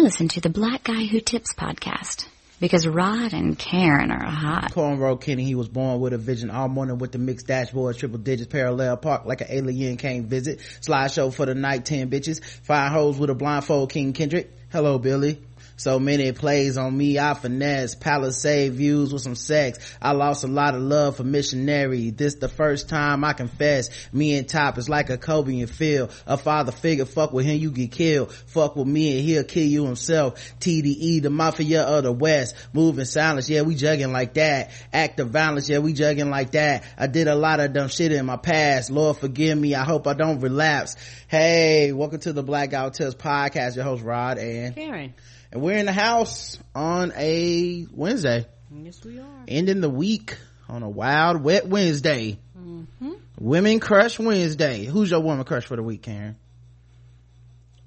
Listen to the Black Guy Who Tips podcast because Rod and Karen are hot. Cornrow Kenny, he was born with a vision all morning with the mixed dashboards, triple digits, parallel park like an alien came visit. Slideshow for the night, 10 bitches. Five hoes with a blindfold, King Kendrick. Hello, Billy. So many plays on me, I finesse, palisade views with some sex. I lost a lot of love for missionary. This the first time I confess. Me and Top is like a Kobe and Phil. A father figure, fuck with him, you get killed. Fuck with me and he'll kill you himself. TDE, the mafia of the West. Moving silence, yeah, we jugging like that. Act of violence, yeah, we jugging like that. I did a lot of dumb shit in my past. Lord forgive me, I hope I don't relapse. Hey, welcome to the Black Guy Who podcast. Your host Rod and Karen. And we're in the house on a Wednesday. Yes, we are. Ending the week on a wild, wet Wednesday. Mm-hmm. Women Crush Wednesday. Who's your woman crush for the week, Karen?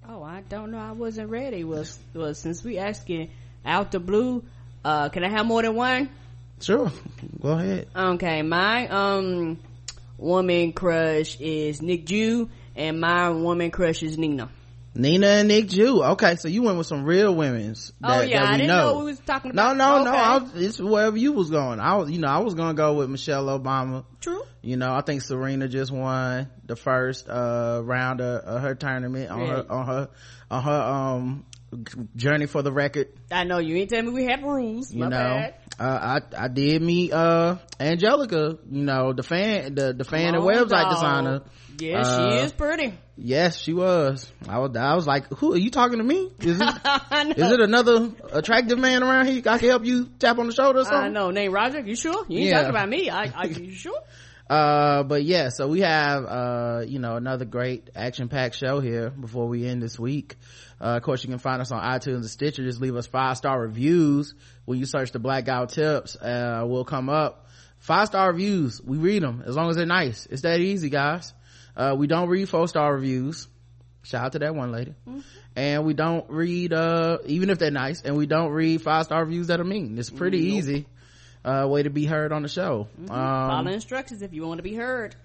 Oh, I don't know. I wasn't ready. Was was since we asking out the blue? Uh, can I have more than one? Sure. Go ahead. Okay, my um woman crush is Nick Jew, and my woman crush is Nina. Nina and Nick Jew. Okay, so you went with some real women's. oh That, yeah, that we I didn't know. know. we was talking No, about. no, no. Okay. I was, it's wherever you was going. I was, you know, I was gonna go with Michelle Obama. True. You know, I think Serena just won the first uh round of, of her tournament on her on her on her um journey for the record. I know you ain't telling me we have rules. You My know, bad. Uh, I I did meet uh Angelica. You know, the fan the the fan and website dog. designer. Yeah, Uh, she is pretty. Yes, she was. I was I was like, who are you talking to me? Is it is it another attractive man around here? I can help you tap on the shoulder or I know. Name Roger. You sure? You ain't Yeah. talking about me. I, I you sure? Uh but yeah so we have uh you know another great action packed show here before we end this week. Uh of course you can find us on itunes and stitcher. Just leave us five star reviews. When you search the black out tips uh will come up. Five star reviews. We read them as long as they're nice. It's that easy guys. Uh we don't read four star reviews. Shout out to that one lady. And we don't read uh even if they're nice and we don't read five star reviews that are mean. It's pretty easy uh way to be heard on the show um Follow instructions if you want to be heard.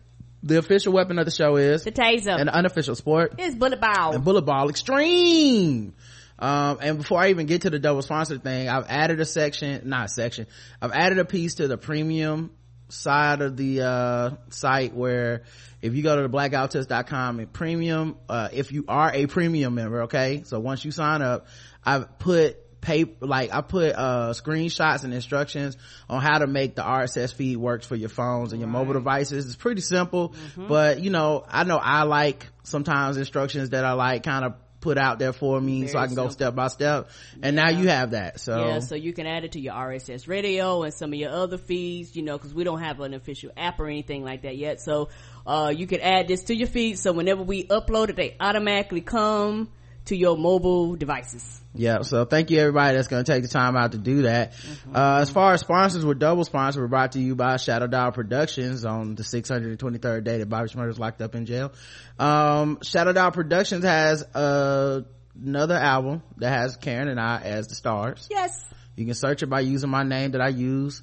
the official weapon of the show is The taser. an unofficial sport It's bullet ball. and bullet ball extreme um and before i even get to the double sponsor thing i've added a section not a section i've added a piece to the premium side of the uh site where if you go to the theblackguywhotips.com and premium uh if you are a premium member okay so once you sign up i've put paper like i put uh screenshots and instructions on how to make the rss feed works for your phones and your mobile devices. It's pretty simple but you know i know i like sometimes instructions that i like kind of put out there for me so i can go step by step. And now you have that so. Yeah, so you can add it to your RSS radio and some of your other feeds, you know, because we don't have an official app or anything like that yet. So, uh, you can add this to your feed. So whenever we upload it, they automatically come to your mobile devices. Yeah, so thank you everybody that's going to take the time out to do that. Mm-hmm. Uh, as far as sponsors, we're double sponsored. We're brought to you by Shadow Dog Productions on the 623rd day that Bobby is locked up in jail. Um, Shadow Dog Productions has, uh, another album that has Karen and I as the stars. Yes. You can search it by using my name that I use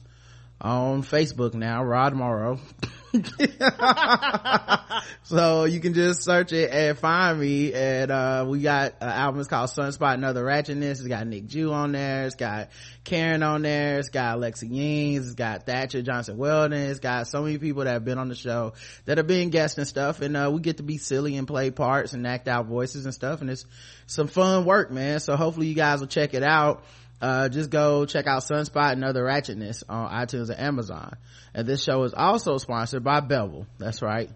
on Facebook now, Rod Morrow. so you can just search it and find me. And, uh, we got an album it's called Sunspot and Other Ratchetness. It's got Nick Jew on there. It's got Karen on there. It's got Alexa Yings. It's got Thatcher Johnson Weldon. It's got so many people that have been on the show that have been guests and stuff. And, uh, we get to be silly and play parts and act out voices and stuff. And it's some fun work, man. So hopefully you guys will check it out uh, just go check out Sunspot and Other Ratchetness on iTunes and Amazon. And this show is also sponsored by Bevel. That's right.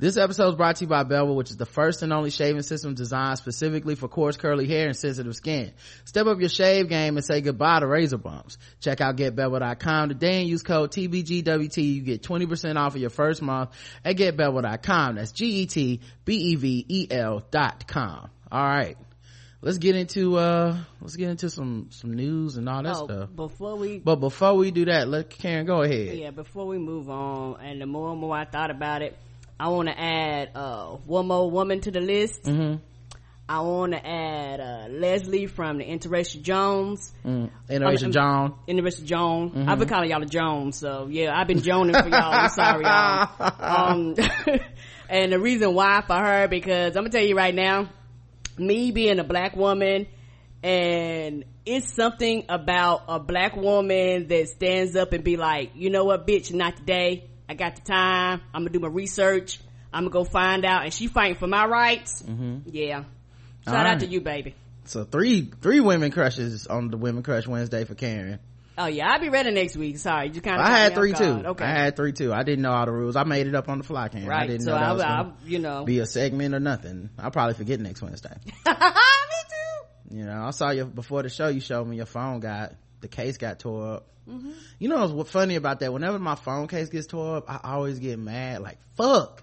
This episode is brought to you by Bevel, which is the first and only shaving system designed specifically for coarse curly hair and sensitive skin. Step up your shave game and say goodbye to razor bumps. Check out getbevel.com today and use code TBGWT. You get 20% off of your first month at getbevel.com. That's G-E-T-B-E-V-E-L dot com. All right. Let's get into, uh, let's get into some, some news and all that Oh, stuff. before we, But before we do that, let Karen go ahead. yeah, before we move on, and the more and more I thought about it, I want to add, uh, one more woman to the list. Mm-hmm. I want to add, uh, Leslie from the Interracial Jones. Mm. Interracial John. Interracial Joan. Mm-hmm. I've been calling y'all a Jones, so yeah, I've been joning for y'all. I'm sorry, y'all. Um, and the reason why for her, because I'm gonna tell you right now, me being a black woman, and it's something about a black woman that stands up and be like, you know what, bitch, not today. I got the time. I'm gonna do my research. I'm gonna go find out. And she fighting for my rights. Mm-hmm. Yeah. Shout out to you, baby. So three, three women crushes on the Women Crush Wednesday for Karen. Oh yeah, I'll be ready next week. Sorry, you kind of. I had three too. Okay. I had three too. I didn't know all the rules. I made it up on the fly, Karen. I right. didn't So know that I, was I, you know. be a segment or nothing. I'll probably forget next Wednesday. Me too. You know, I saw you before the show. You showed me your phone got the case got tore up. Mm-hmm. You know what's funny about that? Whenever my phone case gets tore up, I always get mad. Like fuck.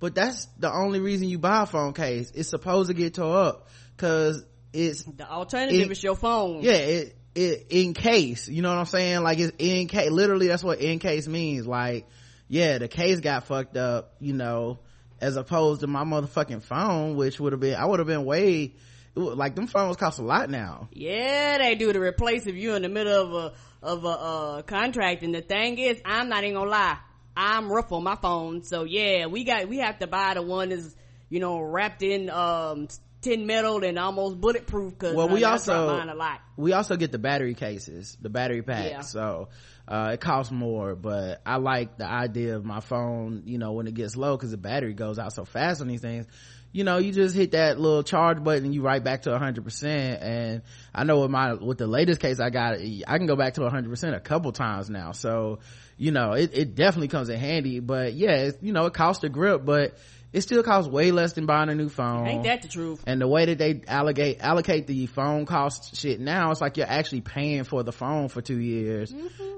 But that's the only reason you buy a phone case. It's supposed to get tore up because it's The alternative It- is your phone. yeah it, in case you know what i'm saying like it's in case literally that's what in case means like yeah the case got fucked up you know as opposed to my motherfucking phone which would have been i would have been way like them phones cost a lot now Yeah, they do to replace if you're in the middle of a of a uh, contract. And the thing is, I'm not even gonna lie, I'm rough on my phone. So yeah, we got we have to buy the one that's you know wrapped in um tin metal and almost bulletproof. Cause Well, we also- mine a lot. we also get the battery cases the battery packs Yeah. so uh it costs more but i like the idea of my phone you know when it gets low because the battery goes out so fast on these things you know you just hit that little charge button and you right back to 100% and i know with my with the latest case i got i can go back to 100% a couple times now so you know it, it definitely comes in handy but yeah you know it costs a grip but it still costs way less than buying a new phone Ain't that the truth? and the way that they allocate allocate the phone cost shit now it's like you're actually paying for the phone for two years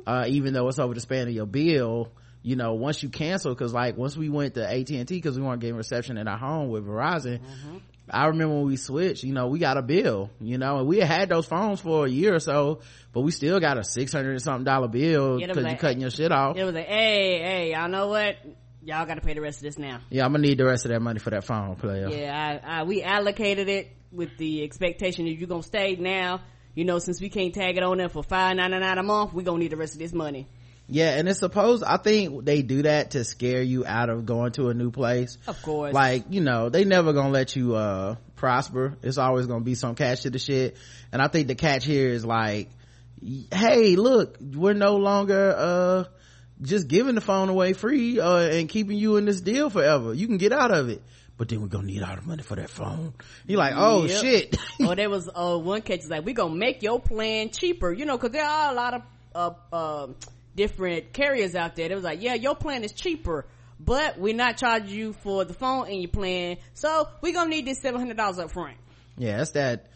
uh, even though it's over the span of your bill you know once you cancel because like once we went to AT&T because we weren't getting reception in our home with Verizon I remember when we switched, you know, we got a bill, you know, and we had those phones for a year or so, but we still got a six hundred and something dollar bill Yeah, because them you're cutting your shit off. It was like, hey, hey, y'all know what? Y'all got to pay the rest of this now. Yeah, I'm gonna need the rest of that money for that phone player. Yeah, I, I, we allocated it with the expectation that you're gonna stay now. You know, since we can't tag it on there for five ninety nine a month, we gonna need the rest of this money. Yeah, and it's supposed, I think they do that to scare you out of going to a new place. Of course. Like, you know, they never gonna let you, uh, prosper. It's always gonna be some catch to the shit. And I think the catch here is like, hey, look, we're no longer, uh, just giving the phone away free, uh, and keeping you in this deal forever. You can get out of it. But then we're gonna need all the money for that phone. You're like, oh Yep. shit. or there was uh, one catch is like we're gonna make your plan cheaper you know because there are a lot of uh, um different carriers out there that was like yeah your plan is cheaper but we're not charging you for the phone in your plan so we're gonna need this $700 up front Yeah, that's that.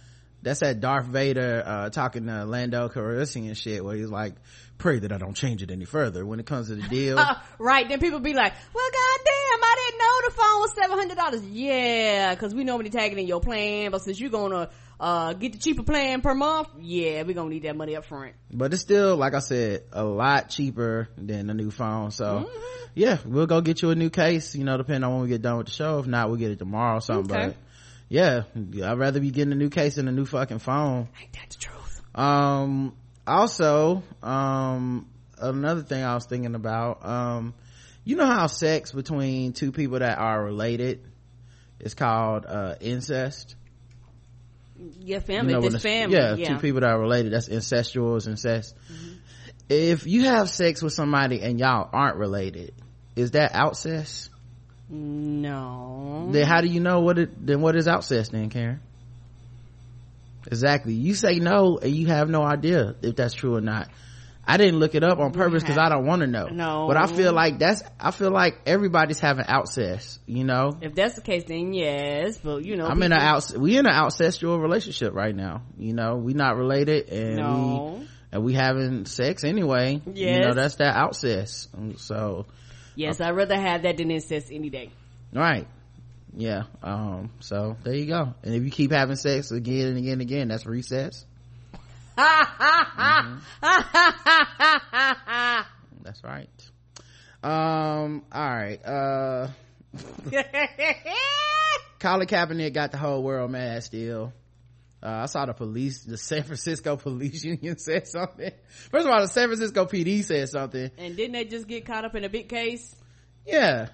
That's that Darth Vader uh, talking to Lando Calrissian shit, where he's like, "Pray that I don't change it any further." When it comes to the deal, Uh, right then people be like well goddamn i didn't know the phone was $700 yeah because we normally tag it in your plan but since you're gonna uh, get the cheaper plan per month yeah we gonna need that money up front but it's still, like I said, a lot cheaper than a new phone. So, Mm-hmm. yeah, we'll go get you a new case. You know, depending on when we get done with the show. If not, we'll get it tomorrow or something. Okay. But yeah, I'd rather be getting a new case than a new fucking phone. ain't that the truth? Um also um another thing i was thinking about um you know how sex between two people that are related is called uh incest? Yeah family you know, this family yeah, yeah, two people that are related that's incestual is incest. If you have sex with somebody and y'all aren't related is that outcest No. then how do you know what it then what is outcest then karen exactly you say no and you have no idea if that's true or not i didn't look it up on purpose because i don't want to know No. but i feel like that's i feel like everybody's having outcest you know If that's the case, then yes. But you know, i'm in an people- out we in an outcestual relationship right now you know we not related and No. we and we having sex anyway you know that's that outcest so Yes, I'd rather have that than incest any day. right. Yeah um so there you go. And if you keep having sex again and again and again that's recess. That's right. Um all right uh Colin Kaepernick got the whole world mad still uh, I saw the police, the San Francisco police union said something. First of all, the San Francisco PD said something. and didn't they just get caught up in a big case? Yeah.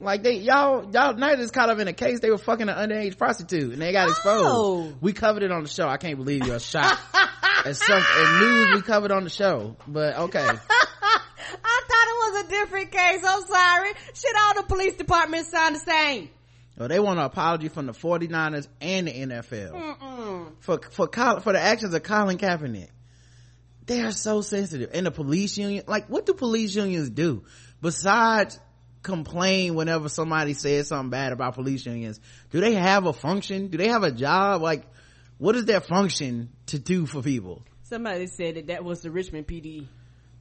Like they y'all y'all night is caught up in a case they were fucking an underage prostitute and they got exposed. Oh. We covered it on the show. I can't believe you're shocked. At some at news we covered on the show. But okay. I thought it was a different case. I'm sorry. Shit, all the police departments sound the same. Well, they want an apology from the 49ers and the NFL Mm-mm. for for Col- for the actions of Colin Kaepernick. They are so sensitive. And the police union, like, what do police unions do besides complain whenever somebody says something bad about police unions? Do they have a function? Do they have a job? Like, what is their function to do for people? Somebody said that that was the Richmond PD.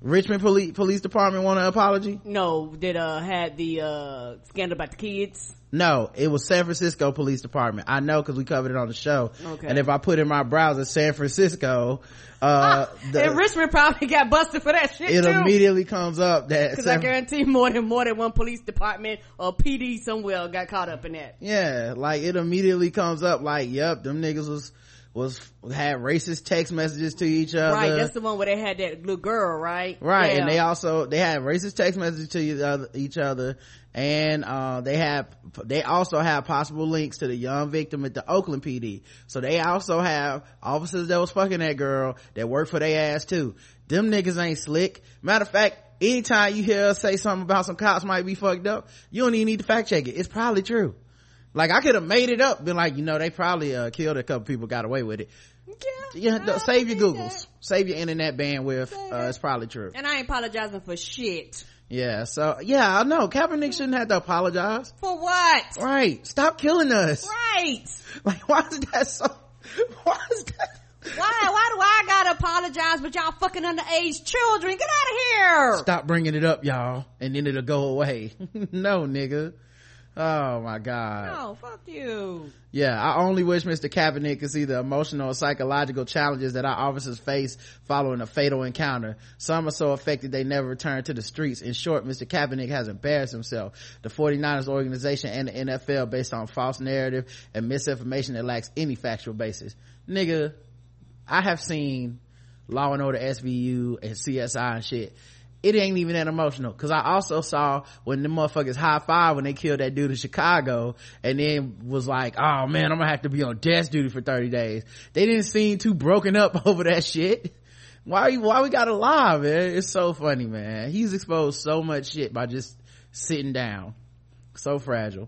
Richmond Police Police Department want an apology? No, that uh had the uh scandal about the kids. No, it was San Francisco Police Department. I know because we covered it on the show. Okay. And if I put in my browser San Francisco, uh, the- and Richmond probably got busted for that shit it too. immediately comes up that Cause I guarantee more than more than one police department or PD somewhere got caught up in that. yeah, like it immediately comes up like, yep, them niggas was was had racist text messages to each other. Right, that's the one where they had that little girl, right? Right, Yeah. and they also they had racist text messages to each other, each other and uh, they have they also have possible links to the young victim at the Oakland PD. So they also have officers that was fucking that girl that work for their ass too. Them niggas ain't slick. Matter of fact, anytime you hear us say something about some cops might be fucked up, you don't even need to fact check it. It's probably true. Like I could have made it up, been like, you know, they probably uh, killed a couple people, got away with it. Yeah, Yeah, no, save your Googles, save your internet bandwidth. Uh, it's probably true. And I ain't apologizing for shit. Yeah, so yeah, I know Kaepernick shouldn't have to apologize. For what? Right, stop killing us. Right. Like, why is that so? Why is that? Why, why do I gotta apologize but y'all fucking underage children? Get out of here! Stop bringing it up, y'all, and then it'll go away. no, nigga. Oh my god. No, fuck you. Yeah, I only wish Mr. Kaepernick could see the emotional and psychological challenges that our officers face following a fatal encounter. Some are so affected they never return to the streets. In short, Mr. Kaepernick has embarrassed himself, the 49ers organization and the NFL based on false narrative and misinformation that lacks any factual basis. Nigga, I have seen Law and Order SVU and CSI and shit. It ain't even that emotional. Cause I also saw when the motherfuckers high five when they killed that dude in Chicago and then was like, oh man, I'm gonna have to be on desk duty for 30 days. They didn't seem too broken up over that shit. Why, why we gotta lie, man? It's so funny, man. He's exposed so much shit by just sitting down. So fragile.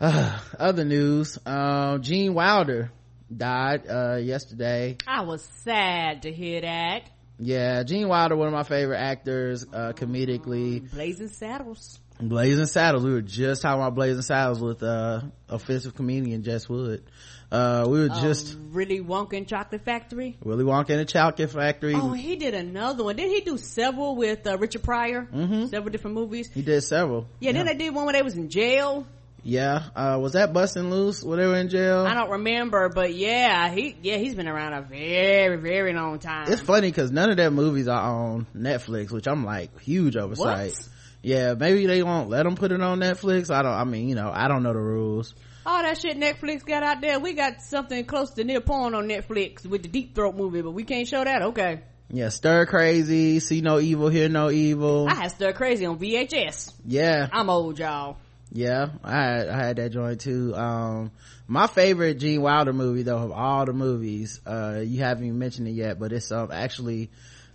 Uh, other news, um, Gene Wilder died, uh, yesterday. I was sad to hear that. Yeah, Gene Wilder, one of my favorite actors, uh, comedically. Blazing Saddles. Blazing Saddles. We were just talking about Blazing Saddles with, uh, offensive comedian Jess Wood. Uh, we were just Um, really Wonka and Chocolate Factory. Willy Wonka and the Chocolate Factory. Oh, he did another one. Didn't he do several with uh, Richard Pryor? Mhm. Several different movies. He did several. Yeah, then they did one where they was in jail. Yeah. Uh, was that Busting Loose? They were in jail? I don't remember, but yeah, he yeah he's been around a very very long time. It's funny because none of their movies are on Netflix, which I'm like huge oversight. What? Yeah, maybe they won't let them put it on Netflix. I don't. I mean, you know, I don't know the rules. All that shit Netflix got out there. We got something close to near porn on Netflix with the Deep Throat movie, but we can't show that. Okay, Yeah, Stir Crazy, See No Evil, Hear No Evil. I had Stir Crazy on VHS. Yeah, I'm old, y'all. Yeah, I had I had that joint too. Um, my favorite Gene Wilder movie though of all the movies, uh, you haven't even mentioned it yet, but it's um actually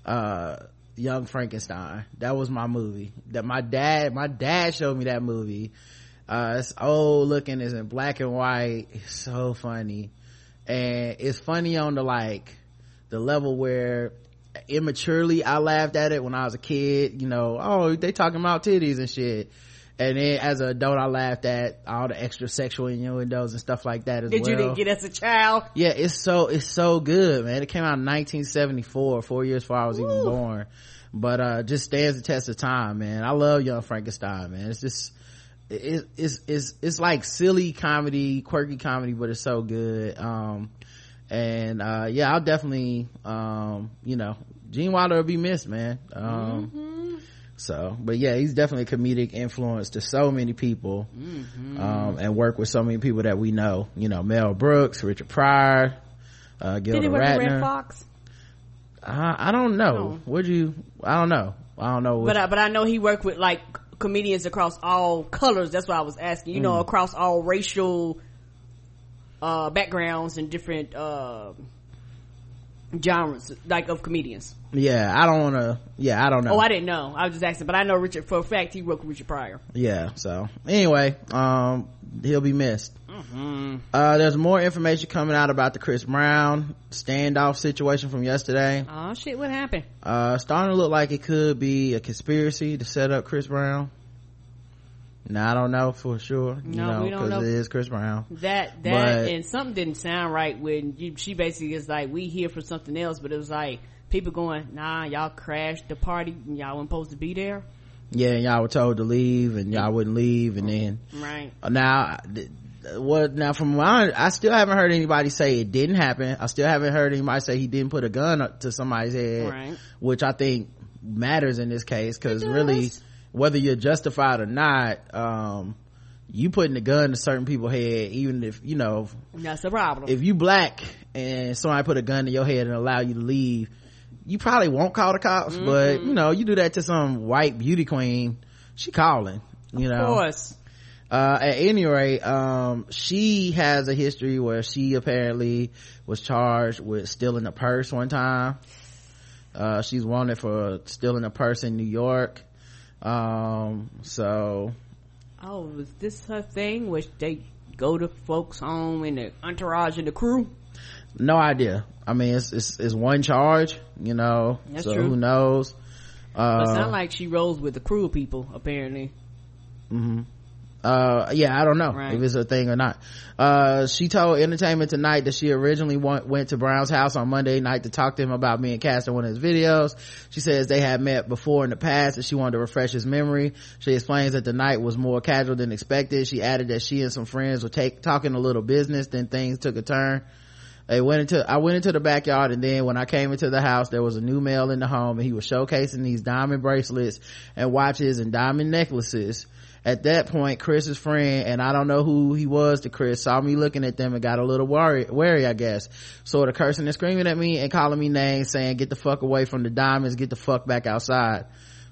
uh Young Frankenstein. That was my movie. That my dad my dad showed me that movie. Uh, it's old looking, it's in black and white. It's so funny. And it's funny on the like the level where immaturely I laughed at it when I was a kid, you know, oh, they talking about titties and shit. And then as an adult, I laughed at all the extra sexual innuendos and stuff like that as Did well. you didn't get as a child? Yeah, it's so it's so good, man. It came out in 1974, four years before I was even born. But uh just stands the test of time, man. I love Young Frankenstein, man. It's just it, it's it's it's like silly comedy, quirky comedy, but it's so good. Um and uh yeah, I'll definitely um you know, Gene Wilder will be missed, man. Um Mm-hmm. So but yeah he's definitely a comedic influence to so many people Mm-hmm. um and work with so many people that we know you know mel brooks richard pryor uh Did gilda he work with Redd Foxx? I, I don't know No. would you i don't know i don't know But I, but I know he worked with like comedians across all colors. That's why I was asking. You know, Mm. across all racial uh, backgrounds and different uh, genres, like of comedians. Yeah i don't want to yeah i don't know Oh, I didn't know. I was just asking, but I know Richard for a fact. He worked with Richard Pryor. yeah so anyway um he'll be missed Mm-hmm. uh there's more information coming out about the chris brown standoff situation from yesterday Oh shit! What happened? uh starting to look like it could be a conspiracy to set up chris brown now i don't know for sure you No, know we don't because know. it is chris brown That that But- and something didn't sound right when you, she basically is like, we here for something else, but it was like people going, nah, y'all crashed the party, and y'all weren't supposed to be there, yeah y'all were told to leave and y'all wouldn't leave and then right? now th- what now from my i still haven't heard anybody say it didn't happen i still haven't heard anybody say he didn't put a gun up to somebody's head Right. which i think matters in this case because really whether you're justified or not um you putting the gun to certain people's head even if you know That's a problem. if you black and somebody put a gun to your head and allow you to leave you probably won't call the cops but Mm-hmm. you know you do that to some white beauty queen she calling you know of course. uh at any rate um she has a history where she apparently was charged with stealing a purse one time uh she's wanted for stealing a purse in new york um so Oh, was this her thing? Where they go to folks' home and the entourage and the crew? No idea. I mean it's it's, it's one charge you know That's so true. who knows? Uh But it sound like she rolls with the crew of people, apparently. uh yeah i don't know Right. if it's a thing or not. Uh she told entertainment tonight that she originally went, went to brown's house on monday night to talk to him about being cast in one of his videos. She says they had met before in the past and she wanted to refresh his memory. She explains that the night was more casual than expected. She added that she and some friends were take, talking a little business then things took a turn they went into i went into the backyard and then when i came into the house there was a new male in the home and he was showcasing these diamond bracelets and watches and diamond necklaces. At that point chris's friend and i don't know who he was to chris saw me looking at them and got a little wary, wary i guess. Sort of cursing and screaming at me and calling me names saying get the fuck away from the diamonds. Get the fuck back outside.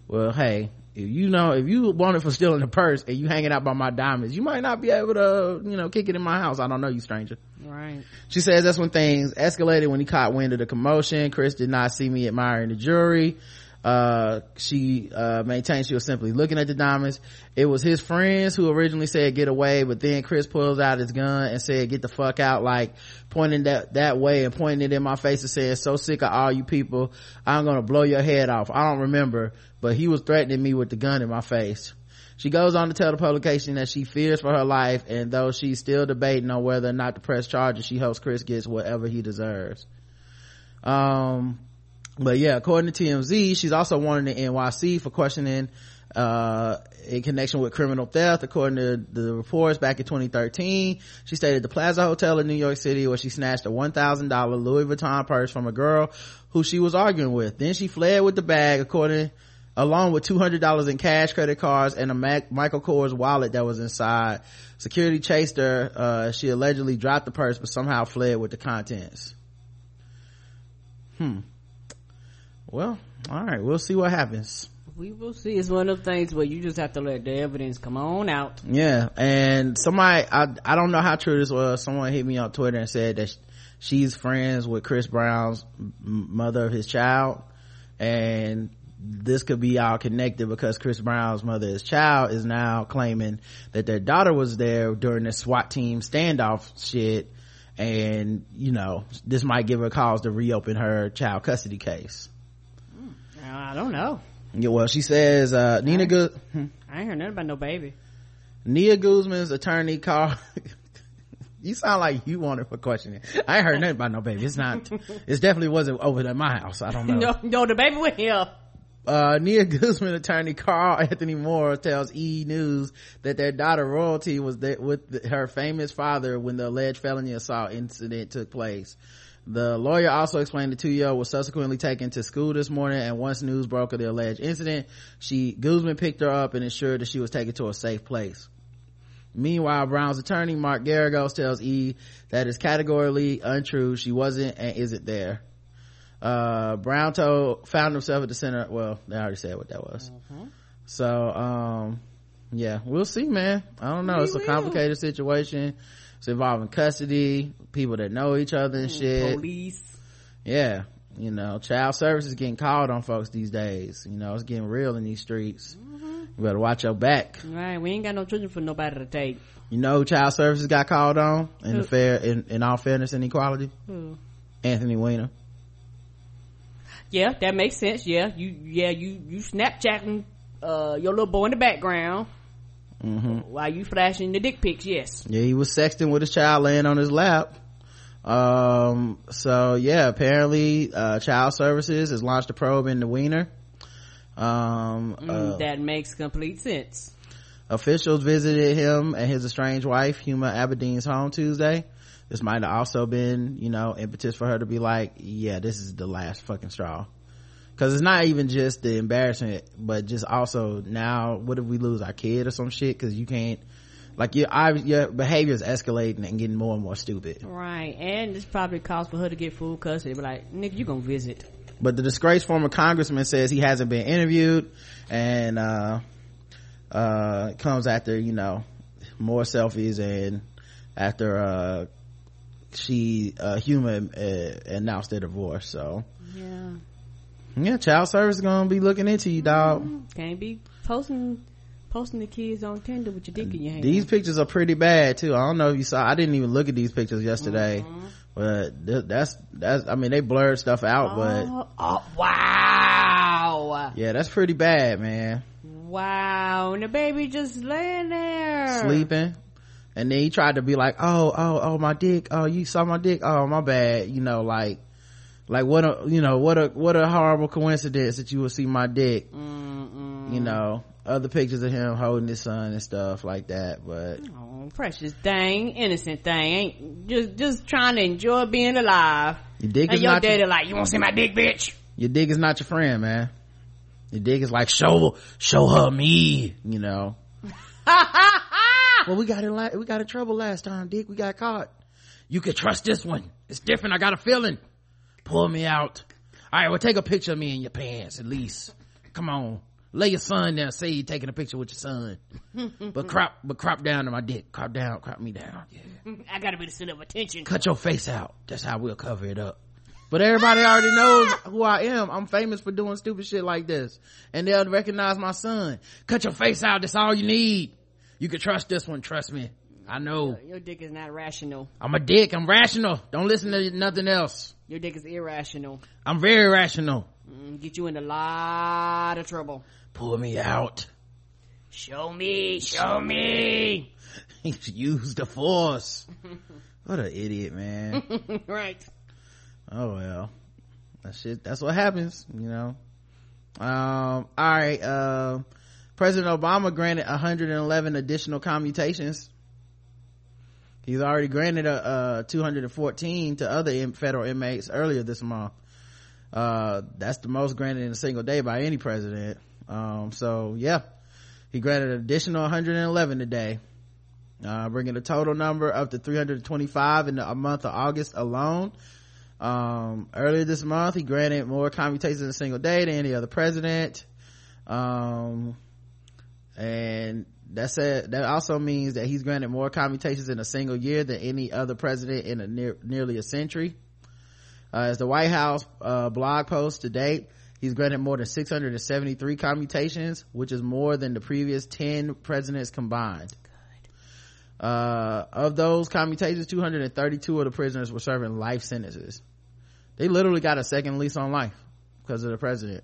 Well hey if you know if you wanted for stealing the purse and you hanging out by my diamonds you might not be able to you know kick it in my house i don't know you stranger Right. she says that's when things escalated when he caught wind of the commotion. Chris did not see me admiring the jury. Uh, she, uh, maintained she was simply looking at the diamonds. It was his friends who originally said get away, but then Chris pulls out his gun and said get the fuck out, like pointing that, that way and pointing it in my face and saying so sick of all you people. I'm gonna blow your head off. I don't remember, but he was threatening me with the gun in my face. She goes on to tell the publication that she fears for her life and though she's still debating on whether or not to press charges, she hopes Chris gets whatever he deserves. Um, but yeah, according to TMZ, she's also wanted in NYC for questioning, uh, in connection with criminal theft. According to the reports back in 2013, she stayed at the Plaza Hotel in New York City where she snatched a $1,000 Louis Vuitton purse from a girl who she was arguing with. Then she fled with the bag, according along with $200 in cash credit cards and a Mac- michael kors wallet that was inside security chased her uh, she allegedly dropped the purse but somehow fled with the contents hmm well all right we'll see what happens We will see. It's one of those things where you just have to let the evidence come on out. yeah and somebody i i don't know how true this was someone hit me on twitter and said that she's friends with chris brown's mother of his child and this could be all connected because chris brown's mother's child is now claiming that their daughter was there during the swat team standoff shit and you know this might give her cause to reopen her child custody case I don't know. yeah well she says uh nina good I ain't heard nothing about no baby. Nia Guzman's attorney called. you sound like you wanted for questioning. I ain't heard nothing about no baby. It's not. It definitely wasn't over at my house. I don't know. No, no, the baby went here. Uh, Nia Guzman attorney Carl Anthony Moore tells E News that their daughter Royalty was there with the- her famous father when the alleged felony assault incident took place. The lawyer also explained the two-year-old was subsequently taken to school this morning and once news broke of the alleged incident, she, Guzman picked her up and ensured that she was taken to a safe place. Meanwhile, Brown's attorney, Mark Geragos, tells E that is categorically untrue. She wasn't and isn't there. Uh, Brown told, found himself at the center. Well, they already said what that was. So, um, yeah, we'll see, man. I don't know. We it's a complicated situation. It's involving custody, people that know each other and shit. Police. Yeah. You know, child services getting called on folks these days. You know, it's getting real in these streets. You better watch your back. Right, we ain't got no children for nobody to take. You know who child services got called on in the fair, in, in all fairness and equality? Who? Anthony Weiner. Yeah, that makes sense. Yeah, you, yeah, you, you Snapchatting, uh, your little boy in the background hmm while you flashing the dick pics. Yes. Yeah, he was sexting with his child laying on his lap. Um, so yeah, apparently, uh, child services has launched a probe into Weiner. Um, Mm, uh, that makes complete sense. officials visited him and his estranged wife, Huma Abedin's home Tuesday. This might have also been, you know, impetus for her to be like, yeah, this is the last fucking straw. Cause it's not even just the embarrassment, but just also now, what if we lose our kid or some shit? Cause you can't, like your, I- your behavior is escalating and getting more and more stupid. Right, and this probably calls for her to get full custody. Be like, nigga, you gonna visit? But the disgraced former congressman says he hasn't been interviewed and, uh, uh, comes after, you know, more selfies and after, uh, she, uh, human, uh, announced their divorce. So, Yeah, yeah, child service is gonna be looking into you, dog. can't be posting posting the kids on Tinder with your dick in your hand. These pictures are pretty bad too. I don't know if you saw, I didn't even look at these pictures yesterday, Mm-hmm. but th- that's, that's, I mean, they blurred stuff out, but oh, oh, wow, yeah, that's pretty bad, man. wow, and the baby just laying there sleeping and then he tried to be like oh oh oh my dick oh you saw my dick oh my bad you know like like what a you know what a what a horrible coincidence that you will see my dick Mm-mm. you know other pictures of him holding his son and stuff like that but Oh, precious thing, innocent thing, ain't just just trying to enjoy being alive. your dick And is your not daddy your, like, you want to see my dick, bitch? your dick is not your friend man. Your dick is like show show her me you know. Well we got in la- we got in trouble last time dick. We got caught. You could trust this one. It's different. I got a feeling pull me out all right well take a picture of me in your pants at least come on lay your son down say you're taking a picture with your son but crop but crop down to my dick crop down crop me down yeah I gotta be the center of attention. cut your face out that's how we'll cover it up but everybody already knows who I am. I'm famous for doing stupid shit like this. And they'll recognize my son. Cut your face out. That's all you need. You can trust this one. Trust me. I know. Your dick is not rational. I'm a dick. I'm rational. Don't listen to nothing else. Your dick is irrational. I'm very rational. Mm, get you in a lot of trouble. Pull me out. Show me, show me. Use the force. What an idiot, man. right. oh well. That shit, that's what happens, you know. Um, alright, uh, President Obama granted 111 additional commutations. He's already granted a, uh 214 to other federal inmates earlier this month. Uh, that's the most granted in a single day by any president. Um, so yeah, he granted an additional 111 today. Uh, bringing the total number up to 325 in the a month of August alone. Um, earlier this month, he granted more commutations in a single day than any other president. Um, and that's said, That also means that he's granted more commutations in a single year than any other president in a near, nearly a century. Uh, as the White House, uh, blog post to date, he's granted more than 673 commutations, which is more than the previous 10 presidents combined. Uh, of those commutations, 232 of the prisoners were serving life sentences. They literally got a second lease on life because of the president.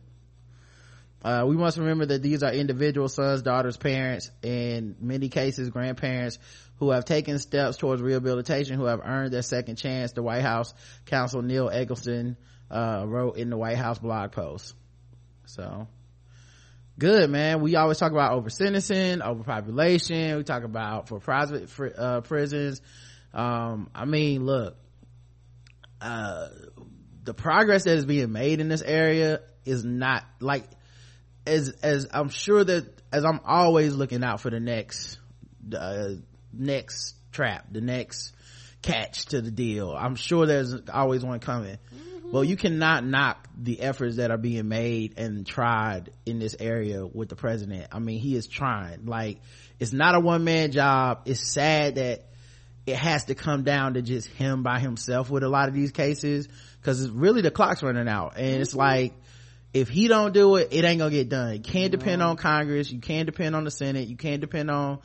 Uh, we must remember that these are individual sons, daughters, parents, in many cases, grandparents who have taken steps towards rehabilitation, who have earned their second chance. The White House counsel Neil Eggleston, uh, wrote in the White House blog post. So, good, man. We always talk about over sentencing, overpopulation. We talk about for private, uh, prisons. Um, I mean, look, uh, the progress that is being made in this area is not like, as as i'm sure that as i'm always looking out for the next uh next trap the next catch to the deal. I'm sure there's always one coming. Well you cannot knock the efforts that are being made and tried in this area with the president. I mean he is trying. Like it's not a one-man job. It's sad that it has to come down to just him by himself with a lot of these cases because it's really the clock's running out. And mm-hmm. it's like if he don't do it, it ain't gonna get done. You can't depend on Congress. You can't depend on the Senate. You can't depend on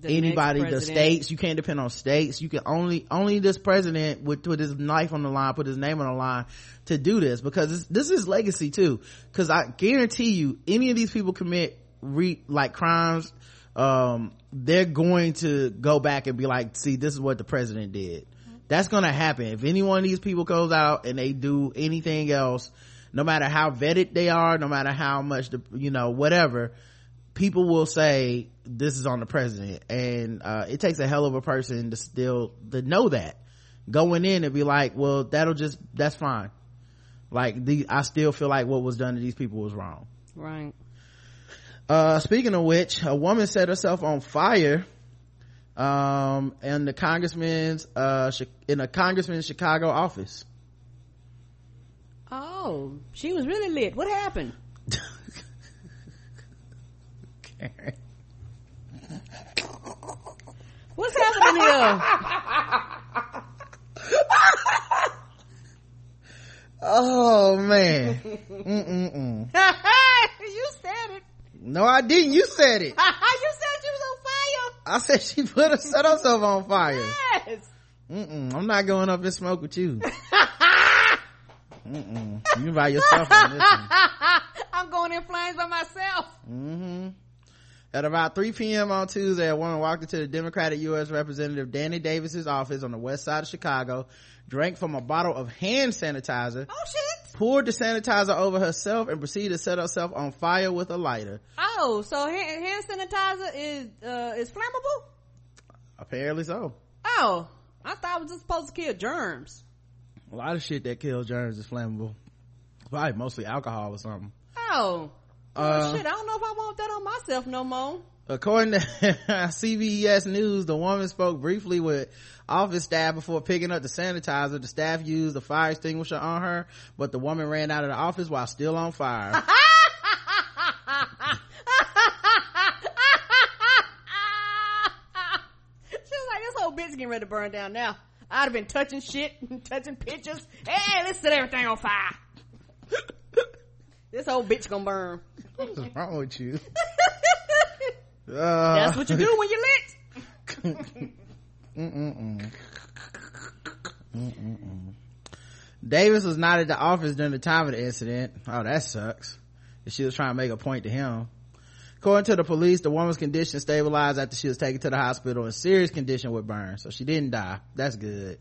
the anybody, the states. You can't depend on states. You can only, only this president would put his knife on the line, put his name on the line to do this because this is legacy too. Cause I guarantee you, any of these people commit re, like crimes, um, they're going to go back and be like, see, this is what the president did. That's gonna happen. If any one of these people goes out and they do anything else, no matter how vetted they are no matter how much the you know whatever people will say this is on the president. And uh, it takes a hell of a person to still to know that. Going in and be like well that'll just that's fine. Like the i still feel like what was done to these people was wrong. Right. Uh, speaking of which a woman set herself on fire um in the congressman's uh in a congressman's chicago office Oh, she was really lit. What happened? Karen. What's happening here? oh man. You said it. No, I didn't. You said it. you said she was on fire. I said she put her set herself on fire. Yes. Mm-mm. I'm not going up in smoke with you. Mm-mm. You by yourself on this one. I'm going in flames by myself. Mm-hmm. At about 3 p.m. on Tuesday, a woman walked into the Democratic U.S. Representative Danny Davis's office on the west side of Chicago, drank from a bottle of hand sanitizer. Oh shit! Poured the sanitizer over herself and proceeded to set herself on fire with a lighter. Oh, so hand, hand sanitizer is uh, is flammable? Apparently so. Oh, I thought it was just supposed to kill germs a lot of shit that kills germs is flammable. Probably mostly alcohol or something. Oh, uh, shit i don't know if i want that on myself no more. According to cbs news the woman spoke briefly with office staff before picking up the sanitizer. The staff used a fire extinguisher on her but the woman ran out of the office while still on fire. She was like this whole bitch getting ready to burn down now I'd have been touching shit, touching pictures. Hey, let's set everything on fire. this whole bitch gonna burn. What is wrong with you? Uh, That's what you do when you're lit. Mm-mm-mm. Mm-mm-mm. Davis was not at the office during the time of the incident. Oh, that sucks. She was trying to make a point to him. According to the police, the woman's condition stabilized after she was taken to the hospital in serious condition with burns. So she didn't die. That's good.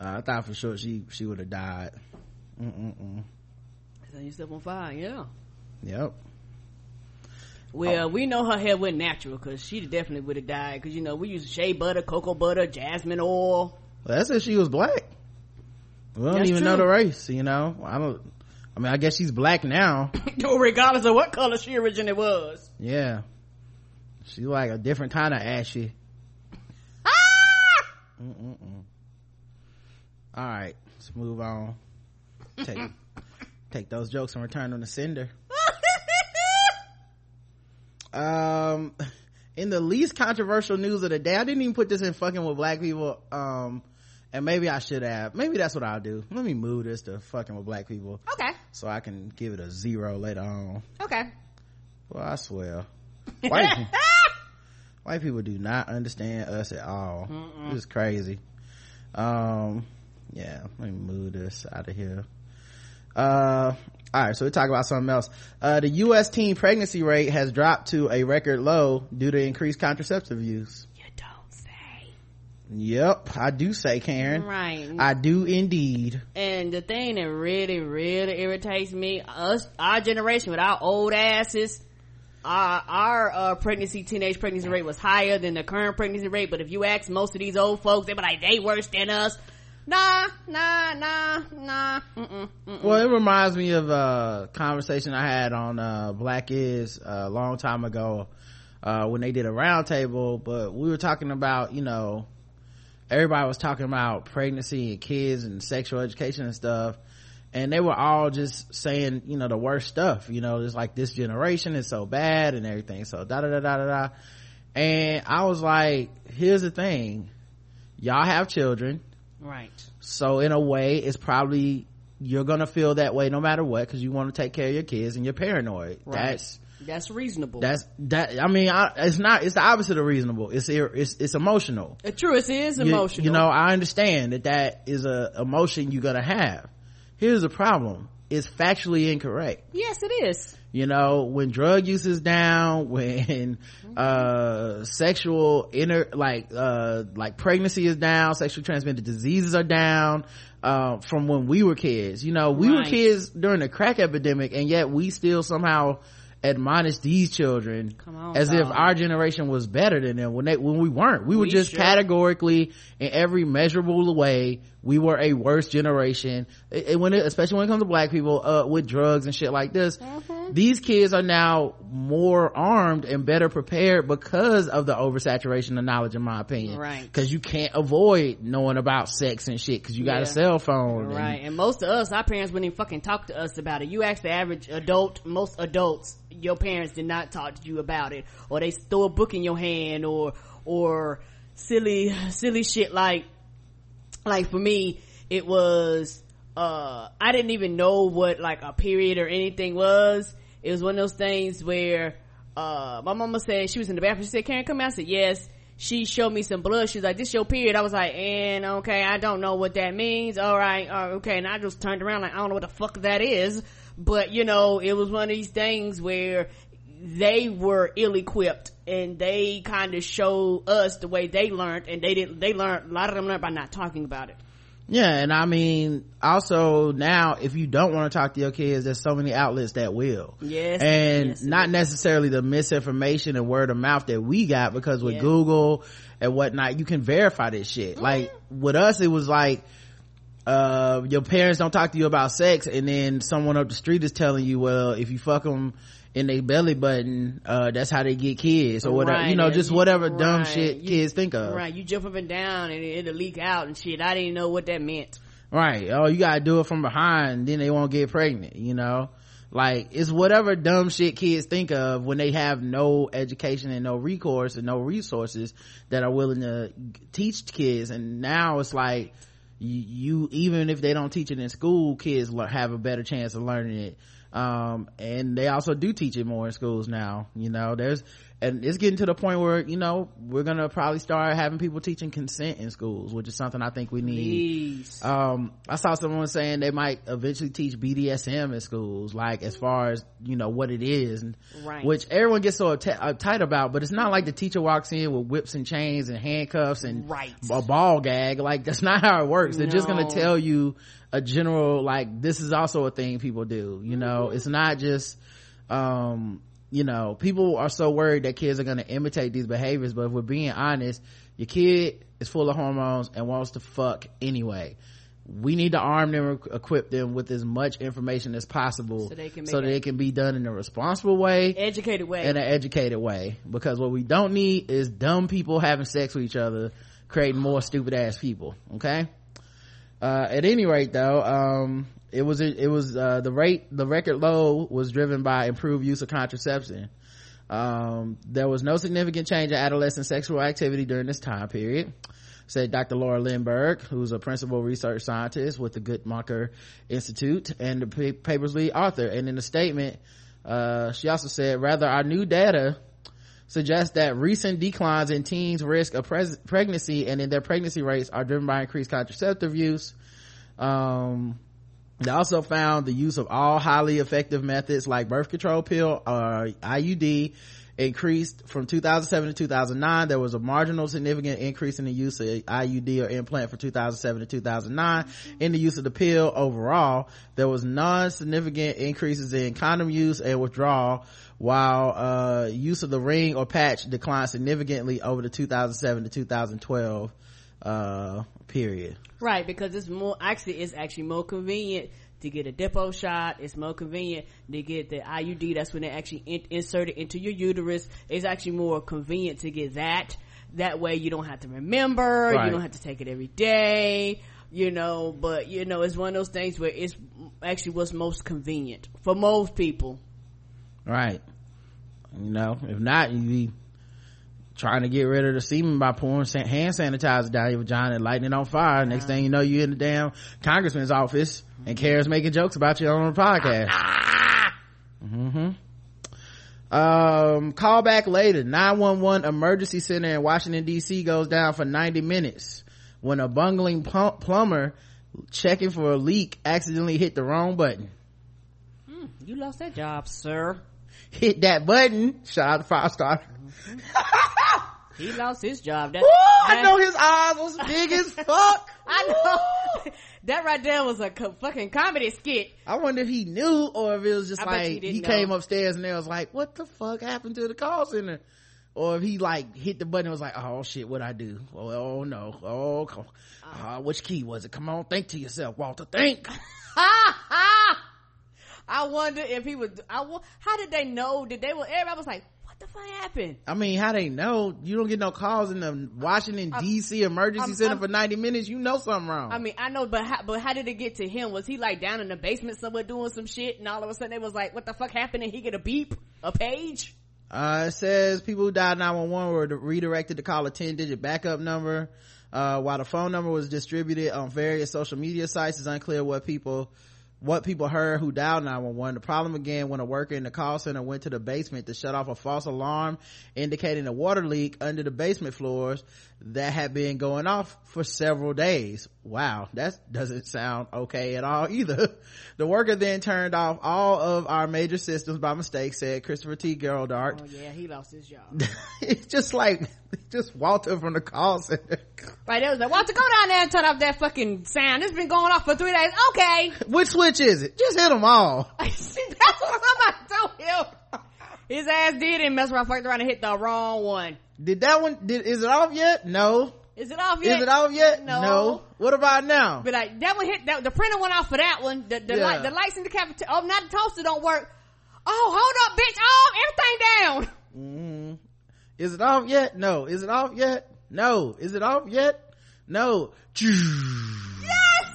Uh, I thought for sure she, she would have died. Mm-mm-mm. Set yourself on fire, yeah. Yep. Well, oh. we know her hair went natural because she definitely would have died because, you know, we use shea butter, cocoa butter, jasmine oil. Well, that's if she was black. We don't that's even true. know the race, you know. I don't, I mean, I guess she's black now. Regardless of what color she originally was. Yeah. She's like a different kind of ashy. Ah! Mm-mm-mm. All right, let's move on. Take, take those jokes and return them to sender. um, in the least controversial news of the day, I didn't even put this in fucking with black people. Um, and maybe I should have. Maybe that's what I'll do. Let me move this to fucking with black people. Okay. So I can give it a zero later on. Okay. Well, I swear. White, white people do not understand us at all. Mm-mm. It's crazy. Um, yeah, let me move this out of here. Uh, all right, so we talk about something else. Uh, the U.S. teen pregnancy rate has dropped to a record low due to increased contraceptive use. Yep, I do say Karen. Right. I do indeed. And the thing that really, really irritates me, us, our generation with our old asses, our, our uh, pregnancy, teenage pregnancy rate was higher than the current pregnancy rate. But if you ask most of these old folks, they be like, they worse than us. Nah, nah, nah, nah. Mm-mm, mm-mm. Well, it reminds me of a conversation I had on uh, Black Is a long time ago uh, when they did a roundtable. But we were talking about, you know, everybody was talking about pregnancy and kids and sexual education and stuff. And they were all just saying you know the worst stuff you know just like this generation is so bad and everything. So da da da da da da. And i was like here's the thing. Y'all have children. Right. So in a way it's probably you're gonna feel that way no matter what because you want to take care of your kids and you're paranoid. Right. that's that's reasonable that's that i mean I, it's not it's the opposite of reasonable it's it's it's emotional Uh, true it is emotional You, know, I understand that that is a emotion you're gonna have. Here's the problem. It's factually incorrect. yes it is You know, when drug use is down, when, uh, sexual inner, like, uh, like pregnancy is down, sexually transmitted diseases are down, uh, from when we were kids. You know, we were kids during the crack epidemic and yet we still somehow admonish these children on, as if our generation was better than them. When they when we weren't. We were just sure- categorically in every measurable way we were a worse generation It- it- when it, especially when it comes to black people uh, with drugs and shit like this Mm-hmm. these kids are now more armed and better prepared because of the oversaturation of knowledge in my opinion Right. because you can't avoid knowing about sex and shit because you got Yeah. a cell phone and- Right, and most of us, our parents wouldn't even fucking talk to us about it. You ask the average adult, most adults, your parents did not talk to you about it, or they throw a book in your hand, or or silly silly shit like like for me, it was uh I didn't even know what like a period or anything was. It was one of those things where uh my mama said she was in the bathroom. She said, "Karen, come out." I said, "Yes." She showed me some blood. She was like, "This your period." I was like, "And okay, I don't know what that means." All right, uh, okay. And I just turned around like, "I don't know what the fuck that is." But you know, it was one of these things where they were ill-equipped and they kind of showed us the way they learned and they didn't they learned a lot of them learned by not talking about it Yeah, and I mean, also now, if you don't want to talk to your kids, there's so many outlets that will. Yes, And yes, not necessarily the misinformation and word of mouth that we got because with Yeah. Google and whatnot, you can verify this shit. Mm-hmm. Like, with us, it was like, uh, your parents don't talk to you about sex and then someone up the street is telling you, well, if you fuck them in their belly button, uh, that's how they get kids or whatever. Right, You know, just whatever dumb shit you- kids think of. right you jump up and down and it'll leak out and shit i didn't know what that meant Right. Oh, you gotta do it from behind, then they won't get pregnant, you know? Like, it's whatever dumb shit kids think of when they have no education and no recourse and no resources that are willing to teach kids. And now it's like, you, even if they don't teach it in school, kids have a better chance of learning it. Um, and they also do teach it more in schools now, you know, there's, and it's getting to the point where, you know, we're gonna probably start having people teaching consent in schools, which is something I think we need um i saw someone saying they might eventually teach bdsm in schools like as far as you know what it is and Right. which everyone gets so upti- uptight about but it's not like the teacher walks in with whips and chains and handcuffs and Right. a ball gag like that's not how it works they're just gonna tell you a general like this is also a thing people do you know Mm-hmm. it's not just um you know people are so worried that kids are going to imitate these behaviors but if we're being honest your kid is full of hormones and wants to fuck anyway. We need to arm them equip them with as much information as possible So they can so that it can be done in a responsible way educated way. in an educated way. Because what we don't need is dumb people having sex with each other creating more stupid ass people okay? Uh at any rate though um it was it was uh the rate the record low was driven by improved use of contraception um there was no significant change in adolescent sexual activity during this time period said Dr. Laura Lindberg, who's a principal research scientist with the Guttmacher Institute and the pa- paper's lead author. And in a statement, uh, she also said, rather our new data suggests that recent declines in teens risk of pres- pregnancy and in their pregnancy rates are driven by increased contraceptive use. Um, they also found the use of all highly effective methods like birth control pill or IUD increased from 2007 to 2009. There was a marginal significant increase in the use of IUD or implant for 2007 to 2009. In the use of the pill overall, there was non-significant increases in condom use and withdrawal while uh, use of the ring or patch declined significantly over the 2007 to 2012 uh, period. Right, because it's more actually it's actually more convenient to get a Depo shot. It's more convenient to get the IUD. That's when they actually in, insert it into your uterus. It's actually more convenient to get that that way you don't have to remember Right. you don't have to take it every day you know but you know it's one of those things where it's actually what's most convenient for most people Right. You know, if not, you be trying to get rid of the semen by pouring hand sanitizer down your vagina and lighting it on fire. Next thing you know, you're in the damn congressman's office and Kara's making jokes about you on the podcast. mm-hmm. Um, call back later. 911 emergency center in Washington DC goes down for 90 minutes when a bungling pump plumber checking for a leak accidentally hit the wrong button. you lost that job sir Hit that button. Shout out to Five Star. He lost his job that, Woo, I know his eyes was big as fuck. I know. that right there was a co- fucking comedy skit. I wonder if he knew or if it was just I like didn't he came upstairs and they was like, "What the fuck happened to the call center?" Or if he like hit the button and was like, "Oh shit, what I do? Oh, oh no, oh, co- uh, which key was it? Come on, think to yourself, Walter. Think." I wonder if he was. I how did they know? Did they? Were everybody was like, "What the fuck happened?" I mean, how they know you don't get no calls in the Washington D.C. emergency I'm- center I'm- for ninety minutes? You know something wrong. I mean, I know, but how, but how did it get to him? Was he like down in the basement somewhere doing some shit, and all of a sudden they was like, "What the fuck happened?" And he get a beep, a page. Uh, it says people who dialed 911 were redirected to call a 10 digit backup number. Uh, while the phone number was distributed on various social media sites, it's unclear what people, what people heard who dialed 911. The problem again when a worker in the call center went to the basement to shut off a false alarm indicating a water leak under the basement floors that had been going off for several days. Wow, that doesn't sound okay at all either. The worker then turned off all of our major systems by mistake, said Christopher T. Geldart Oh yeah, he lost his job. it's just like just Walter from the call center. right, they was like, "Walter, go down there and turn off that fucking sound. It's been going off for three days." Okay, Which switch is it? Just hit them all. that's what I'm told him. His ass did and mess around, fucked around and hit the wrong one. Did that one? Did is it off yet? No. Is it off yet? Is it off yet? No. What about now? But like that one hit that the printer went off for that one. The the, Yeah. light, the lights in the cafeteria. Oh, now the toaster don't work. Oh, hold up, bitch! Oh, everything down. Mm. Is it off yet? No. Is it off yet? No. Is it off yet? No. Yes,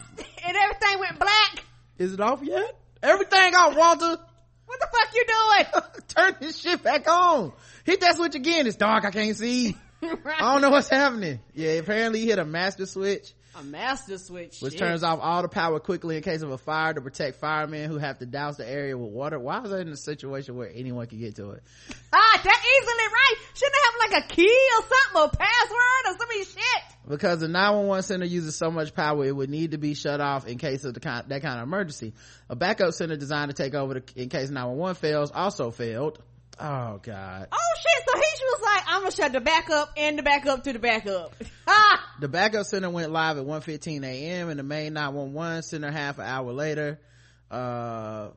and everything went black. Is it off yet? Everything off, Walter. What the fuck you doing? Turn this shit back on. Hit that switch again. It's dark. I can't see. Right. I don't know what's happening. Yeah, apparently he hit a master switch. A master switch. which shit. turns off all the power quickly in case of a fire to protect firemen who have to douse the area with water. Why is that in a situation where anyone can get to it? Ah, that easily right. Shouldn't have like a key or something, or password or some shit? Because the 911 center uses so much power, it would need to be shut off in case of the kind, that kind of emergency. A backup center designed to take over the, in case 911 fails also failed. Oh god. Oh shit! So he was like, "I'm gonna shut the backup and the backup to the backup." Ah, The backup center went live at 1.15 a.m. and the main 911 center half an hour later. Uh,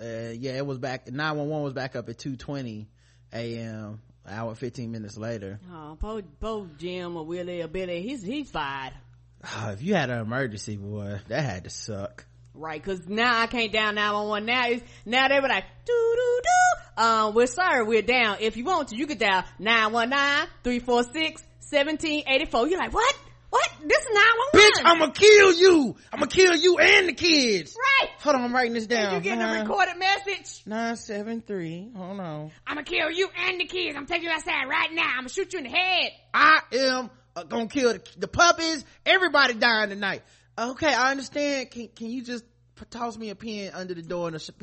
uh, yeah, it was back, 911 was back up at 2.20 a.m. hour 15 minutes later. oh, Bo, Bo, Jim or Willie or Billy, he's he's fired. Ah, if you had an emergency, boy, that had to suck. Right, cause now I can't down 911. Now it's, now they were like, do do do. Um, we're sorry, we're down. If you want to, you could dial 919-346-1784. You're like, what? What? This is 911. Bitch, I'm gonna kill you! I'm gonna kill you and the kids! Right. Hold on, I'm writing this down. You getting a recorded message? 973, hold on. I'm gonna kill you and the kids. I'm taking you outside right now. I'm gonna shoot you in the head. I am uh, gonna kill the, the puppies. Everybody dying tonight. Okay, I understand. Can can you just p- toss me a pen under the door and a, of-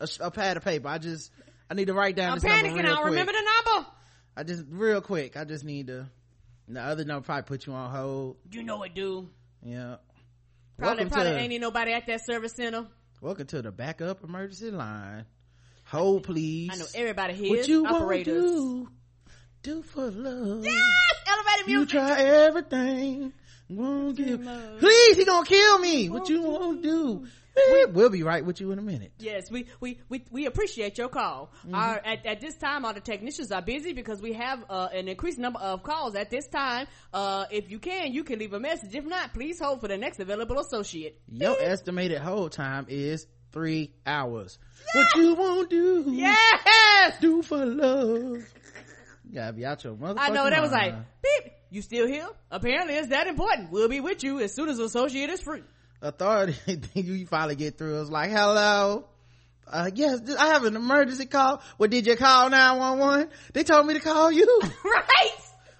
a, sh- a pad of paper? I just I need to write down I'm this number panicking. real I don't quick. remember the number. I just real quick. I just need to. The other number probably put you on hold. You know it, do Yeah. Probably, welcome probably to ain't nobody at that service center. welcome to the backup emergency line. Hold please. I know everybody here What you operators. want to do? Do for love. Yes! Elevated You try everything. Won't give. Please, he gonna kill me. What you want to do? We'll be right with you in a minute. Yes, we, we, we, we appreciate your call. Mm-hmm. Our, at, at this time, all the technicians are busy because we have uh, an increased number of calls at this time. Uh, if you can, you can leave a message. If not, please hold for the next available associate. Your estimated hold time is three hours. What you want to do? Yes! Do for love. You gotta be out your mother. I know that was like, beep, you still here? Apparently it's that important. We'll be with you as soon as associate is free. authority you finally get through it's like hello uh yes i have an emergency call well did you call 911 they told me to call you right!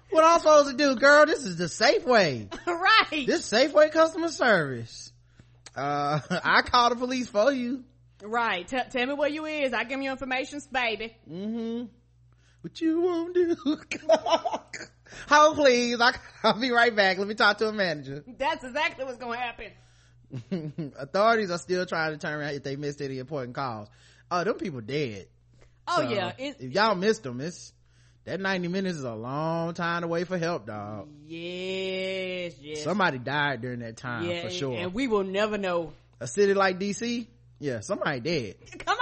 what i'm supposed to do girl this is the safeway right! this safeway customer service uh i call the police for you right. T- tell me where you is. I give you information, baby. mm-hmm what you won't do hold please I, i'll be right back let me talk to a manager That's exactly what's gonna happen. authorities are still trying to turn around if they missed any important calls oh them people dead Oh So, yeah, it, if y'all missed them, it's that 90 minutes is a long time to wait for help, dog. yes, yes. Somebody died during that time yeah, for sure. And we will never know. a city like DC, yeah, somebody dead. Come.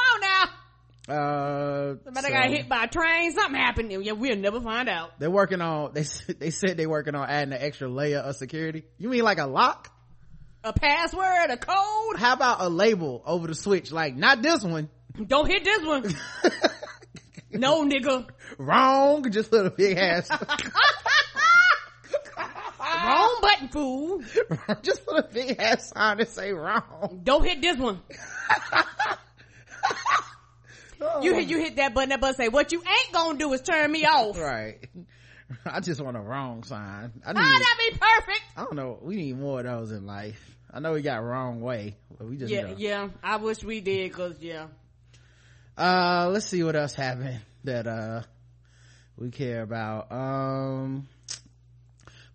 Uh, Somebody so got hit by a train. Something happened. Yeah, we'll never find out. They're working on. They they said they're working on adding an extra layer of security. You mean like a lock? A password, a code. How about a label over the switch? Like not this one. Don't hit this one. no, nigga. Wrong. Just put a big ass. Wrong button, fool. just put a big ass sign and say wrong. Don't hit this one. You hit, you hit that button, that button say, what you ain't gonna do is turn me off. Right. I just want a wrong sign. I Ah, need. that'd be perfect. I don't know. We need more of those in life. I know we got wrong way, but we just Yeah, yeah. I wish we did, cause yeah. Uh, let's see what else happened that uh we care about. Um,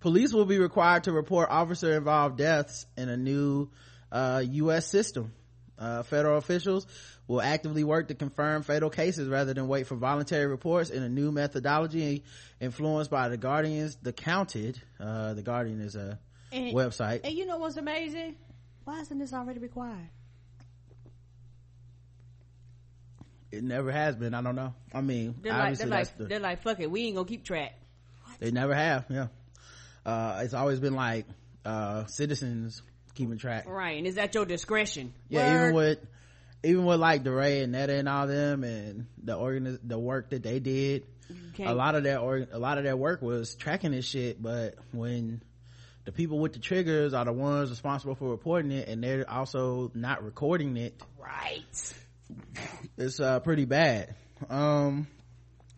police will be required to report officer involved deaths in a new uh U.S. system. Uh, federal officials will actively work to confirm fatal cases rather than wait for voluntary reports in a new methodology influenced by the Guardians, the Counted. Uh, the Guardian is a And, website. and you know what's amazing? Why isn't this already required? It never has been. I don't know. I mean, They're like, obviously they're like, the. they're like, fuck it, we ain't gonna keep track. They never have, yeah. Uh, it's always been like, uh, citizens keeping track. Right, and is that your discretion? Yeah, Word. even with, even with like DeRay and Netta and all them and the organ, the work that they did, You a lot of their, org a lot of their work was tracking this shit, but when the people with the triggers are the ones responsible for reporting it and they're also not recording it, right. it's uh pretty bad um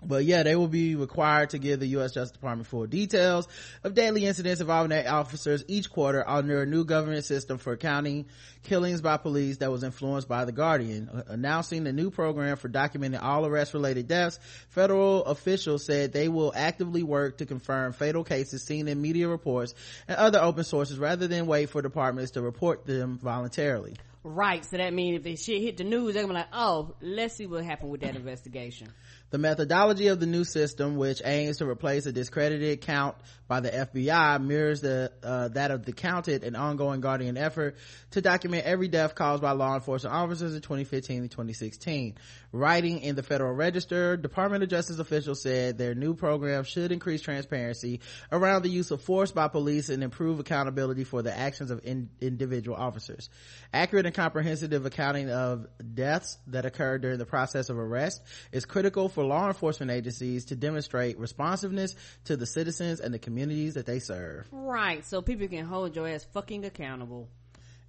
but yeah they will be required to give the u.s justice department full details of daily incidents involving their officers each quarter under a new government system for accounting killings by police that was influenced by the guardian. Announcing the new program for documenting all arrest related deaths federal officials said they will actively work to confirm fatal cases seen in media reports and other open sources rather than wait for departments to report them voluntarily. Right, so that means if the shit hit the news, they're gonna be like, oh, let's see what happened with that investigation. The methodology of the new system, which aims to replace a discredited count by the FBI, mirrors the uh, that of the counted and ongoing Guardian effort to document every death caused by law enforcement officers in 2015 and 2016. Writing in the Federal Register, Department of Justice officials said their new program should increase transparency around the use of force by police and improve accountability for the actions of in- individual officers. Accurate and comprehensive accounting of deaths that occur during the process of arrest is critical for law enforcement agencies to demonstrate responsiveness to the citizens and the communities that they serve. Right, so people can hold your ass fucking accountable.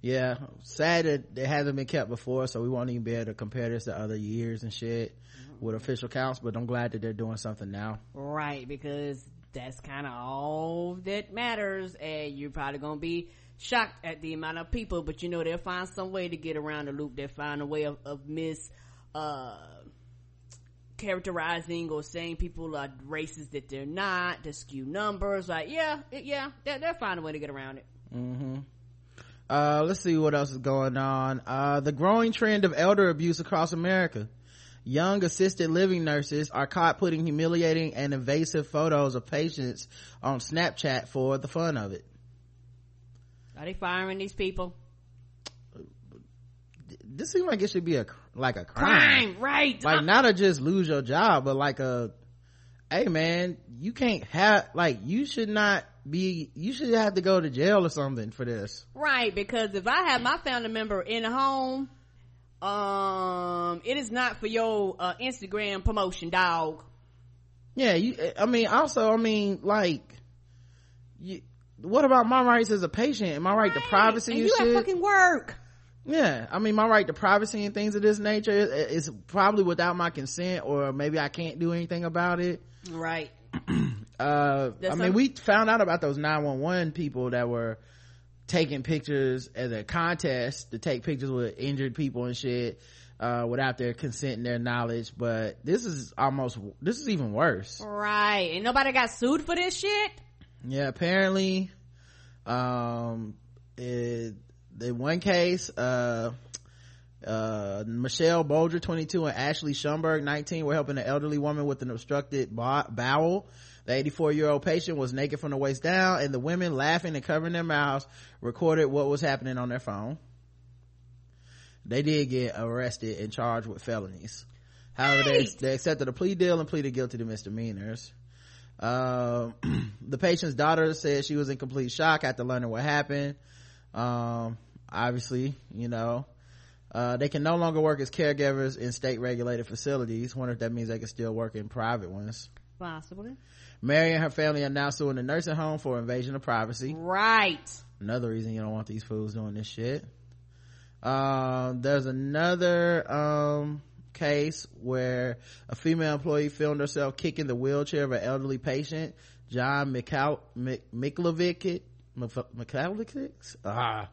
Yeah, sad that it hasn't been kept before, so we won't even be able to compare this to other years and shit with official counts, but I'm glad that they're doing something now. Right, because that's kind of all that matters, and you're probably gonna be shocked at the amount of people, but you know they'll find some way to get around the loop. They'll find a way of, of mis, uh, characterizing or saying people are races that they're not, to skew numbers. Like, yeah, yeah, they'll, they'll find a way to get around it. Uh, let's see what else is going on. Uh, the growing trend of elder abuse across America. Young assisted living nurses are caught putting humiliating and invasive photos of patients on Snapchat for the fun of it. Are they firing these people? This seems like it should be a, like a crime. Crime, right? Like not to just lose your job, but like a, hey man, you can't have, like you should not be, you should have to go to jail or something for this. Right, because if I have my family member in the home, um, it is not for your uh, Instagram promotion, dog. yeah you i mean also i mean like you, what about my rights as a patient Am I right, right. to privacy and, and you shit? fucking work yeah i mean my right to privacy and things of this nature is, is probably without my consent or maybe i can't do anything about it. Right. Uh i mean we found out about those 911 people that were taking pictures as a contest to take pictures with injured people and shit uh, without their consent and their knowledge but this is almost this is even worse. Right. And nobody got sued for this shit? Yeah apparently um it, in one case uh uh, Michelle Bolger, 22, and Ashley Schumberg, 19, were helping an elderly woman with an obstructed bowel. The 84 year old patient was naked from the waist down, and the women, laughing and covering their mouths, recorded what was happening on their phone. They did get arrested and charged with felonies. However, they, they accepted a plea deal and pleaded guilty to misdemeanors. Um, the patient's daughter said she was in complete shock after learning what happened. Um, obviously, you know, uh, they can no longer work as caregivers in state regulated facilities. Wonder if that means they can still work in private ones. Possibly. Mary and her family are now suing the nursing home for invasion of privacy. Right. Another reason you don't want these fools doing this shit. Um, there's another, um, case where a female employee filmed herself kicking the wheelchair of an elderly patient, John Mikal- Miklovic, Miklovic, ah,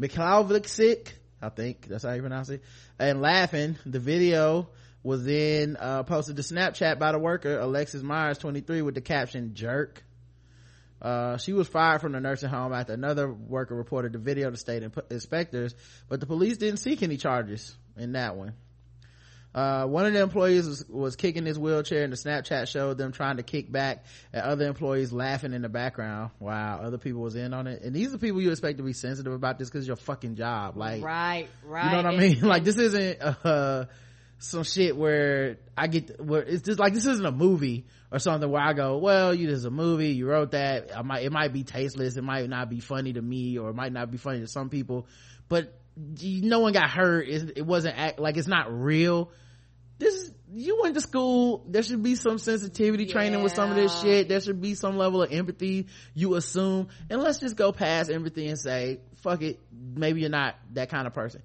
Miklovic, I think that's how you pronounce it, and laughing. The video was then uh, posted to Snapchat by the worker, Alexis Myers, 23, with the caption, jerk. Uh, she was fired from the nursing home after another worker reported the video to state inspectors, but the police didn't seek any charges in that one. Uh, one of the employees was, was, kicking his wheelchair and the Snapchat showed them trying to kick back at other employees laughing in the background. Wow. Other people was in on it. And these are people you expect to be sensitive about this because your fucking job. Like, right, right. You know what I mean? like this isn't, uh, some shit where I get, where it's just like, this isn't a movie or something where I go, well, you just a movie, you wrote that, I might, it might be tasteless, it might not be funny to me, or it might not be funny to some people, but no one got hurt, it wasn't act, like it's not real this you went to school there should be some sensitivity yeah. training with some of this shit. There should be some level of empathy you assume. And let's just go past empathy and say fuck it maybe you're not that kind of person.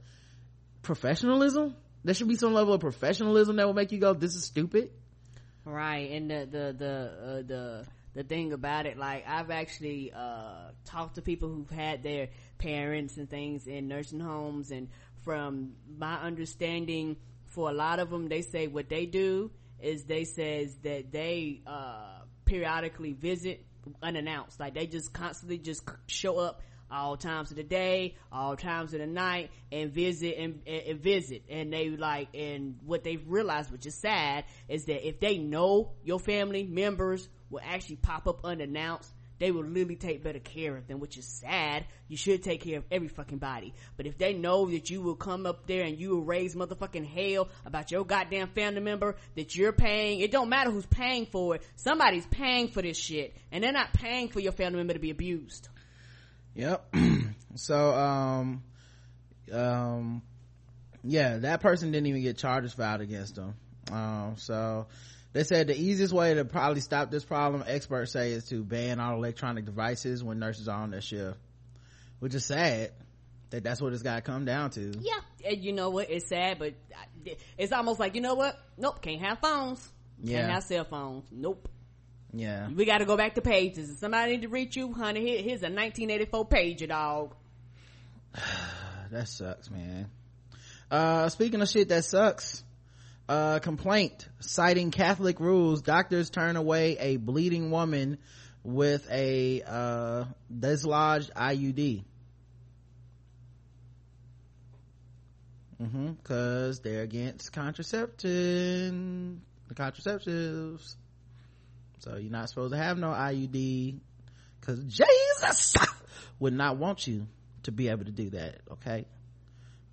Professionalism? There should be some level of professionalism that will make you go this is stupid. Right and the the the uh, the the thing about it like i've actually uh, talked to people who've had their parents and things in nursing homes and from my understanding for a lot of them, they say what they do is they says that they, uh, periodically visit unannounced. Like they just constantly just show up all times of the day, all times of the night, and visit and, and, and, visit. And they like, and what they've realized, which is sad, is that if they know your family members will actually pop up unannounced, they will literally take better care of them, which is sad. You should take care of every fucking body. But if they know that you will come up there and you will raise motherfucking hell about your goddamn family member that you're paying, it don't matter who's paying for it. Somebody's paying for this shit. And they're not paying for your family member to be abused. Yep. so, um, um, yeah, that person didn't even get charges filed against them. Um, so, they said the easiest way to probably stop this problem, experts say, is to ban all electronic devices when nurses are on their shift. Which is sad that that's what it's got to come down to. Yeah. And you know what? It's sad, but it's almost like, you know what? Nope. Can't have phones. Yeah. Can't have cell phones. Nope. Yeah. We got to go back to pages. If somebody need to reach you, honey, here's a 1984 pager, dog. that sucks, man. Uh, speaking of shit that sucks, uh, complaint citing Catholic rules. Doctors turn away a bleeding woman with a uh, dislodged IUD. Mm-hmm. Cause they're against contraception, the contraceptives. So you're not supposed to have no IUD cause Jesus would not want you to be able to do that. Okay.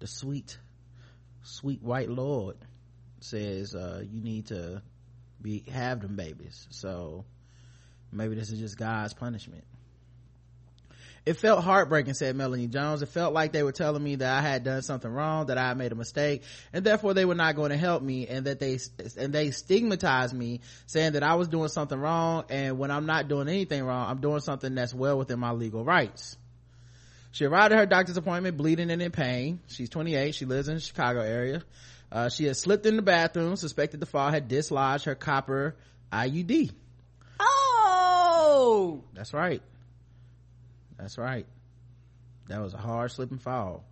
The sweet, sweet white Lord says uh, you need to be have them babies. So maybe this is just god's punishment. It felt heartbreaking said melanie jones. It felt like they were telling me that i had done something wrong that i made a mistake and therefore they were not going to help me and that they and they stigmatized me saying that i was doing something wrong and when i'm not doing anything wrong i'm doing something that's well within my legal rights. She arrived at her doctor's appointment bleeding and in pain. She's 28 she lives in the chicago area uh, she had slipped in the bathroom suspected the fall had dislodged her copper iud Oh! that's right that's right. That was a hard slip and fall.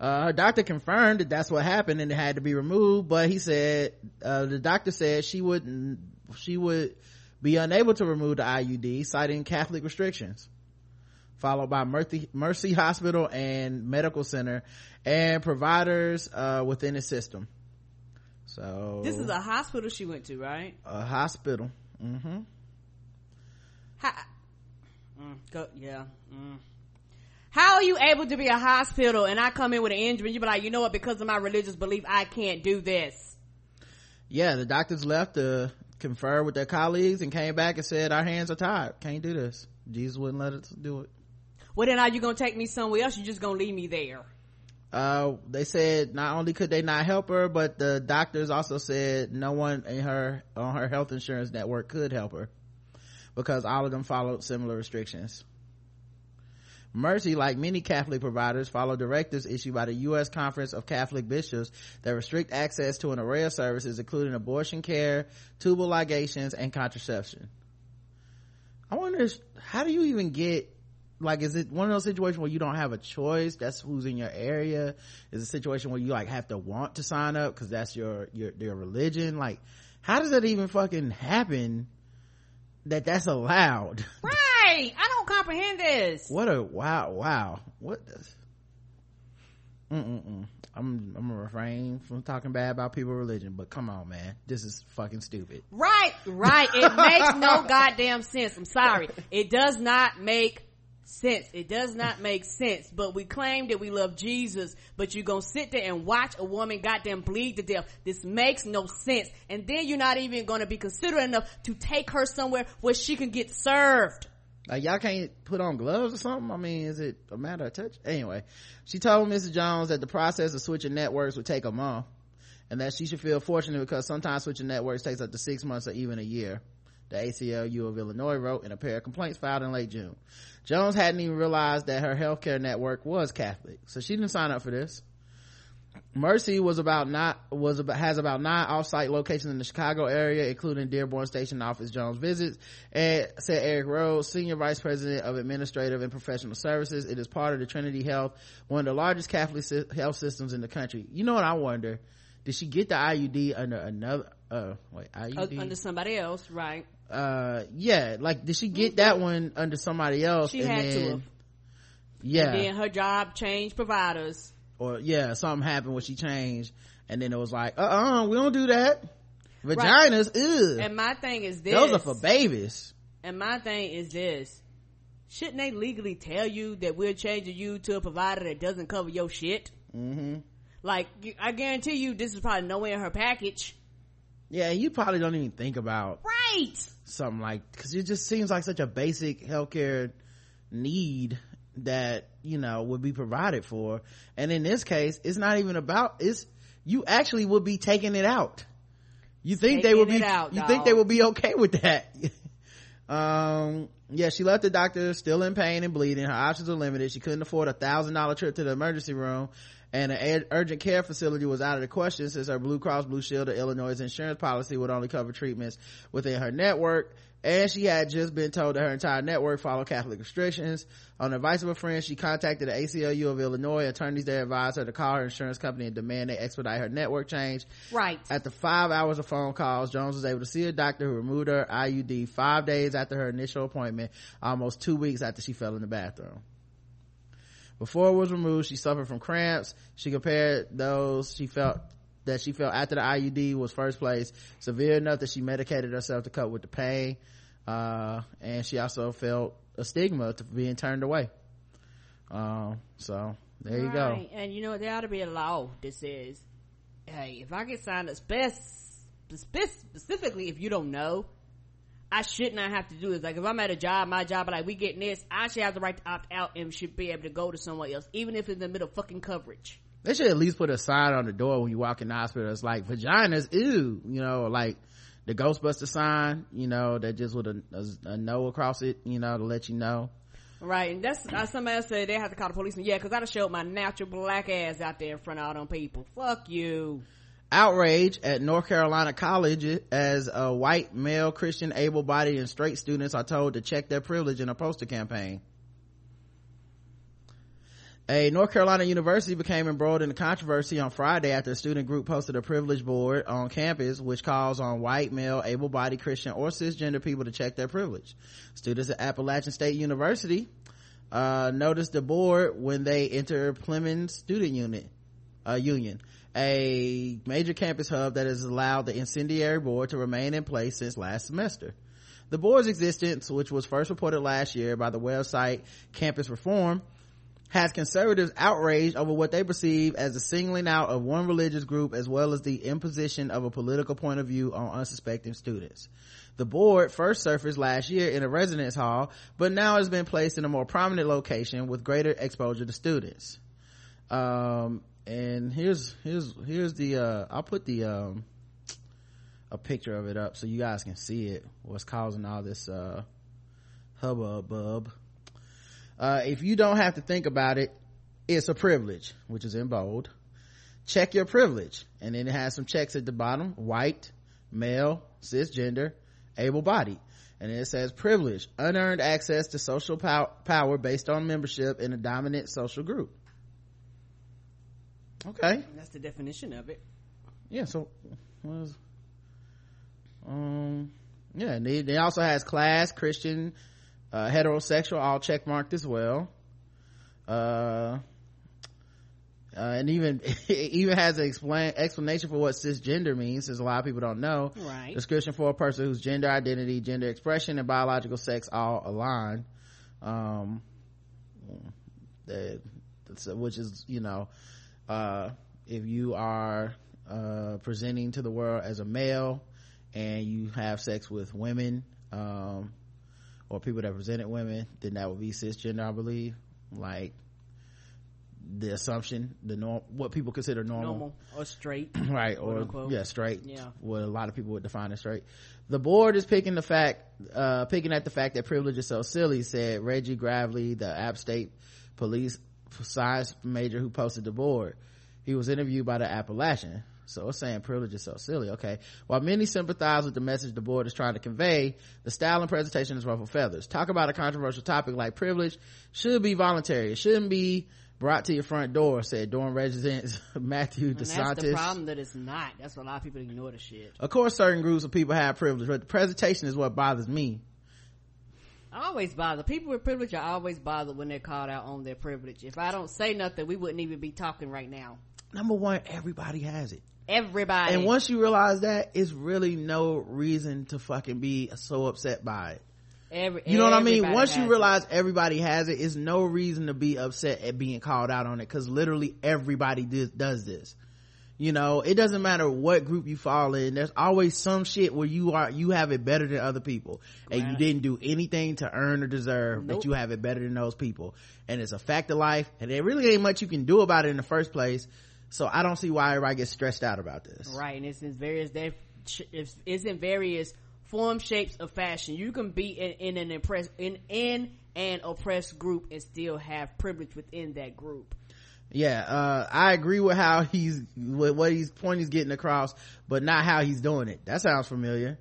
Uh, her doctor confirmed that that's what happened and it had to be removed, but he said, uh, the doctor said she wouldn't, she would be unable to remove the IUD, citing Catholic restrictions. Followed by Mercy, Mercy Hospital and Medical Center and providers, uh, within the system. So. This is a hospital she went to, right? A hospital. Mm-hmm. How, mm, go, yeah. Mm. How are you able to be a hospital and I come in with an injury and you be like, you know what, because of my religious belief, I can't do this. Yeah, the doctors left to confer with their colleagues and came back and said, our hands are tied. Can't do this. Jesus wouldn't let us do it. Well, then are you gonna take me somewhere else? You're just gonna leave me there? Uh, they said not only could they not help her, but the doctors also said no one in her, on her health insurance network could help her because all of them followed similar restrictions. Mercy, like many Catholic providers, follow directives issued by the U.S. Conference of Catholic Bishops that restrict access to an array of services, including abortion care, tubal ligations, and contraception. I wonder, how do you even get, like, is it one of those situations where you don't have a choice? That's who's in your area? Is it a situation where you, like, have to want to sign up because that's your, your, your religion? Like, how does that even fucking happen that that's allowed? Right! I don't comprehend this. What a wow, wow. What does? Mm-mm-mm. I'm I'm gonna refrain from talking bad about people's religion, but come on, man, this is fucking stupid. Right, right. It makes no goddamn sense. I'm sorry. It does not make sense. It does not make sense. But we claim that we love Jesus, but you're gonna sit there and watch a woman goddamn bleed to death. This makes no sense. And then you're not even gonna be considerate enough to take her somewhere where she can get served. Like y'all can't put on gloves or something? I mean, is it a matter of touch? Anyway, she told Mrs. Jones that the process of switching networks would take a month and that she should feel fortunate because sometimes switching networks takes up to six months or even a year. The ACLU of Illinois wrote in a pair of complaints filed in late June. Jones hadn't even realized that her healthcare network was Catholic, so she didn't sign up for this. Mercy was about not was about has about nine off-site locations in the Chicago area, including Dearborn Station office Jones visits. And said Eric Rose, senior vice president of administrative and professional services. It is part of the Trinity Health, one of the largest Catholic health systems in the country. You know what I wonder? Did she get the IUD under another? Uh, wait, IUD under somebody else, right? Uh, yeah. Like, did she get that one under somebody else? She had then, to have. Yeah. And then her job changed providers or yeah something happened when she changed and then it was like uh-uh we don't do that vaginas right. and my thing is this those are for babies and my thing is this shouldn't they legally tell you that we're changing you to a provider that doesn't cover your shit mm-hmm. like i guarantee you this is probably nowhere in her package yeah you probably don't even think about right something like because it just seems like such a basic healthcare need that you know would be provided for. And in this case it's not even about it's you actually would be taking it out. You think taking they would be out, you dog. think they would be okay with that? Um yeah she left the doctor still in pain and bleeding. Her options were limited. She couldn't afford a thousand dollar trip to the emergency room and an urgent care facility was out of the question since her blue cross blue shield of illinois insurance policy would only cover treatments within her network and she had just been told that her entire network followed Catholic restrictions. On the advice of a friend, she contacted the ACLU of Illinois. Attorneys there advised her to call her insurance company and demand they expedite her network change. Right. After five hours of phone calls, Jones was able to see a doctor who removed her IUD five days after her initial appointment, almost two weeks after she fell in the bathroom. Before it was removed, she suffered from cramps. She compared those she felt that she felt after the IUD was first place severe enough that she medicated herself to cope with the pain. Uh, and she also felt a stigma to being turned away. Um, so there you go. And you know, there ought to be a law that says, hey, if I get signed up, spec- specifically if you don't know, I should not have to do this. Like if I'm at a job, my job, like we getting this, I should have the right to opt out and should be able to go to somewhere else, even if it's in the middle of fucking coverage. They should at least put a sign on the door when you walk in the hospital. It's like vaginas, ew, you know, like the Ghostbuster sign, you know, that just with a, a, a no across it, you know, to let you know. Right, and that's uh, somebody else said they have to call the police. And yeah, because I'd have showed my natural black ass out there in front of all them people. Fuck you. Outrage at North Carolina College as a white male Christian able-bodied and straight students are told to check their privilege in a poster campaign. A North Carolina university became embroiled in a controversy on Friday after a student group posted a privilege board on campus which calls on white, male, able-bodied Christian or cisgender people to check their privilege. Students at Appalachian State University uh, noticed the board when they enter Plemmons Student Unit uh, Union a major campus hub that has allowed the incendiary board to remain in place since last semester. The board's existence, which was first reported last year by the website Campus Reform, has conservatives outraged over what they perceive as the singling out of one religious group as well as the imposition of a political point of view on unsuspecting students. The board first surfaced last year in a residence hall, but now has been placed in a more prominent location with greater exposure to students. Um, and here's here's here's the uh i'll put the um a picture of it up so you guys can see it what's causing all this uh hubbub uh if you don't have to think about it it's a privilege which is in bold. Check your privilege. And then it has some checks at the bottom white male cisgender able-bodied. And it says privilege unearned access to social pow- power based on membership in a dominant social group okay That's the definition of it. yeah so was um yeah they, they also has class christian uh heterosexual all check marked as well uh uh, and even it even has an explain explanation for what cisgender means since a lot of people don't know Right. description for a person whose gender identity gender expression and biological sex all align um that which is you know uh if you are uh presenting to the world as a male and you have sex with women um or people that presented women then that would be cisgender i believe like the assumption the norm what people consider Normal or straight. right or unquote. yeah straight Yeah. what a lot of people would define as straight the board is picking the fact uh picking at the fact that privilege is so silly said reggie gravely the app state police science major who posted the board. He was interviewed by the appalachian. So it's saying privilege is so silly. Okay. While many sympathize with the message the board is trying to convey the style and presentation is ruffle feathers. Talk about a controversial topic like privilege should be voluntary. It shouldn't be brought to your front door said Durham resident matthew And that's the desantis. problem that it's not. That's why a lot of people ignore the shit. of course certain groups of people have privilege but the presentation is what bothers me I always bother. People with privilege are always bothered when they're called out on their privilege. If I don't say nothing, we wouldn't even be talking right now. number one everybody has it Everybody. and once you realize that it's really no reason to fucking be so upset by it Every, you know what i mean once you realize everybody has it it's no reason to be upset at being called out on it because literally everybody does, does this you know it doesn't matter what group you fall in there's always some shit where you are you have it better than other people and you didn't do anything to earn or deserve Nope. that you have it better than those people and it's a fact of life and there really ain't much you can do about it in the first place so i don't see why everybody gets stressed out about this Right, and it's in various it's, it's in various form, shapes of fashion. You can be in, in an impress in in an oppressed group and still have privilege within that group. Yeah uh i agree with how he's with what he's point he's getting across but not how he's doing it. That sounds familiar.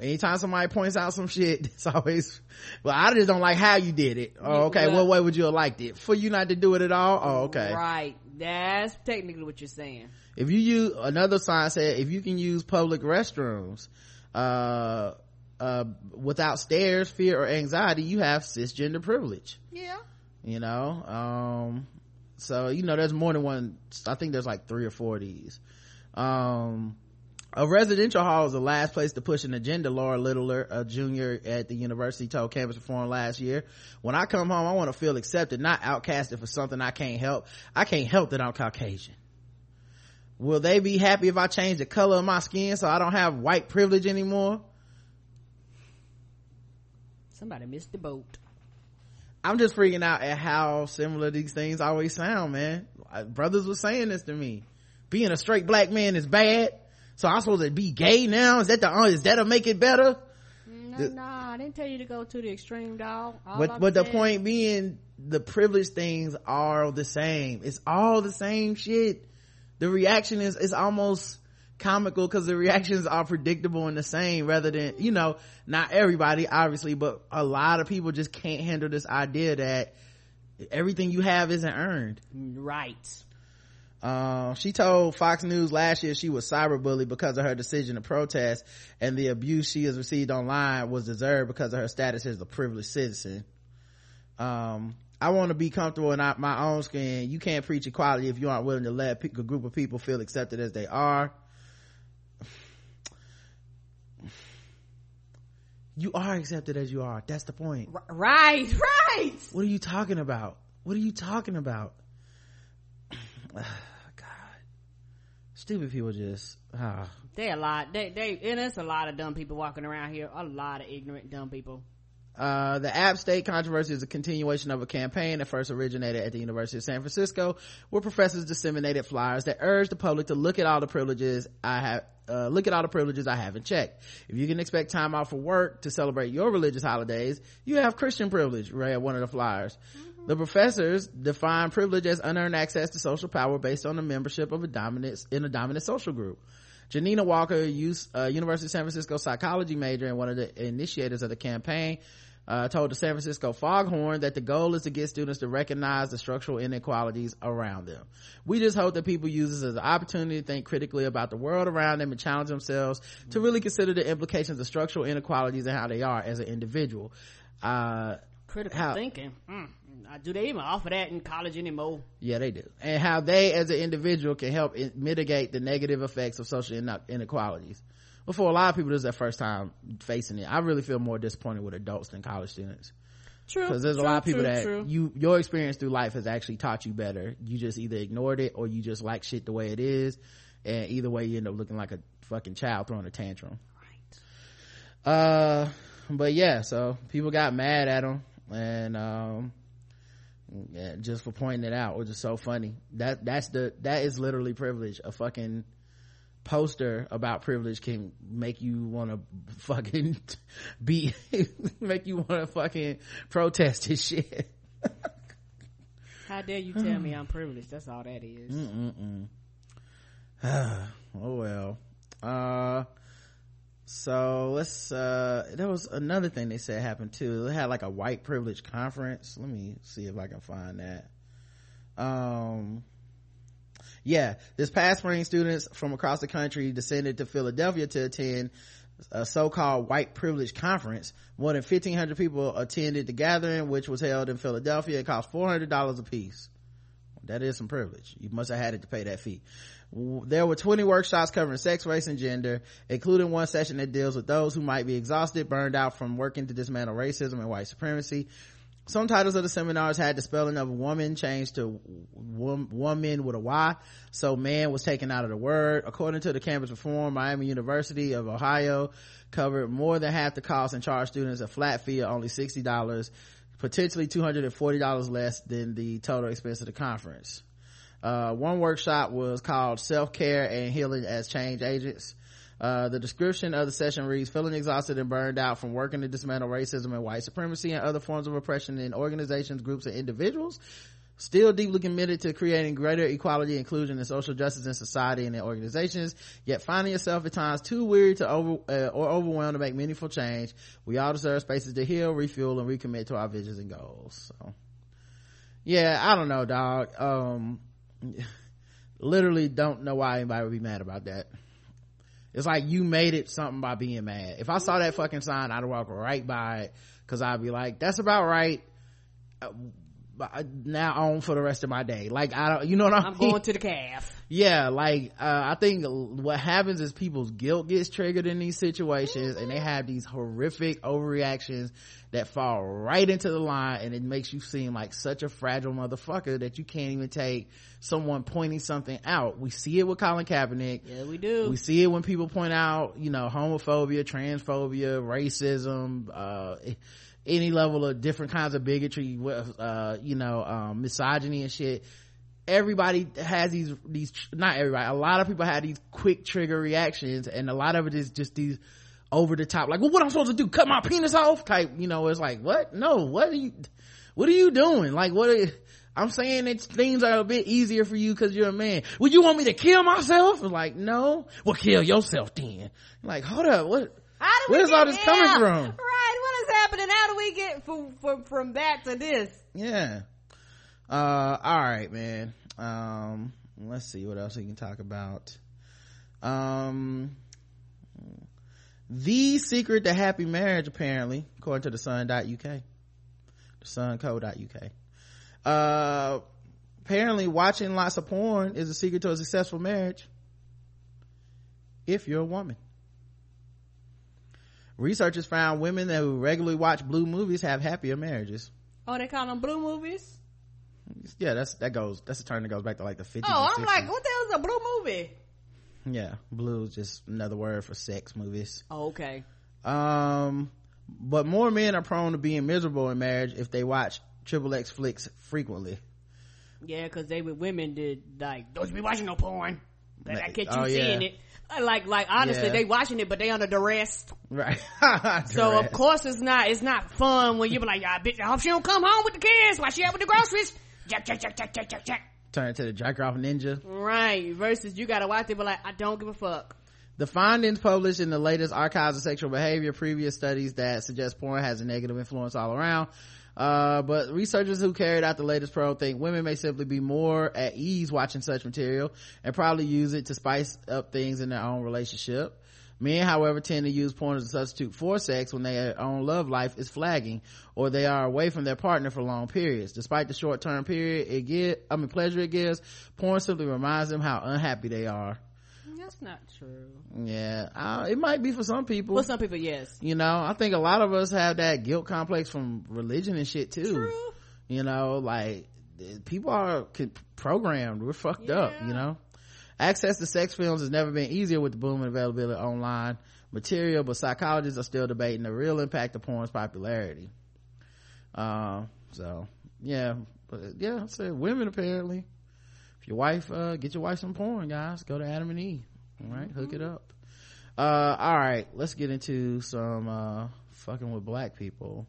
Anytime somebody points out some shit it's always well i just don't like how you did it. Oh okay Well- what way would you have liked it? For you not to do it at all? Oh okay. Right, that's technically what you're saying. if you use another sign said if you can use public restrooms uh uh without stairs fear or anxiety you have cisgender privilege. Yeah. you know um so you know there's more than one i think there's like three or four of these. Um a residential hall is the last place to push an agenda laura littler a junior at the university told campus reform last year. When i come home i want to feel accepted not outcasted for something i can't help. I can't help that i'm caucasian. Will they be happy if i change the color of my skin so i don't have white privilege anymore? Somebody missed the boat i'm just freaking out at how similar these things always sound man brothers were saying this to me being a straight black man is bad so i'm supposed to be gay now is that the uh, is that'll make it better no, the, no, I didn't tell you to go to the extreme, dog. All but but the point being, the privilege things are the same. It's all the same shit. The reaction is is almost comical because the reactions are predictable and the same rather than you know not everybody obviously but a lot of people just can't handle this idea that everything you have isn't earned right uh, she told Fox News last year she was cyberbullied because of her decision to protest and the abuse she has received online was deserved because of her status as a privileged citizen. Um, I want to be comfortable in my own skin. You can't preach equality if you aren't willing to let a group of people feel accepted as they are. You are accepted as you are. That's the point. Right, right. What are you talking about? What are you talking about? God stupid people just ah. they a lot they they and there's a lot of dumb people walking around here a lot of ignorant dumb people uh, the App State controversy is a continuation of a campaign that first originated at the University of San Francisco, where professors disseminated flyers that urged the public to look at all the privileges I have, uh, look at all the privileges I haven't checked. If you can expect time off for work to celebrate your religious holidays, you have Christian privilege, read one of the flyers. Mm-hmm. The professors define privilege as unearned access to social power based on the membership of a dominant, in a dominant social group. Janina Walker, uh, University of San Francisco psychology major and one of the initiators of the campaign, uh, told the San Francisco Foghorn that the goal is to get students to recognize the structural inequalities around them. We just hope that people use this as an opportunity to think critically about the world around them and challenge themselves to really consider the implications of structural inequalities and how they are as an individual. Uh, critical how, thinking. Mm. Do they even offer that in college anymore? Yeah, they do. And how they, as an individual, can help mitigate the negative effects of social inequalities. But for a lot of people, this is their first time facing it. I really feel more disappointed with adults than college students. True. Because there's true, a lot of people true, that true. you, your experience through life has actually taught you better. You just either ignored it or you just like shit the way it is. And either way, you end up looking like a fucking child throwing a tantrum. Right. Uh, but yeah, so people got mad at him and, um, yeah, just for pointing it out, which is so funny. That, that's the, that is literally privilege. A fucking, poster about privilege can make you want to fucking be make you want to fucking protest his shit. How dare you tell me i'm privileged? That's all that is. oh well. Uh so let's uh there was another thing they said happened too. They had like a white privilege conference. Let me see if i can find that. Um yeah this past spring students from across the country descended to philadelphia to attend a so-called white privilege conference. More than 1500 people attended the gathering which was held in philadelphia. It cost $400 a piece that is some privilege. You must have had it to pay that fee. There were 20 workshops covering sex race and gender including one session that deals with those who might be exhausted burned out from working to dismantle racism and white supremacy some titles of the seminars had the spelling of woman changed to woman with a Y. So man was taken out of the word. According to the campus reform, Miami University of Ohio covered more than half the cost and charged students a flat fee of only $60, potentially $240 less than the total expense of the conference. Uh, one workshop was called self-care and healing as change agents. Uh, the description of the session reads, feeling exhausted and burned out from working to dismantle racism and white supremacy and other forms of oppression in organizations, groups, and individuals. Still deeply committed to creating greater equality, inclusion, and social justice in society and in organizations, yet finding yourself at times too weary to over, uh, or overwhelmed to make meaningful change. We all deserve spaces to heal, refuel, and recommit to our visions and goals. So, yeah, I don't know, dog. Um, literally don't know why anybody would be mad about that. It's like you made it something by being mad. If I saw that fucking sign, I'd walk right by it because I'd be like, that's about right. Uh, now on for the rest of my day. Like I don't, you know what I I'm mean? going to the calf. Yeah, like uh, I think what happens is people's guilt gets triggered in these situations, and they have these horrific overreactions that fall right into the line, and it makes you seem like such a fragile motherfucker that you can't even take someone pointing something out. We see it with Colin Kaepernick. Yeah, we do. We see it when people point out, you know, homophobia, transphobia, racism, uh, any level of different kinds of bigotry uh you know um misogyny and shit everybody has these these not everybody a lot of people have these quick trigger reactions and a lot of it is just these over the top like well what i'm supposed to do? Cut my penis off? Type you know it's like what? No what are you what are you doing? Like what are, i'm saying that things are a bit easier for you because you're a man. Would you want me to kill myself? Like no. Well kill yourself then. Like hold up what How do we where's all this there? coming from? Right, what is happening? How do we get from from, from that to this? yeah uh all right man. Um let's see what else we can talk about. Um the secret to happy marriage apparently according to the sun.uk the sun.co.uk uh apparently watching lots of porn is a secret to a successful marriage if you're a woman. Researchers found women that who regularly watch blue movies have happier marriages. Oh, they call them blue movies. Yeah that's that goes that's a term that goes back to like the 50s Oh, I'm like, what the hell is a blue movie? yeah blue is just another word for sex movies Oh, okay. um but more men are prone to being miserable in marriage if they watch triple x flicks frequently Yeah, because they with women did like, don't you be watching no porn. But I catch you oh, yeah. seeing it. Uh, Like, like honestly, Yeah. they watching it, but they under duress. right So of course it's not, it's not fun when you be like, ah, bitch, I hope she don't come home with the kids while she out with the groceries. Jack, jack, jack, jack, jack, jack, jack. turn into the jack off ninja Right. Versus you gotta watch it, but like, I don't give a fuck. The findings published in the latest archives of sexual behavior, previous studies that suggest porn has a negative influence all around. Uh, but researchers who carried out the latest probe think women may simply be more at ease watching such material and probably use it to spice up things in their own relationship. Men, however, tend to use porn as a substitute for sex when their own love life is flagging or they are away from their partner for long periods. Despite the short-term period it give, I mean pleasure it gives, porn simply reminds them how unhappy they are. That's not true. Yeah, uh, it might be for some people. Well, some people, yes. you know, I think a lot of us have that guilt complex from religion and shit too. True. You know, like people are programmed. We're fucked up. You know, access to sex films has never been easier with the boom and availability of online material, but psychologists are still debating the real impact of porn's popularity. Uh, so yeah, but yeah, I said women apparently. If your wife, uh, get your wife some porn, guys. Go to Adam and Eve. All right, hook it up. Uh, all right, let's get into some uh fucking with black people.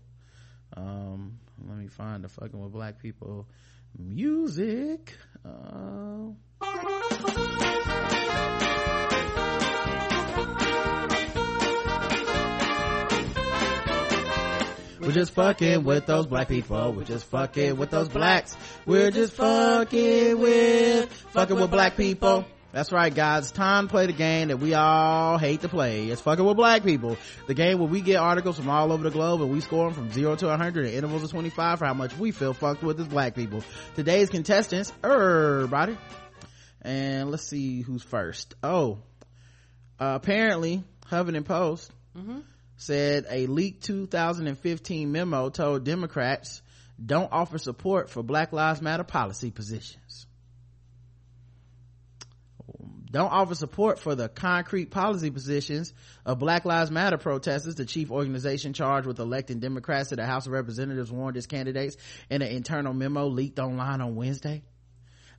Um, let me find the fucking with black people music. We're just fucking with those black people. We're just fucking with those blacks. We're just fucking with fucking with black people. That's right, guys. It's time to play the game that we all hate to play. It's fucking with black people. The game where we get articles from all over the globe and we score them from zero to 100 in intervals of 25 for how much we feel fucked with as black people. Today's contestants, everybody. And let's see who's first. Oh, uh, apparently Huffington Post said a leaked 2015 memo told Democrats don't offer support for Black Lives Matter policy positions. Don't offer support for the concrete policy positions of Black Lives Matter protesters. The chief organization charged with electing Democrats to the House of Representatives warned its candidates in an internal memo leaked online on Wednesday.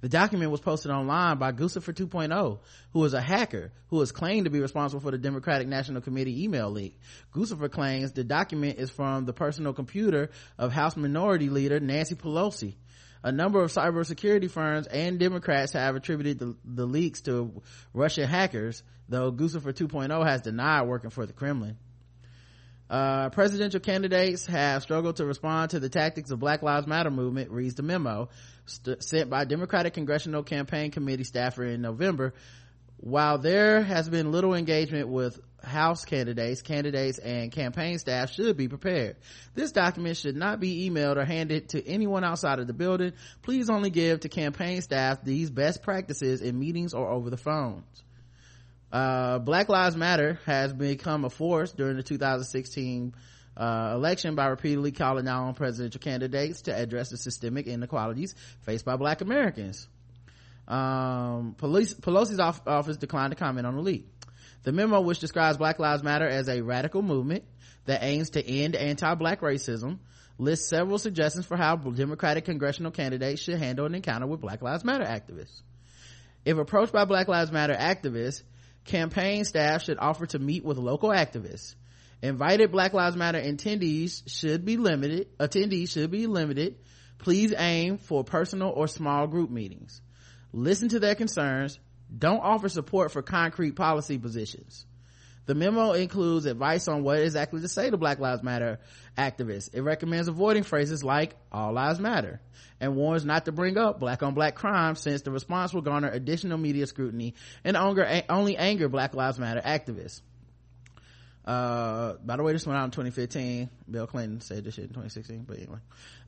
The document was posted online by Guccifer 2.0, who is a hacker who is claimed to be responsible for the Democratic National Committee email leak. Guccifer claims the document is from the personal computer of House Minority Leader Nancy Pelosi. A number of cybersecurity firms and Democrats have attributed the, the leaks to Russian hackers, though Guccifer 2.0 has denied working for the Kremlin. Uh, presidential candidates have struggled to respond to the tactics of Black Lives Matter movement, reads the memo, st- sent by Democratic Congressional Campaign Committee staffer in November. While there has been little engagement with House candidates, candidates and campaign staff should be prepared. This document should not be emailed or handed to anyone outside of the building. Please only give to campaign staff these best practices in meetings or over the phones. Uh, Black Lives Matter has become a force during the 2016 uh, election by repeatedly calling out on presidential candidates to address the systemic inequalities faced by black Americans. Um, police, Pelosi's off, office declined to comment on the leak. The memo, which describes Black Lives Matter as a radical movement that aims to end anti-black racism, lists several suggestions for how Democratic congressional candidates should handle an encounter with Black Lives Matter activists. If approached by Black Lives Matter activists, campaign staff should offer to meet with local activists. Invited Black Lives Matter attendees should be limited, attendees should be limited. Please aim for personal or small group meetings. Listen to their concerns. Don't offer support for concrete policy positions. The memo includes advice on what exactly to say to Black Lives Matter activists. It recommends avoiding phrases like all lives matter and warns not to bring up black on black crime since the response will garner additional media scrutiny and only anger Black Lives Matter activists. Uh, by the way, this went out in 2015. Bill Clinton said this shit in 2016, but anyway.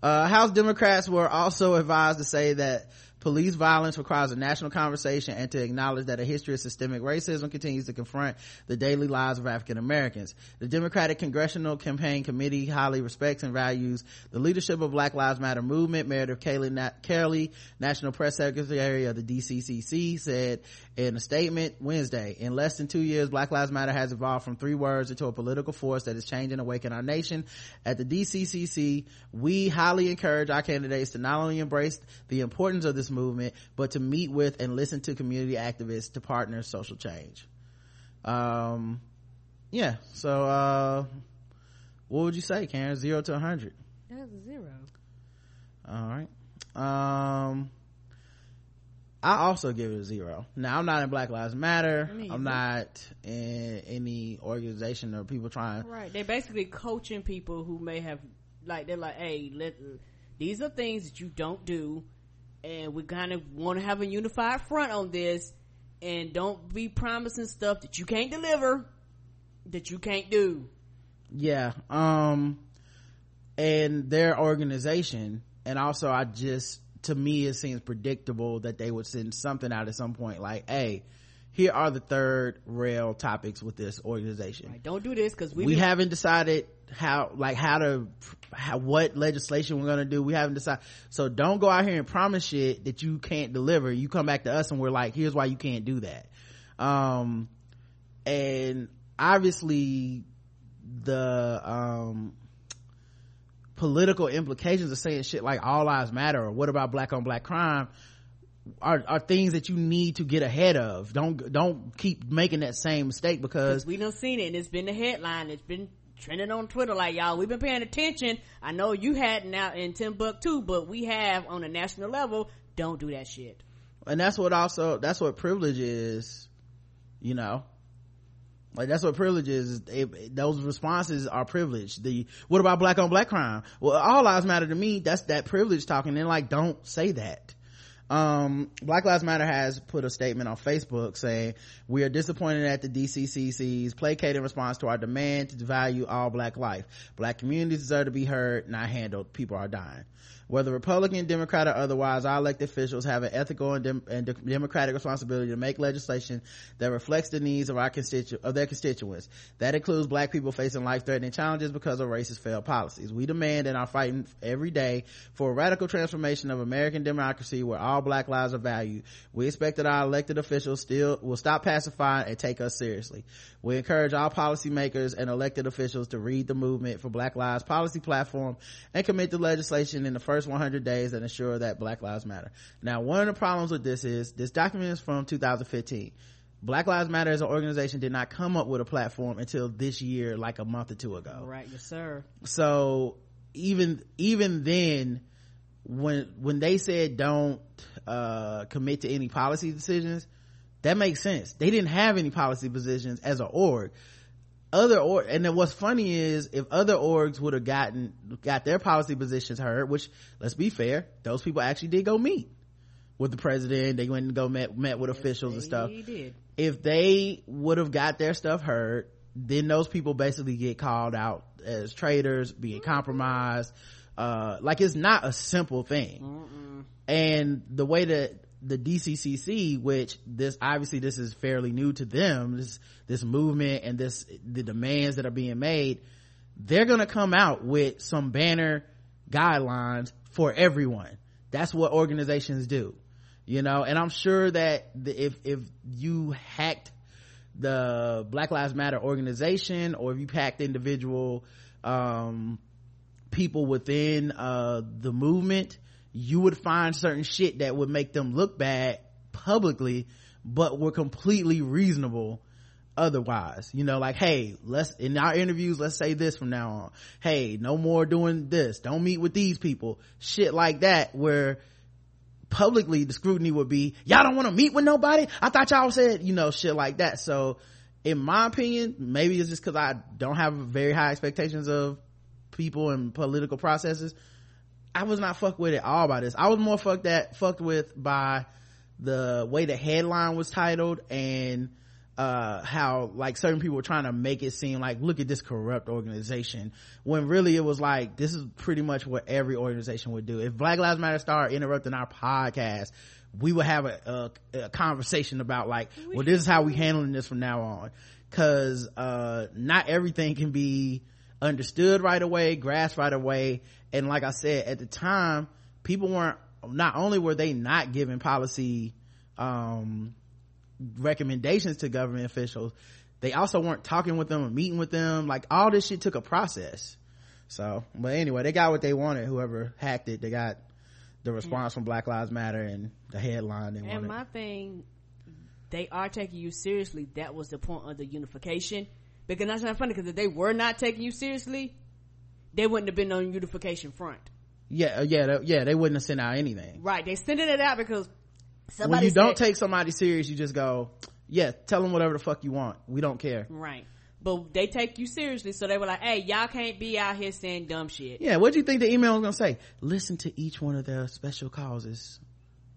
Uh, House Democrats were also advised to say that police violence requires a national conversation and to acknowledge that a history of systemic racism continues to confront the daily lives of African Americans. The Democratic Congressional Campaign Committee highly respects and values the leadership of Black Lives Matter movement. Meredith Kelly, Kelly National Press Secretary of the DCCC, said in a statement Wednesday, in less than two years, Black Lives Matter has evolved from three words into a political force that is changing and awakening our nation. At the DCCC, we highly encourage our candidates to not only embrace the importance of this movement, but to meet with and listen to community activists to partner social change. Um, yeah. So, uh, what would you say, Karen? Zero to a hundred? That's a zero. All right. Um, I also give it a zero. Now I'm not in Black Lives Matter. I'm not in any organization or people trying. Right. They're basically coaching people who may have like they're like, hey, let these are things that you don't do, and we kind of want to have a unified front on this, and don't be promising stuff that you can't deliver, that you can't do. Yeah. Um, and their organization, and also I just to me it seems predictable that they would send something out at some point like, hey here are the third rail topics with this organization. Right, don't do this because we we haven't decided how like how to how what legislation we're gonna do. We haven't decided. So don't go out here and promise shit that you can't deliver. You come back to us and we're like, here's why you can't do that. Um, and obviously the um political implications of saying shit like all lives matter or what about black on black crime are, are things that you need to get ahead of. Don't don't keep making that same mistake because we don't seen it and it's been the headline. It's been trending on Twitter like y'all. We've been paying attention. I know you hadn't out in Timbuktu, but we have on a national level. Don't do that shit. And that's what also that's what privilege is. You know, like that's what privilege is. It, those responses are privilege. The what about black on black crime? Well, all lives matter to me. That's that privilege talking. And like, don't say that um, black lives matter has put a statement on facebook saying we are disappointed at the dcc's placating response to our demand to value all black life. Black communities deserve to be heard not handled. People are dying whether Republican, Democrat, or otherwise, our elected officials have an ethical and, dem- and de- democratic responsibility to make legislation that reflects the needs of our constitu- of their constituents. That includes black people facing life-threatening challenges because of racist failed policies. We demand and are fighting every day for a radical transformation of American democracy where all black lives are valued. We expect that our elected officials still will stop pacifying and take us seriously. We encourage all policymakers and elected officials to read the movement for Black Lives policy platform and commit to legislation in the first 100 days that ensure that Black Lives Matter. Now, one of the problems with this is this document is from 2015. Black Lives Matter as an organization did not come up with a platform until this year, like a month or two ago. Right, yes, sir. So even even then, when when they said don't uh, commit to any policy decisions, that makes sense they didn't have any policy positions as an org other or and then what's funny is if other orgs would have gotten got their policy positions heard which let's be fair those people actually did go meet with the president. They went and go met met with yes, officials and stuff. did. if they would have got their stuff heard then those people basically get called out as traitors being compromised. Uh, like it's not a simple thing. Mm-mm. and the way that the DCCC, which this obviously this is fairly new to them, this this movement and this the demands that are being made, they're gonna come out with some banner guidelines for everyone. That's what organizations do, you know. And I'm sure that the, if if you hacked the black lives matter organization or if you hacked individual um, people within uh, the movement you would find certain shit that would make them look bad publicly but were completely reasonable otherwise. You know like hey let's in our interviews let's say this from now on. Hey no more doing this. Don't meet with these people. Shit like that where publicly the scrutiny would be y'all don't want to meet with nobody? I thought y'all said you know shit like that. So in my opinion maybe it's just because i don't have very high expectations of people and political processes i was not fucked with at all by this. I was more fucked that fucked with by the way the headline was titled and uh, how like certain people were trying to make it seem like look at this corrupt organization when really it was like this is pretty much what every organization would do. If black lives matter started interrupting our podcast we would have a, a, a conversation about like well this is how we handling this from now on. Because uh, not everything can be understood right away grasped right away and like i said at the time people weren't not only were they not giving policy um, recommendations to government officials they also weren't talking with them or meeting with them. Like all this shit took a process. So but anyway they got what they wanted whoever hacked it. They got the response from black lives matter and the headline they And wanted. my thing, they are taking you seriously. That was the point of the unification. Because that's not funny, because if they were not taking you seriously, they wouldn't have been on unification front. yeah uh, yeah they, yeah they wouldn't have sent out anything Right. They sent it out because when somebody you don't take somebody serious you just go yeah tell them whatever the fuck you want we don't care Right. But they take you seriously, so they were like, hey, y'all can't be out here saying dumb shit. Yeah, what do you think the email was gonna say? Listen to each one of their special causes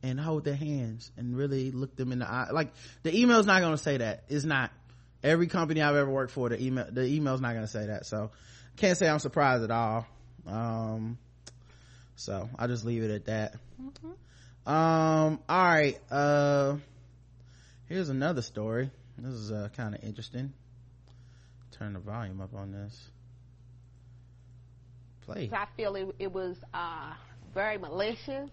and hold their hands and really look them in the eye. Like the email's not gonna say that. It's not. Every company I've ever worked for, the email the email's not gonna say that. So can't say I'm surprised at all. Um so I'll just leave it at that. Um all right, uh here's another story. This is uh kind of interesting. Turn the volume up on this. Play. I feel it, it was uh, very malicious.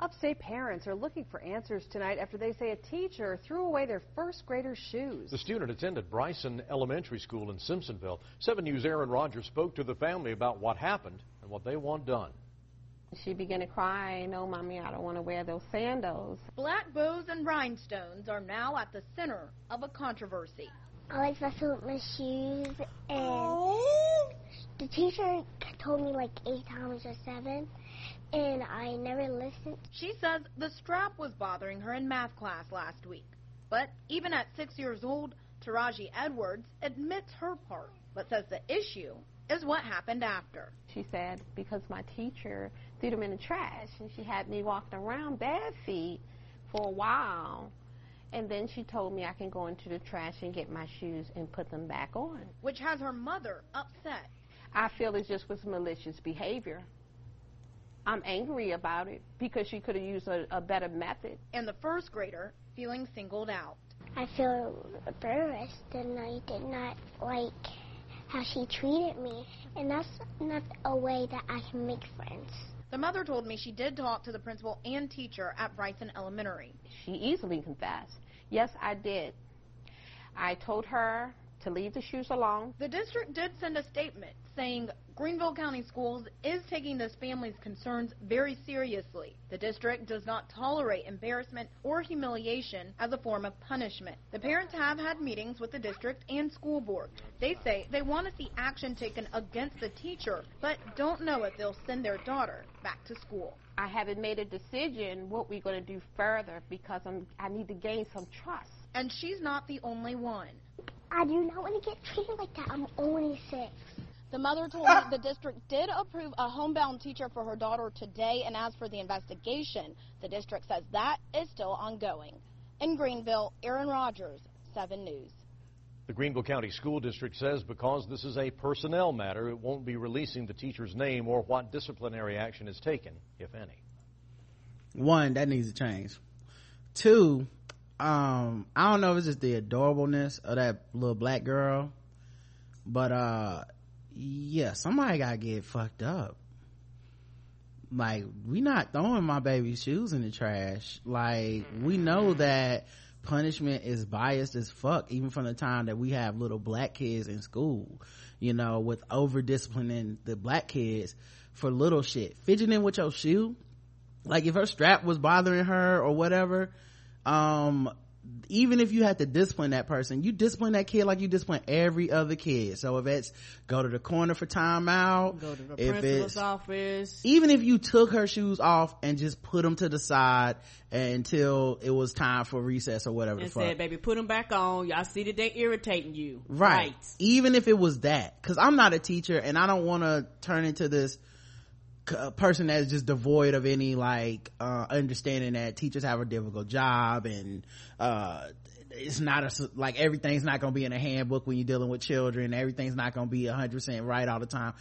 Upstate parents are looking for answers tonight after they say a teacher threw away their first grader's shoes. The student attended Bryson Elementary School in Simpsonville. 7 News' Aaron Rogers spoke to the family about what happened and what they want done. She began to cry, no, mommy, I don't want to wear those sandals. Black bows and rhinestones are now at the center of a controversy. I like messing with my shoes, and the teacher told me like eight times or seven, and I never listened. She says the strap was bothering her in math class last week. But even at six years old, Taraji Edwards admits her part, but says the issue is what happened after. She said, because my teacher threw them in the trash, and she had me walking around bare feet for a while. And then she told me I can go into the trash and get my shoes and put them back on. which has her mother upset. I feel it just was malicious behavior. I'm angry about it because she could have used a, a better method. And the first grader feeling singled out. I feel embarrassed, and I did not like how she treated me, and that's not a way that I can make friends. The mother told me she did talk to the principal and teacher at Bryson Elementary. She easily confessed. Yes, I did. I told her to leave the shoes alone. The district did send a statement saying Greenville County Schools is taking this family's concerns very seriously. The district does not tolerate embarrassment or humiliation as a form of punishment. The parents have had meetings with the district and school board. They say they want to see action taken against the teacher, but don't know if they'll send their daughter back to school. I haven't made a decision what we're going to do further because I'm, I need to gain some trust. And she's not the only one. I do not want to get treated like that. I'm only six. The mother told me the district did approve a homebound teacher for her daughter today, and as for the investigation, the district says that is still ongoing. In Greenville, Aaron Rogers, 7 News. The Greenville County School District says because this is a personnel matter, it won't be releasing the teacher's name or what disciplinary action is taken, if any. one that needs to change two um i don't know if it's just the adorableness of that little black girl but uh yeah somebody gotta get fucked up. Like we not throwing my baby's shoes in the trash. Like we know that punishment is biased as fuck even from the time that we have little black kids in school you know with over disciplining the black kids for little shit. Fidgeting with your shoe like if her strap was bothering her or whatever um even if you had to discipline that person, you discipline that kid like you discipline every other kid. So if it's go to the corner for timeout, Go to the if principal's it's office. even if you took her shoes off and just put them to the side until it was time for recess or whatever And the fuck. said, baby, put them back on. Y'all see that they irritating you. right. Even if it was that, cause I'm not a teacher and I don't want to turn into this uh, person that's just devoid of any like uh understanding that teachers have a difficult job and uh it's not a like everything's not going to be in a handbook when you're dealing with children. Everything's not going to be a 100% right all the time.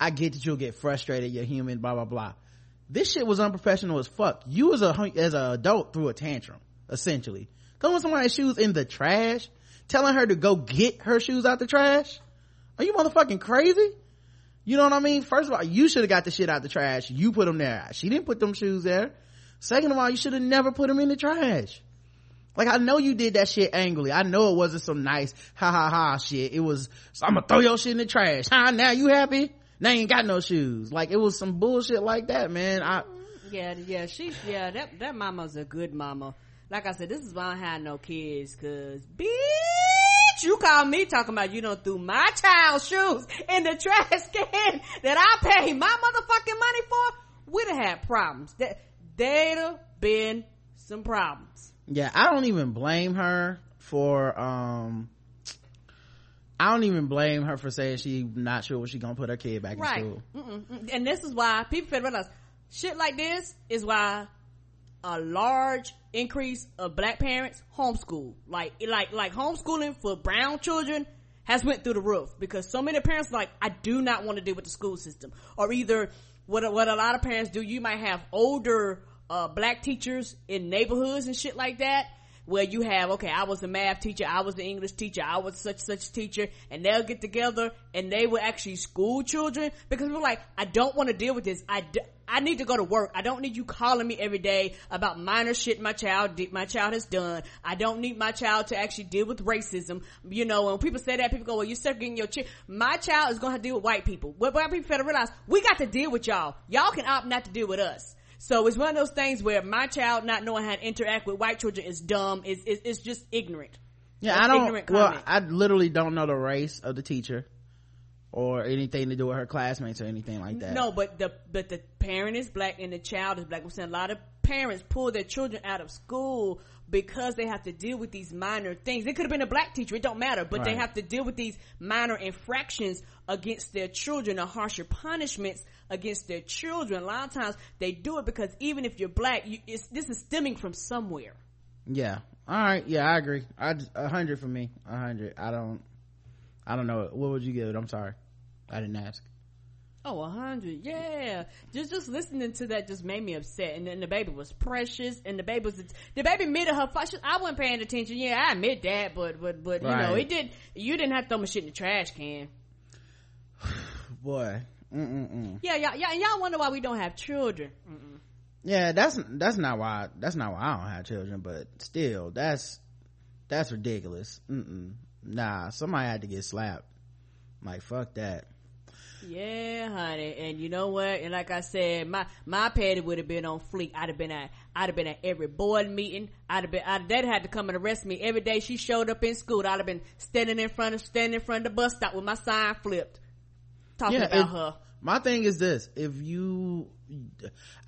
I get that you'll get frustrated. You're human blah blah blah. This shit was unprofessional as fuck. You as a as an adult threw a tantrum essentially. Throwing somebody's shoes in the trash telling her to go get her shoes out the trash? Are you motherfucking crazy you know what I mean? First of all, you should have got the shit out the trash. You put them there. She didn't put them shoes there. Second of all, you should have never put them in the trash. Like I know you did that shit angrily. I know it wasn't some nice ha ha ha shit. It was I'm gonna throw your shit in the trash. Huh? Now you happy? Now you ain't got no shoes. Like it was some bullshit like that, man. I Yeah, yeah, she's, yeah, that, that mama's a good mama. Like I said, this is why I have no kids, cause bitch, you call me talking about you don't threw my child's shoes in the trash can that I pay my motherfucking money for, we'd have had problems. That, they'd have been some problems. yeah, I don't even blame her for um I don't even blame her for saying she not sure what she gonna put her kid back Right. in school. Mm-mm, mm. And this is why people fail realize shit like this is why a large increase of black parents homeschool. Like, like, like homeschooling for brown children has went through the roof because so many parents are like, I do not want to deal with the school system. Or either what, what a lot of parents do, you might have older, uh, black teachers in neighborhoods and shit like that where you have okay i was a math teacher i was an english teacher i was such such teacher and they'll get together and they will actually school children because we're like i don't want to deal with this i d- I need to go to work. I don't need you calling me every day about minor shit my child did, my child has done. I don't need my child to actually deal with racism. You know, when people say that, people go, well, you're getting your chick. My child is going to have to deal with white people. What white people better realize, we got to deal with y'all. Y'all can opt not to deal with us. So it's one of those things where my child not knowing how to interact with white children is dumb. Is is it's just ignorant. Yeah, That's I don't. ignorant Well. I literally don't know the race of the teacher, or anything to do with her classmates or anything like that. No, but the but the parent is black and the child is black. I'm saying a lot of parents pull their children out of school because they have to deal with these minor things. It could have been a black teacher, it don't matter, but they have to deal with these minor infractions against their children or harsher punishments against their children. A lot of times they do it because even if you're black, you, it's, this is stemming from somewhere. Yeah. All right. Yeah, I agree. I just- hundred for me. A hundred. I don't. I don't know. What would you give it? I'm sorry. I didn't ask. Oh, a hundred, yeah. Just just listening to that just made me upset. And then the baby was precious, and the baby was the baby admitted her fault. I wasn't paying attention. Yeah, I admit that, but but but you know, it did. You didn't have to throw my shit in the trash can. Boy. Mm-mm-mm. Yeah, y'all, y'all, y'all wonder why we don't have children. Mm-mm. Yeah, that's that's not why. That's not why I don't have children. But still, that's that's ridiculous. Mm-mm. Nah, somebody had to get slapped. Like fuck that. Yeah, honey. And you know what? And like I said, my my patty would have been on fleek. I'd have been at I'd have been at every board meeting. I'd have been I'd that had to come and arrest me every day she showed up in school. I'd have been standing in front of standing in front of the bus stop with my sign flipped. Talking about it- her. my thing is this if you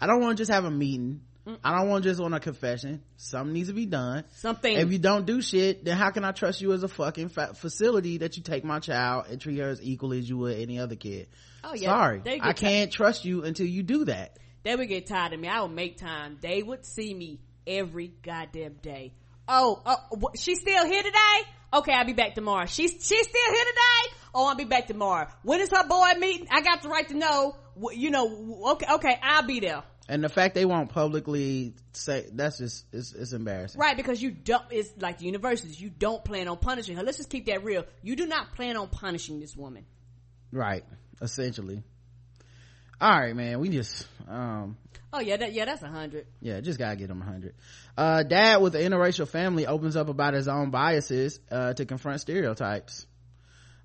i don't want to just have a meeting i don't want just on a confession something needs to be done Something if you don't do shit then how can i trust you as a fucking fa- facility that you take my child and treat her as equally as you would any other kid Oh, yeah. sorry i can't trust you until you do that they would get tired of me. I would make time. They would see me every goddamn day. Oh, oh, she's still here today? Okay, I'll be back tomorrow. She's, she's still here today? Oh, I'll be back tomorrow. When is her board meeting? I got the right to know. You know, okay, okay, I'll be there. And the fact they won't publicly say that's just it's, it's embarrassing Right, because you don't, it's like the universities, you don't plan on punishing her. Let's just keep that real. You do not plan on punishing this woman. right essentially all right man we just um Oh yeah, that, yeah, that's a hundred. Yeah, just gotta get him a hundred. Uh, dad with an interracial family opens up about his own biases, uh, to confront stereotypes.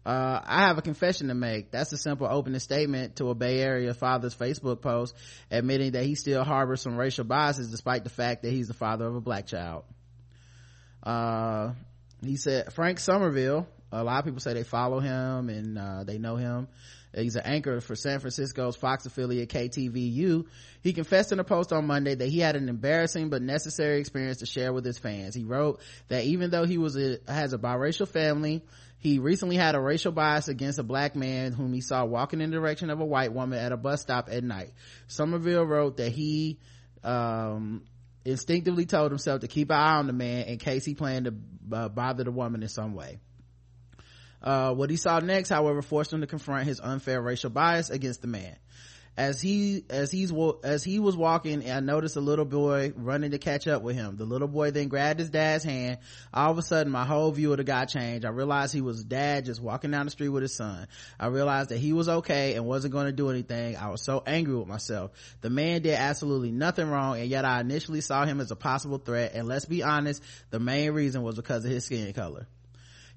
Uh, I have a confession to make. That's a simple opening statement to a Bay Area father's Facebook post admitting that he still harbors some racial biases despite the fact that he's the father of a black child. Uh, he said, Frank Somerville, a lot of people say they follow him and, uh, they know him. He's an anchor for San Francisco's Fox affiliate KTVU. He confessed in a post on Monday that he had an embarrassing but necessary experience to share with his fans. He wrote that even though he was a, has a biracial family, he recently had a racial bias against a black man whom he saw walking in the direction of a white woman at a bus stop at night. Somerville wrote that he, um, instinctively told himself to keep an eye on the man in case he planned to uh, bother the woman in some way. Uh, what he saw next, however, forced him to confront his unfair racial bias against the man. As he, as he's, as he was walking, I noticed a little boy running to catch up with him. The little boy then grabbed his dad's hand. All of a sudden, my whole view of the guy changed. I realized he was dad just walking down the street with his son. I realized that he was okay and wasn't going to do anything. I was so angry with myself. The man did absolutely nothing wrong, and yet I initially saw him as a possible threat. And let's be honest, the main reason was because of his skin color.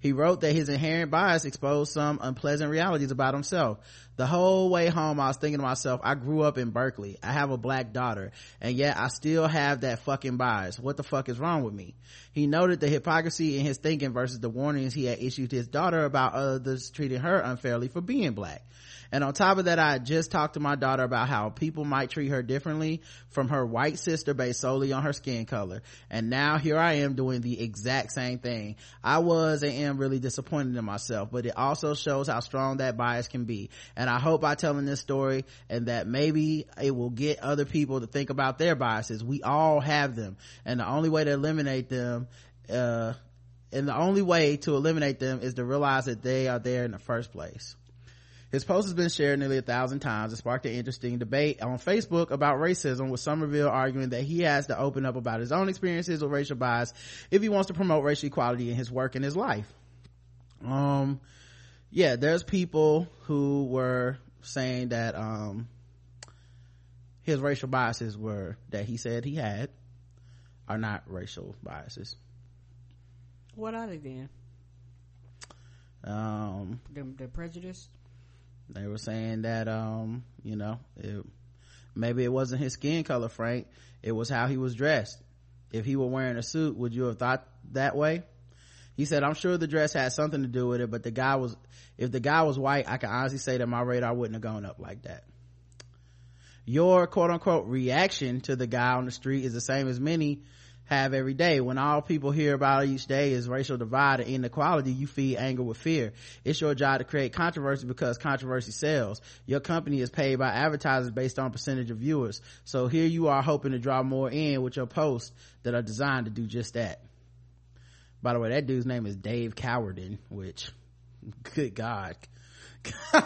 He wrote that his inherent bias exposed some unpleasant realities about himself. The whole way home, I was thinking to myself, I grew up in Berkeley. I have a black daughter, and yet I still have that fucking bias. What the fuck is wrong with me? He noted the hypocrisy in his thinking versus the warnings he had issued his daughter about others treating her unfairly for being black. And on top of that, I just talked to my daughter about how people might treat her differently from her white sister based solely on her skin color. And now here I am doing the exact same thing. I was and am really disappointed in myself, but it also shows how strong that bias can be. And I hope by telling this story and that maybe it will get other people to think about their biases. We all have them. And the only way to eliminate them, uh, and the only way to eliminate them is to realize that they are there in the first place. His post has been shared nearly a thousand times. It sparked an interesting debate on Facebook about racism with Somerville arguing that he has to open up about his own experiences with racial bias if he wants to promote racial equality in his work and his life. Um, yeah, there's people who were saying that, um, his racial biases were that he said he had are not racial biases. What are they then? Um, they're, they're prejudiced. They were saying that, um, you know, it, maybe it wasn't his skin color, Frank. It was how he was dressed. If he were wearing a suit, would you have thought that way? He said, I'm sure the dress had something to do with it, but the guy was, if the guy was white, I can honestly say that my radar wouldn't have gone up like that. Your quote unquote reaction to the guy on the street is the same as many have every day. When all people hear about each day is racial divide and inequality, you feed anger with fear. It's your job to create controversy because controversy sells. Your company is paid by advertisers based on percentage of viewers. So here you are hoping to draw more in with your posts that are designed to do just that. By the way, that dude's name is Dave Cowardin, which, good God.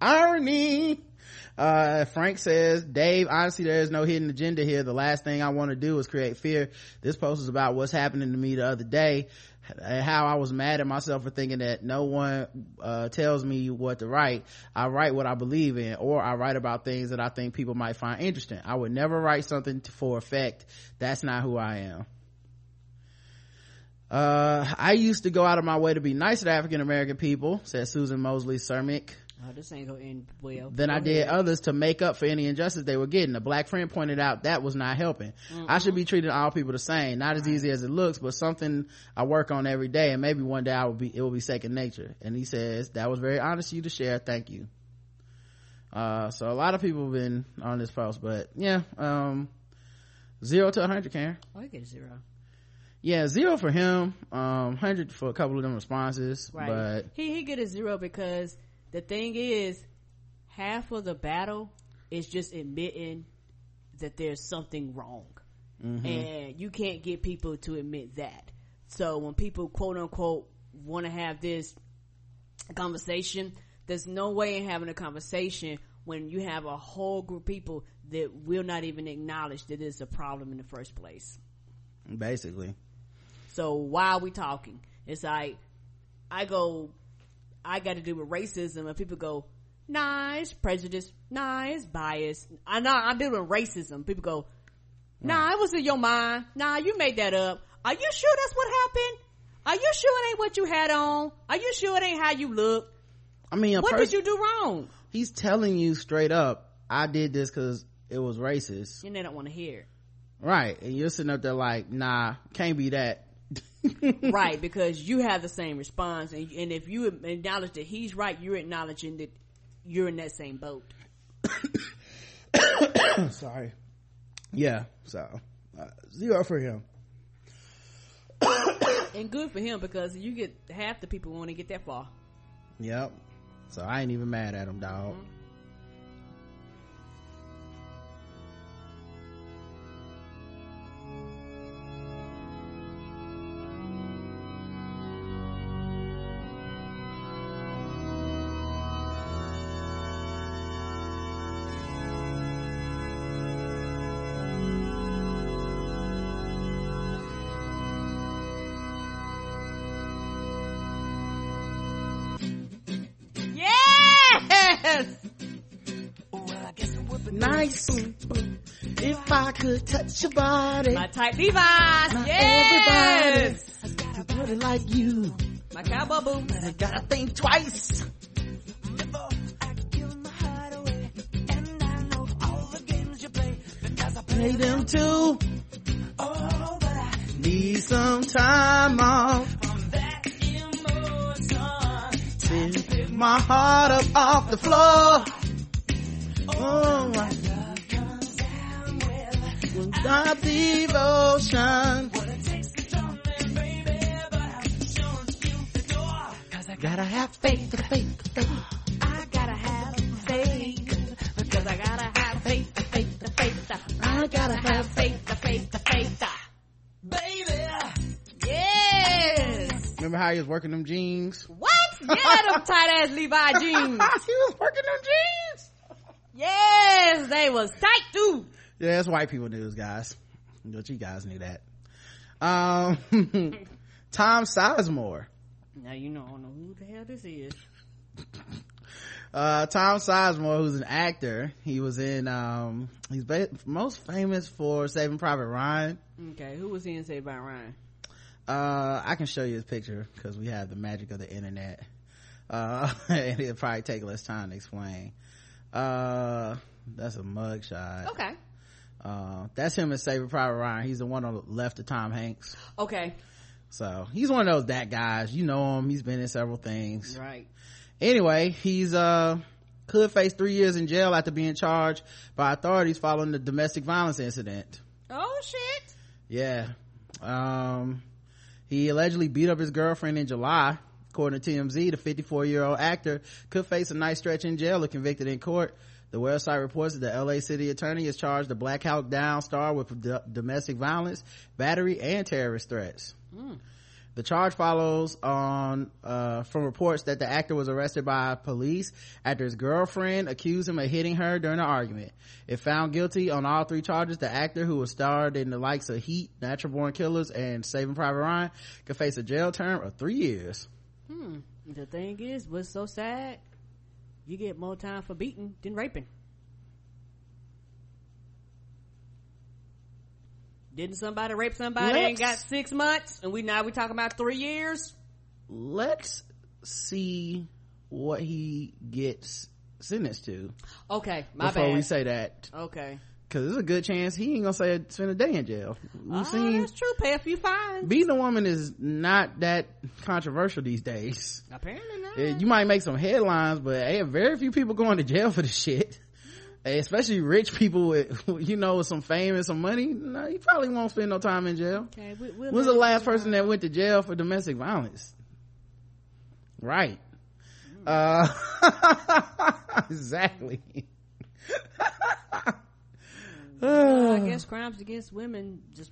Irony! Uh, Frank says, Dave, honestly, there is no hidden agenda here. The last thing I want to do is create fear. This post is about what's happening to me the other day how I was mad at myself for thinking that no one, uh, tells me what to write. I write what I believe in, or I write about things that I think people might find interesting. I would never write something for effect. That's not who I am. Uh, I used to go out of my way to be nice to African American people, said Susan Mosley Cermick. Oh, this ain't gonna end well. Then I did others to make up for any injustice they were getting. A black friend pointed out that was not helping. Mm-hmm. I should be treating all people the same. Not as easy as it looks, but something I work on every day and maybe one day I will be, it will be second nature. And he says, that was very honest of you to share. Thank you. Uh, so a lot of people have been on this post, but yeah, um, zero to a hundred, Karen. Oh, I get zero yeah zero for him um 100 for a couple of them responses right but he he get a zero because the thing is half of the battle is just admitting that there's something wrong mm-hmm. and you can't get people to admit that so when people quote unquote want to have this conversation there's no way in having a conversation when you have a whole group of people that will not even acknowledge that it's a problem in the first place basically so why are we talking? It's like, I go, I got to do with racism and people go, Nah, it's prejudice. Nah, it's bias. I know I'm dealing with racism. People go, Nah, hmm. it was in your mind. Nah, you made that up. Are you sure that's what happened? Are you sure it ain't what you had on? Are you sure it ain't how you look? I mean, What person, did you do wrong? he's telling you straight up, I did this cause it was racist. And they don't want to hear. Right. And you're sitting up there like, nah, can't be that. right, because you have the same response. And, and if you acknowledge that he's right, you're acknowledging that you're in that same boat. Sorry. Yeah. So, uh, zero for him. And good for him because you get half the people want to get that far. Yep. So I ain't even mad at him, dog. Yes! If touch your body, My tight Levi's. Not Yes! Everybody. I got a body like you. My cowboy boots. I gotta think twice. Play them too. Need some time off. Pick my heart up off the floor. Oh, oh my Without devotion. Gotta have faith, faith, faith. I gotta have faith. Because I gotta have faith, faith, faith. I gotta have faith, faith, faith. Baby! Yes! Remember how he was working them jeans? What? Yeah, them tight ass Levi jeans. he was working them jeans. Yes, they was tight too. Yeah, it's white people news, guys. But you guys knew that. Um, Tom Sizemore. Now you know, I don't know who the hell this is. Uh, Tom Sizemore, who's an actor. He was in, um, he's ba- most famous for Saving Private Ryan. Okay, who was he in Saved by Ryan? Uh, I can show you his picture because we have the magic of the internet. Uh, and it'll probably take less time to explain. Uh, that's a mugshot. Okay. Uh, that's him in Saving Private Ryan. He's the one on the left of Tom Hanks. Okay. So he's one of those that guys. You know him. He's been in several things. Right. Anyway, he's, uh, could face three years in jail after being charged by authorities following the domestic violence incident. Oh shit. Yeah. Um, he allegedly beat up his girlfriend in July. According to TMZ, the 54 year old actor could face a nice stretch in jail if convicted in court. The website reports that the LA city attorney has charged the Black Hawk Down star with d- domestic violence, battery, and terrorist threats. The charge follows on uh, from reports that the actor was arrested by police after his girlfriend accused him of hitting her during an argument. If found guilty on all three charges, the actor who was starred in the likes of Heat, Natural Born Killers, and Saving Private Ryan could face a jail term of three years. Hmm. The thing is, what's so sad? You get more time for beating than raping. Didn't somebody rape somebody and Let's- got six months, and we now we talking about three years? Let's see what he gets sentenced to Okay, my before bad. we say that. okay, Cause there's a good chance he ain't gonna say spend a day in jail. We've oh, seen that's true. Pay a few fines. beating a woman is not that controversial these days. Apparently not. Yeah, you might make some headlines, but hey, very few people going to jail for this shit. Eh, especially rich people with, you know, with some fame and some money. No, you probably won't spend no time in jail. okay, we, we'll When's the last person that went to jail for domestic violence? Right. Hmm. Uh, exactly. Well, I guess crimes against women just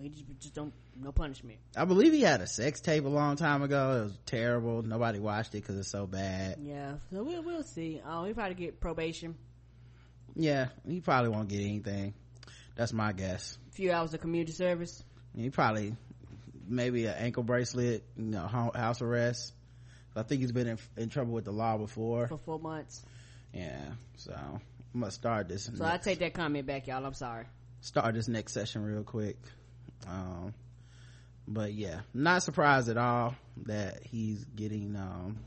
we just, just don't no punishment. I believe he had a sex tape a long time ago. It was terrible. Nobody watched it because it's so bad. Yeah, so we'll we'll see. Oh, we probably get probation, Yeah, he probably won't get anything. That's my guess. a few hours of community service. He probably maybe an ankle bracelet, you know, house arrest. I think he's been in, in trouble with the law before. for four months. yeah so i'm gonna start this So I take that comment back, y'all. I'm sorry. start this next session real quick um but yeah not surprised at all that he's getting um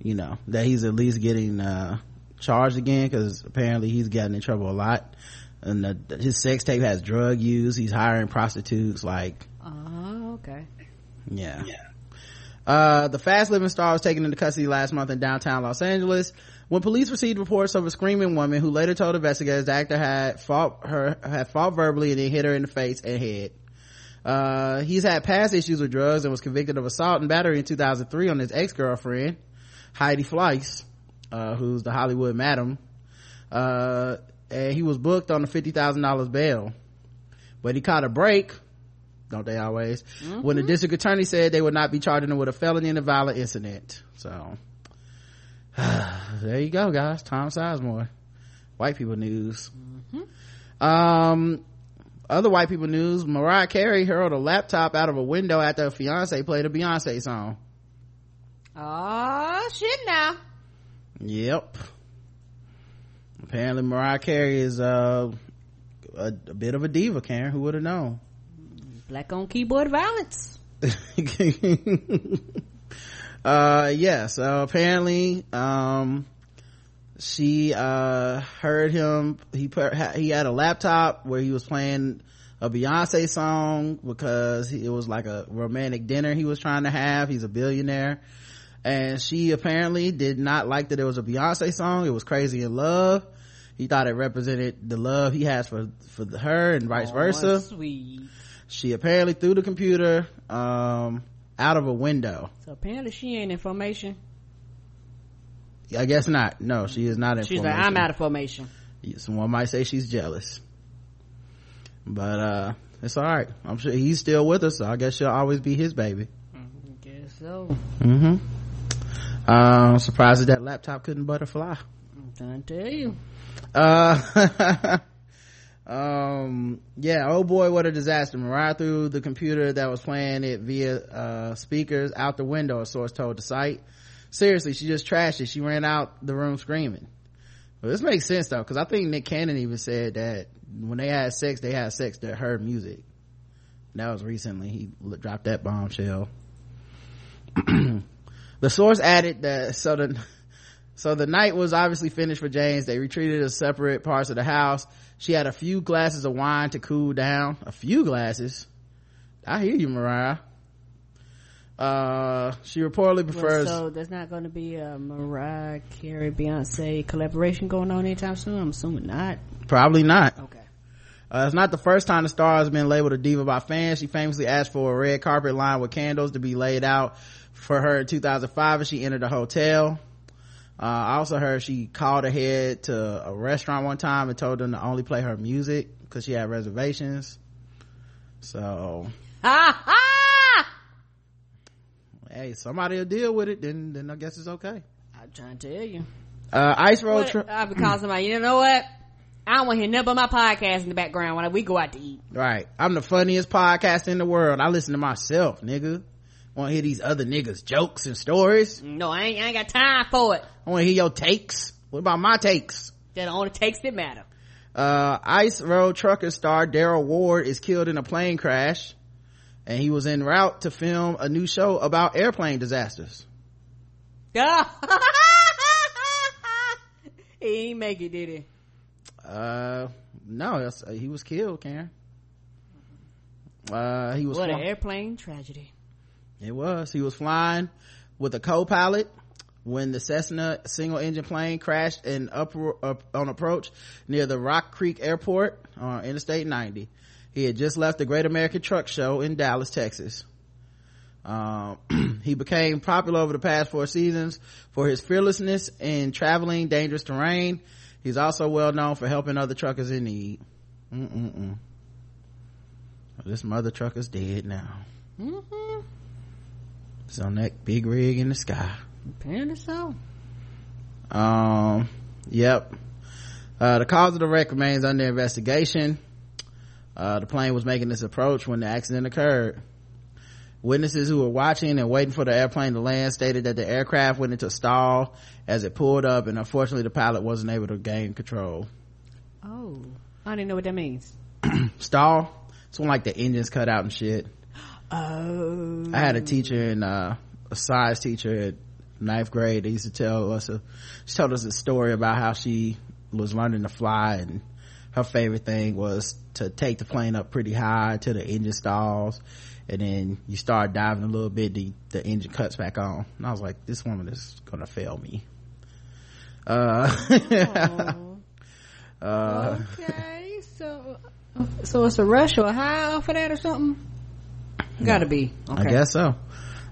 you know that he's at least getting uh charged again because apparently he's gotten in trouble a lot and the, his sex tape has drug use he's hiring prostitutes like Oh, okay. yeah. Uh, the fast living star was taken into custody last month in downtown Los Angeles when police received reports of a screaming woman who later told investigators the actor had fought her, had fought verbally and then hit her in the face and head. Uh, he's had past issues with drugs and was convicted of assault and battery in 2003 on his ex-girlfriend, Heidi Fleiss, uh, who's the Hollywood madam. Uh, and he was booked on a $50,000 bail. But he caught a break don't they always when the district attorney said they would not be charging him with a felony and a violent incident so there you go guys. Tom sizemore. White people news. Um other white people news. Mariah carey hurled a laptop out of a window after her fiance played a beyonce song. Oh shit! Now. Yep. Apparently mariah carey is uh a, a bit of a diva karen. Who would have known? Black on keyboard violence. uh yeah so apparently um she uh heard him he put he had a laptop where he was playing a beyonce song because he, it was like a romantic dinner he was trying to have he's a billionaire. And she apparently did not like that it was a beyonce song it was crazy in love. He thought it represented the love he has for for her and vice Oh, versa. Sweet. she apparently threw the computer um out of a window So apparently she ain't in formation. i guess not no she is not in She's like. I'm out of formation. someone might say she's jealous but uh it's all right i'm sure he's still with us so i guess she'll always be his baby I Guess so. mm-hmm uh surprised that that laptop couldn't butterfly I'm trying to tell you. uh um yeah oh boy what a disaster. Mariah threw the computer that was playing it via uh speakers out the window a source told the site. Seriously she just trashed it. She ran out the room screaming. Well this makes sense though because i think nick cannon even said that when they had sex they had sex to her music. That was recently. He dropped that bombshell. The source added that so the so the night was obviously finished for James. They retreated to separate parts of the house. She had a few glasses of wine to cool down. A few glasses. I hear you, Mariah. Uh, she reportedly prefers. Well, so there's not going to be a Mariah Carey Beyonce collaboration going on anytime soon. I'm assuming not. Probably not. Okay. Uh, it's not the first time the star has been labeled a diva by fans. She famously asked for a red carpet line with candles to be laid out for her in 2005 as she entered a hotel. Uh, I also heard she called ahead to a restaurant one time and told them to only play her music because she had reservations. So, hey, somebody will deal with it, then, then I guess it's okay. I'm trying to tell you. Uh, Ice Road Trip. I'll be calling somebody. You know what? I don't want to hear nothing but my podcast in the background when we go out to eat. Right. I'm the funniest podcast in the world. I listen to myself, nigga. Want to hear these other niggas jokes and stories? No, I ain't, I ain't got time for it. I want to hear your takes. What about my takes? They're the only takes that matter. Uh, Ice Road Trucker star Darrell Ward is killed in a plane crash and he was en route to film a new show about airplane disasters. He ain't make it, did he? Uh, no, uh, he was killed, Karen. Uh, he was What an airplane tragedy. It was. He was flying with a co-pilot when the Cessna single engine plane crashed in up, up on approach near the Rock Creek Airport on Interstate 90. He had just left the Great American Truck Show in Dallas, Texas. Um, he became popular over the past four seasons for his fearlessness in traveling dangerous terrain. He's also well known for helping other truckers in need. Mm-mm-mm. This mother trucker's dead now. Mm-hmm. It's on that big rig in the sky. Apparently so. Um, yep. Uh, the cause of the wreck remains under investigation. Uh, the plane was making this approach when the accident occurred. Witnesses who were watching and waiting for the airplane to land stated that the aircraft went into a stall as it pulled up and unfortunately the pilot wasn't able to gain control. Oh, I didn't know what that means. Stall? It's when like the engines cut out and shit. Oh. I had a teacher in, uh, a science teacher at ninth grade. They used to tell us, a, she told us a story about how she was learning to fly and her favorite thing was to take the plane up pretty high till the engine stalls and then you start diving a little bit the, the engine cuts back on and i was like this woman is gonna fail me uh, uh okay, so so it's a rush or a high off of that or something. Gotta be. Okay. i guess so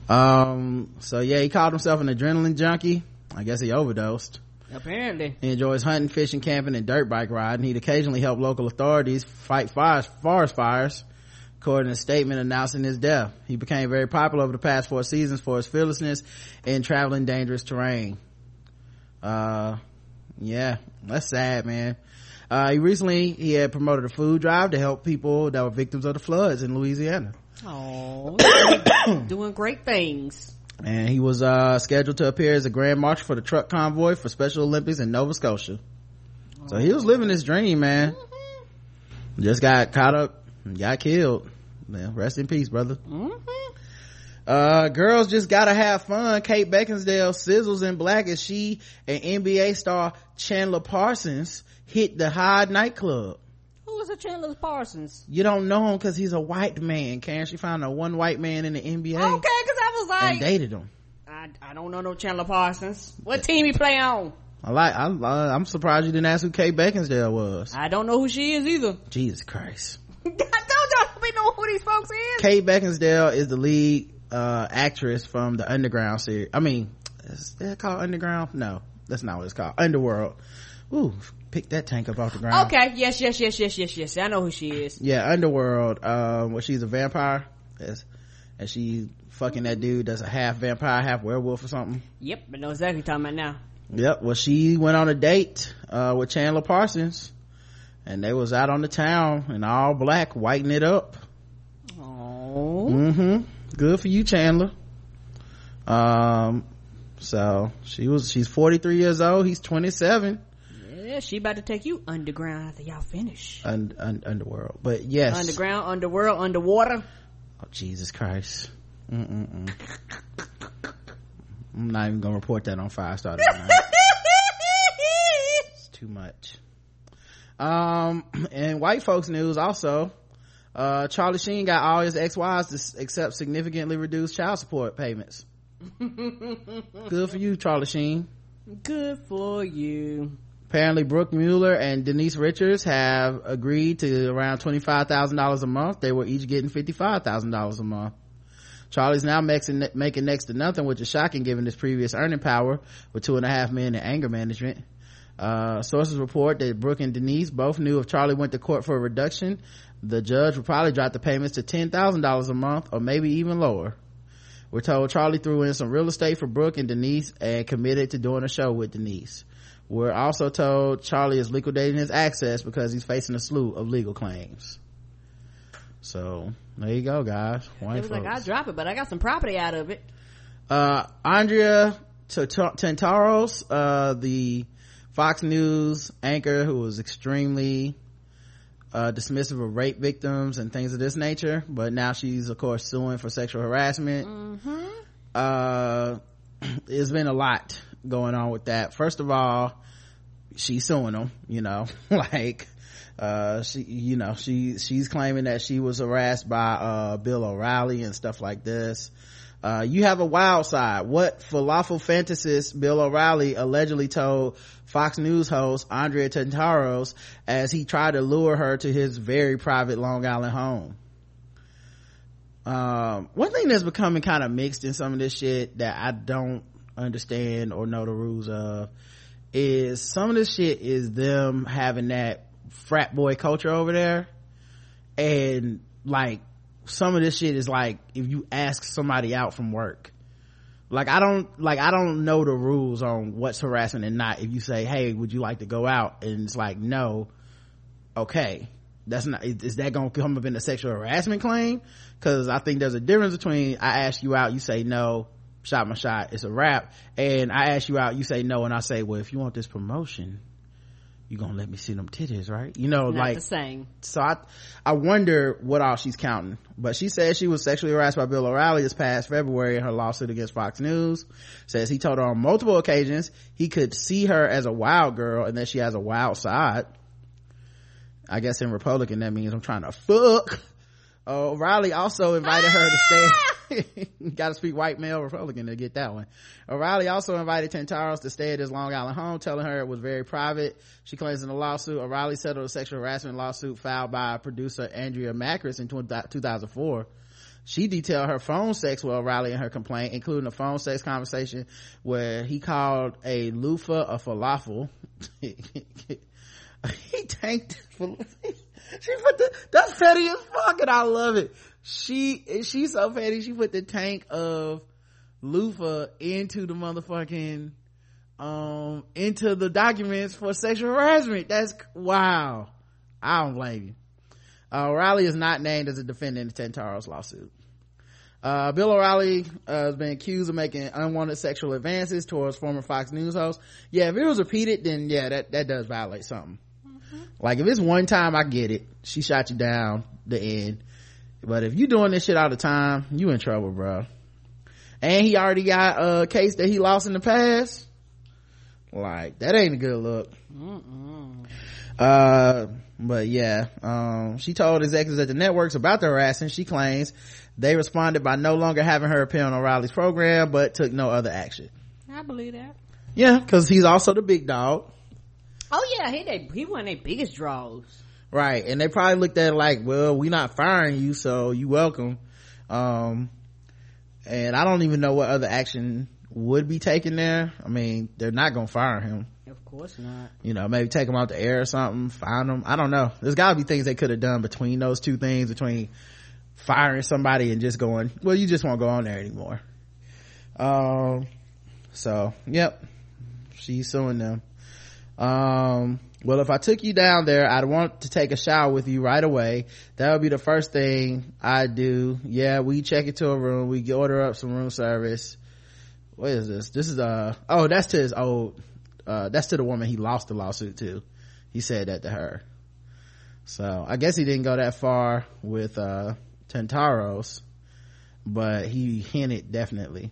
um so yeah he called himself an adrenaline junkie i guess he overdosed Apparently. He enjoys hunting, fishing, camping, and dirt bike riding. He'd occasionally help local authorities fight fires, forest fires, according to a statement announcing his death. He became very popular over the past four seasons for his fearlessness in traveling dangerous terrain. Uh, yeah, that's sad, man. Uh, he recently, he had promoted a food drive to help people that were victims of the floods in Louisiana. Oh, doing great things. and he was uh, scheduled to appear as a grand marshal for the truck convoy for special olympics in nova scotia. So he was living his dream man. Just got caught up and got killed. Man, rest in peace brother. Uh, girls just gotta have fun. Kate beckinsdale sizzles in black as she and nba star chandler parsons hit the hyde nightclub was a Chandler Parsons? you don't know him because he's a white man can she found a one white man in the nba Okay, because I was and like, dated him I, I don't know no Chandler Parsons. What team he play on? I like. I, I'm surprised you didn't ask who Kate Beckinsdale was. I don't know who she is either. Jesus Christ. don't y'all be know who these folks is? Kate Beckinsdale is the lead uh, actress from the Underground series. I mean, is that called Underground? No, that's not what it's called. Underworld. Ooh, pick that tank up off the ground. Okay, yes, yes, yes, yes, yes, yes. I know who she is. Yeah, Underworld. Um, where she's a vampire, yes, and she fucking that dude that's a half vampire, half werewolf or something. Yep, I know exactly what you're talking about now. Yep. Well, she went on a date uh, with Chandler Parsons, and they was out on the town in all black, whiting it up. Oh, mm-hmm good for you chandler um so she was she's 43 years old he's 27 yeah, she about to take you underground after y'all finish. un, un, underworld but yes Underground, underworld, underwater. oh jesus christ Mm-mm-mm. i'm not even gonna report that on five star it's too much um and white folks news also uh charlie sheen got all his ex-wives to accept significantly reduced child support payments good for you charlie sheen Good for you. Apparently brooke mueller and denise richards have agreed to around $25000 a month. They were each getting $55000 a month. Charlie's now making, making next to nothing which is shocking given his previous earning power with two and a half million in anger management. Uh, sources report that brooke and denise both knew if charlie went to court for a reduction the judge would probably drop the payments to $10000 a month or maybe even lower. We're told charlie threw in some real estate for brooke and denise and committed to doing a show with denise we're also told Charlie is liquidating his access because he's facing a slew of legal claims. So there you go, guys. White It was like. I'll drop it, but I got some property out of it. uh, Andrea Tantaros, uh, the Fox News anchor who was extremely uh, dismissive of rape victims and things of this nature, but now she's of course suing for sexual harassment. Uh, there's been a lot going on with that. First of all, she's suing them, you know, like, uh, she, you know, she, she's claiming that she was harassed by, uh, Bill O'Reilly and stuff like this. Uh, you have a wild side. What falafel fantasist Bill O'Reilly allegedly told Fox News host Andrea Tantaros as he tried to lure her to his very private Long Island home. Um, one thing that's becoming kind of mixed in some of this shit that I don't understand or know the rules of is some of this shit is them having that frat boy culture over there. And like some of this shit is like if you ask somebody out from work. Like i don't like i don't know the rules on what's harassment and not. If you say hey would you like to go out? And it's like no. Okay. That's not is that gonna come up in a sexual harassment claim? Because i think there's a difference between i ask you out you say no shot my shot it's a wrap and i ask you out you say no and i say well if you want this promotion you gonna let me see them titties right you know Not like the same. so I, I wonder what all she's counting. But she says she was sexually harassed by Bill O'Reilly this past February in her lawsuit against Fox News. Says he told her on multiple occasions he could see her as a wild girl and that she has a wild side. I guess in Republican that means I'm trying to fuck. O'Reilly also invited her to stay. Got to speak white male Republican to get that one. O'Reilly also invited Tantaros to stay at his Long Island home, telling her it was very private. She claims in the lawsuit, O'Reilly settled a sexual harassment lawsuit filed by producer Andrea Mackris in 2004. She detailed her phone sex with O'Reilly in her complaint, including a phone sex conversation where he called a loofah a falafel. he tanked she put the that's petty as fuck and i love it she she's so petty she put the tank of loofah into the motherfucking um into the documents for sexual harassment that's wow i don't blame you uh, o'reilly is not named as a defendant in the tantaro's lawsuit uh, Bill O'Reilly uh, has been accused of making unwanted sexual advances towards former Fox News host. Yeah, if it was repeated, then yeah, that, that does violate something. Like if it's one time, I get it. She shot you down the end. But if you doing this shit all the time, you in trouble, bro. And he already got a case that he lost in the past. Like that ain't a good look. Uh, but yeah, um, she told executives at the networks about the harassment. She claims they responded by no longer having her appear on O'Reilly's program, but took no other action. I believe that. Yeah, cause he's also the big dog. Oh yeah, he they, he one of their biggest draws. Right. And they probably looked at it like, well, we're not firing you, so you welcome. Um, and I don't even know what other action would be taken there. I mean, they're not gonna fire him. Of course not. You know, maybe take him out the air or something, find him. I don't know. There's gotta be things they could have done between those two things, between firing somebody and just going, well, you just won't go on there anymore. Um, so, yep. She's suing them. Um, well, if I took you down there, I'd want to take a shower with you right away. That would be the first thing I'd do. Yeah, we check into a room. We order up some room service. What is this? This is, uh, oh, that's to his old, uh, that's to the woman he lost the lawsuit to. He said that to her. So I guess he didn't go that far with, uh, Tantaros, but he hinted definitely.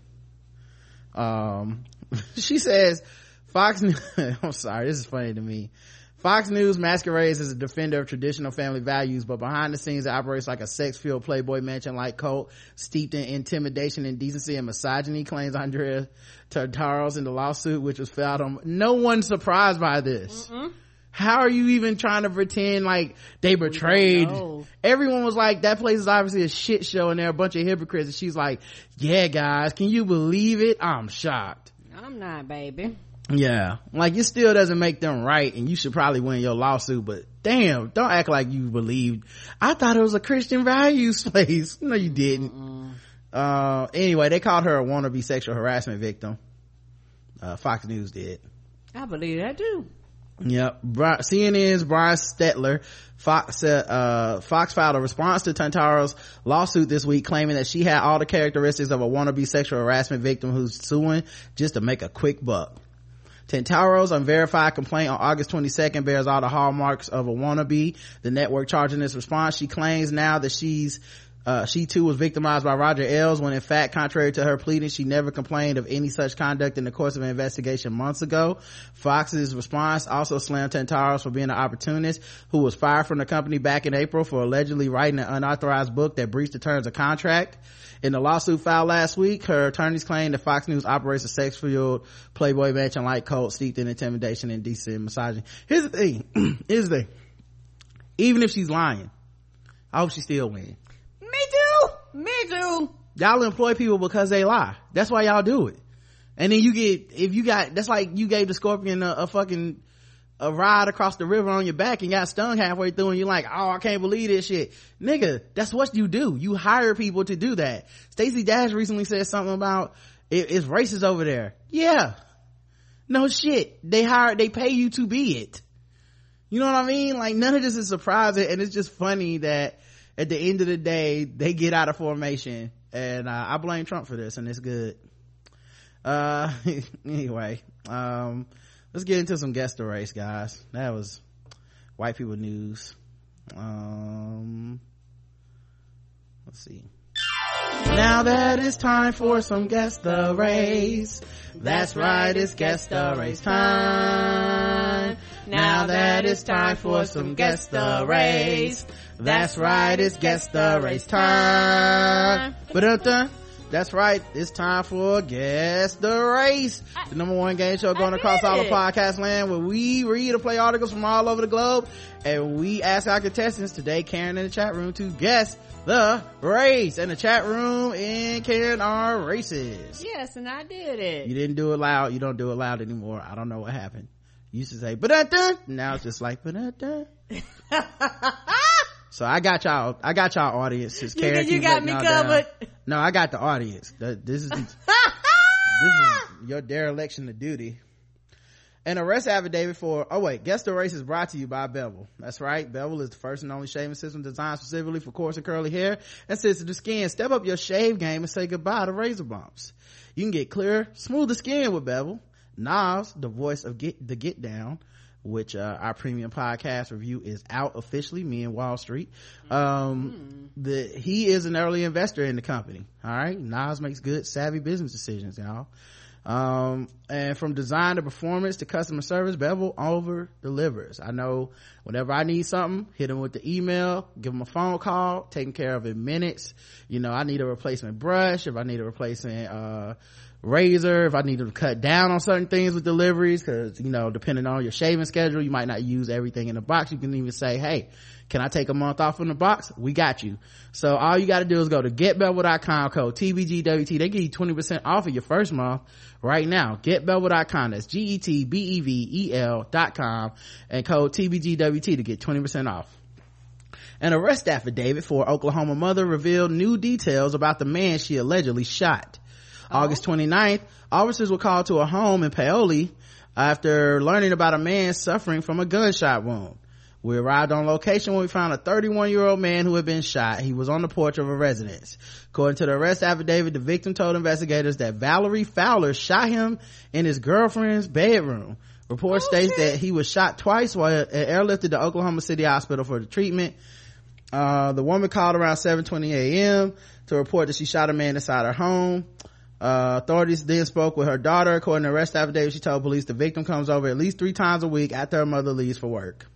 Um, she says, Fox News, I'm sorry, this is funny to me. Fox News masquerades as a defender of traditional family values, but behind the scenes it operates like a sex-filled Playboy mansion-like cult steeped in intimidation, indecency, and misogyny, claims Andrea Tantaros in the lawsuit, which was filed on. No one's surprised by this. How are you even trying to pretend like they betrayed? Everyone was like, that place is obviously a shit show and they're a bunch of hypocrites. And she's like, yeah guys, can you believe it? I'm shocked. I'm not, baby. Yeah. Like it still doesn't make them right and you should probably win your lawsuit, but damn, don't act like you believed. I thought it was a Christian values place. No, you didn't. Uh, anyway, they called her a wannabe sexual harassment victim. Uh, Fox News did. I believe that too. Yep. CNN's Brian Stelter, Fox, uh, Fox filed a response to Tantaro's lawsuit this week claiming that she had all the characteristics of a wannabe sexual harassment victim who's suing just to make a quick buck. Tantaro's unverified complaint on August 22nd bears all the hallmarks of a wannabe. The network charging this response. She claims now that she's uh, she too was victimized by Roger Ailes when in fact, contrary to her pleading, she never complained of any such conduct in the course of an investigation months ago. Fox's response also slammed Tantaros for being an opportunist who was fired from the company back in April for allegedly writing an unauthorized book that breached the terms of contract. In the lawsuit filed last week, her attorneys claimed that Fox News operates a sex-fueled Playboy mansion-like cult steeped in intimidation and decent misogyny. Here's the thing. Here's the thing. Even if she's lying, I hope she still wins. Me too. Y'all employ people because they lie. That's why y'all do it. And then you get if you got that's like you gave the scorpion a, a fucking a ride across the river on your back and got stung halfway through and you're like oh i can't believe this shit. Nigga that's what you do. You hire people to do that. Stacey dash recently said something about it, it's racist over there. Yeah. No shit. They hire they pay you to be it. You know what I mean? Like none of this is surprising and it's just funny that at the end of the day, they get out of formation and uh, I blame Trump for this and it's good. Uh, anyway, um, let's get into some guest the race, guys. That was white people news. Um, let's see. Now that it's time for some guess the race. That's right, it's guess the race time. Now that it's time for some guess the race. That's right, it's guess the race time. Ba-dun-dun. That's right. It's time for Guess the Race, the number one game show going across all of podcast land where we read or play articles from all over the globe and we ask our contestants today, Karen in the chat room to guess the race and the chat room in Karen are races. Yes, and I did it. You didn't do it loud. You don't do it loud anymore. I don't know what happened. You used to say, but now it's just like, but So I got y'all, I got y'all audience. You, you got me covered. Down. No, I got the audience. This is, this is your dereliction of duty. An arrest affidavit for, oh wait, guess the race is brought to you by Bevel. That's right. Bevel is the first and only shaving system designed specifically for coarse and curly hair and sensitive skin. Step up your shave game and say goodbye to razor bumps. You can get clear, smoother skin with Bevel. Nas, the voice of get, the Get Down, which uh, our premium podcast review is out officially me and wall street. Um mm. the he is an early investor in the company all right? Nas makes good savvy business decisions y'all. Um and from design to performance to customer service bevel over delivers i know whenever i need something hit him with the email give him a phone call taken care of in minutes. You know i need a replacement brush. If i need a replacement uh razor if i need to cut down on certain things with deliveries because you know depending on your shaving schedule you might not use everything in the box. You can even say hey can i take a month off from the box? We got you. So all you got to do is go to getbevel.com code tbgwt they give you 20% off of your first month right now. Getbevel.com that's g-e-t-b-e-v-e-l dot com and code tbgwt to get 20% off. An arrest affidavit for oklahoma mother revealed new details about the man she allegedly shot Oh. August 29th, officers were called to a home in Paoli after learning about a man suffering from a gunshot wound. We arrived on location when we found a 31 year old man who had been shot. He was on the porch of a residence. According to the arrest affidavit, the victim told investigators that Valerie Fowler shot him in his girlfriend's bedroom. Report oh, states that he was shot twice while airlifted to Oklahoma City Hospital for the treatment. Uh, the woman called around 7.20 a.m. to report that she shot a man inside her home. Uh, authorities then spoke with her daughter. According to arrest affidavit, she told police the victim comes over at least three times a week after her mother leaves for work.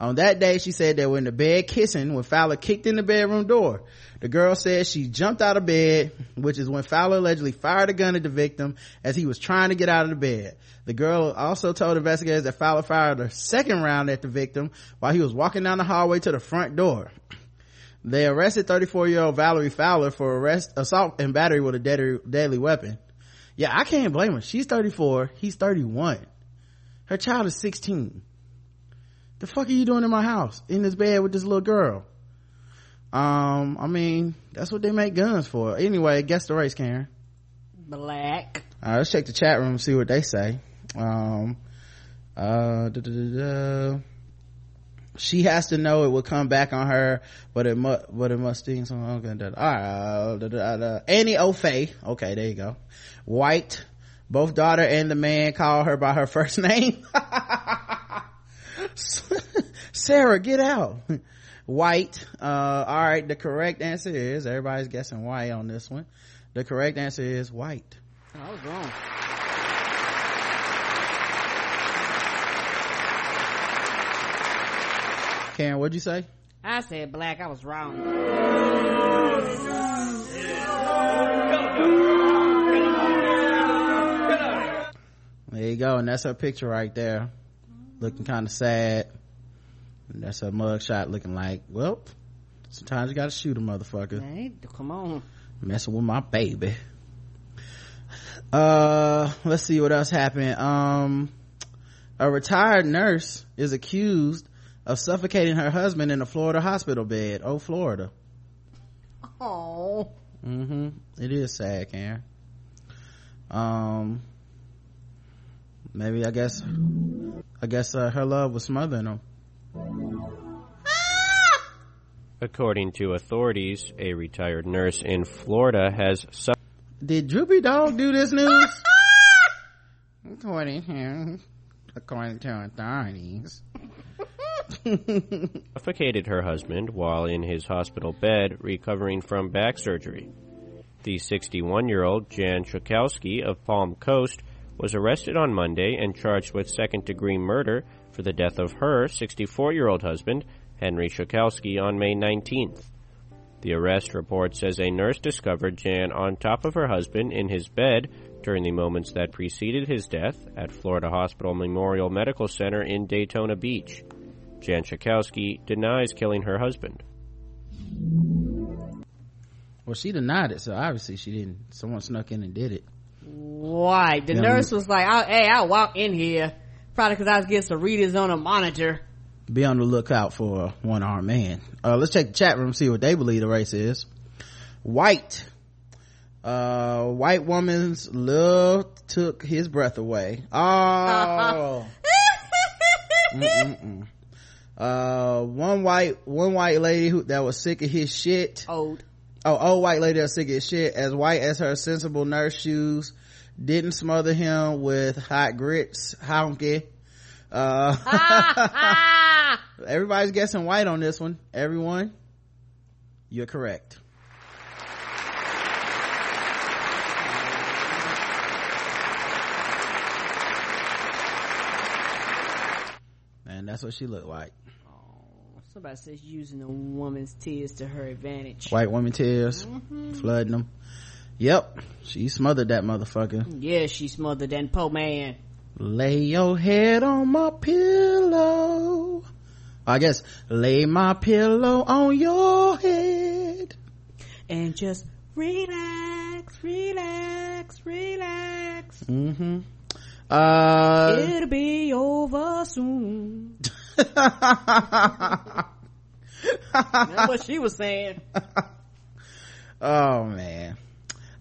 On that day, she said they were in the bed kissing when Fowler kicked in the bedroom door. The girl said she jumped out of bed, which is when Fowler allegedly fired a gun at the victim as he was trying to get out of the bed. The girl also told investigators that Fowler fired a second round at the victim while he was walking down the hallway to the front door. They arrested 34 year old Valerie Fowler for arrest, assault and battery with a deadly, deadly weapon. Yeah, I can't blame her. She's 34. He's 31. Her child is 16. The fuck are you doing in my house? In this bed with this little girl? Um, I mean, that's what they make guns for. Anyway, guess the race, Karen. Black. All right, let's check the chat room and see what they say. Um, uh, da, da, da, she has to know it will come back on her, but it must, but it must sting some. Okay, all right, uh, Annie O'Fay. Okay, there you go. White. Both daughter and the man call her by her first name. Sarah, get out. White. Uh, all right. The correct answer is everybody's guessing white on this one. The correct answer is white. I was wrong. Karen, what'd you say? I said black. I was wrong. There you go. And that's her picture right there. Looking kind of sad. And that's her mugshot looking like, well, sometimes you gotta shoot a motherfucker. Hey, come on. Messing with my baby. Uh, let's see what else happened. Um, a retired nurse is accused of suffocating her husband in a Florida hospital bed. Oh, Florida. Oh. Mm-hmm. It is sad, Karen. Um, maybe i guess i guess uh, her love was smothering him According to authorities, a retired nurse in Florida has su- did droopy dog do this news according to according to authorities suffocated her husband while in his hospital bed recovering from back surgery. The 61 year old Jan Schakowsky of Palm Coast was arrested on Monday and charged with second degree murder for the death of her 64 year old husband, Henry Schakowsky, on May 19th. The arrest report says a nurse discovered Jan on top of her husband in his bed during the moments that preceded his death at Florida Hospital Memorial Medical Center in Daytona Beach. Jan Schakowsky denies killing her husband. well she denied it so obviously she didn't someone snuck in and did it Why? The Yeah, nurse was like, I, "Hey, I walk in here probably because I was getting some readers on a monitor." be on the lookout for a one-armed man uh let's check the chat room see what they believe the race is white uh white woman's love took his breath away oh Mm-mm-mm. Uh one white one white lady who that was sick of his shit. Old. oh old white lady that's sick of his shit. As white as her sensible nurse shoes. Didn't smother him with hot grits. Honky. Uh everybody's guessing white on this one. Everyone you're correct. And that's what she looked like Somebody says using a woman's tears to her advantage. white woman tears flooding them yep she smothered that motherfucker Yeah, she smothered that poor man. lay your head on my pillow i guess lay my pillow on your head And just relax, relax, relax. mm-hmm uh It'll be over soon. That's what she was saying. oh man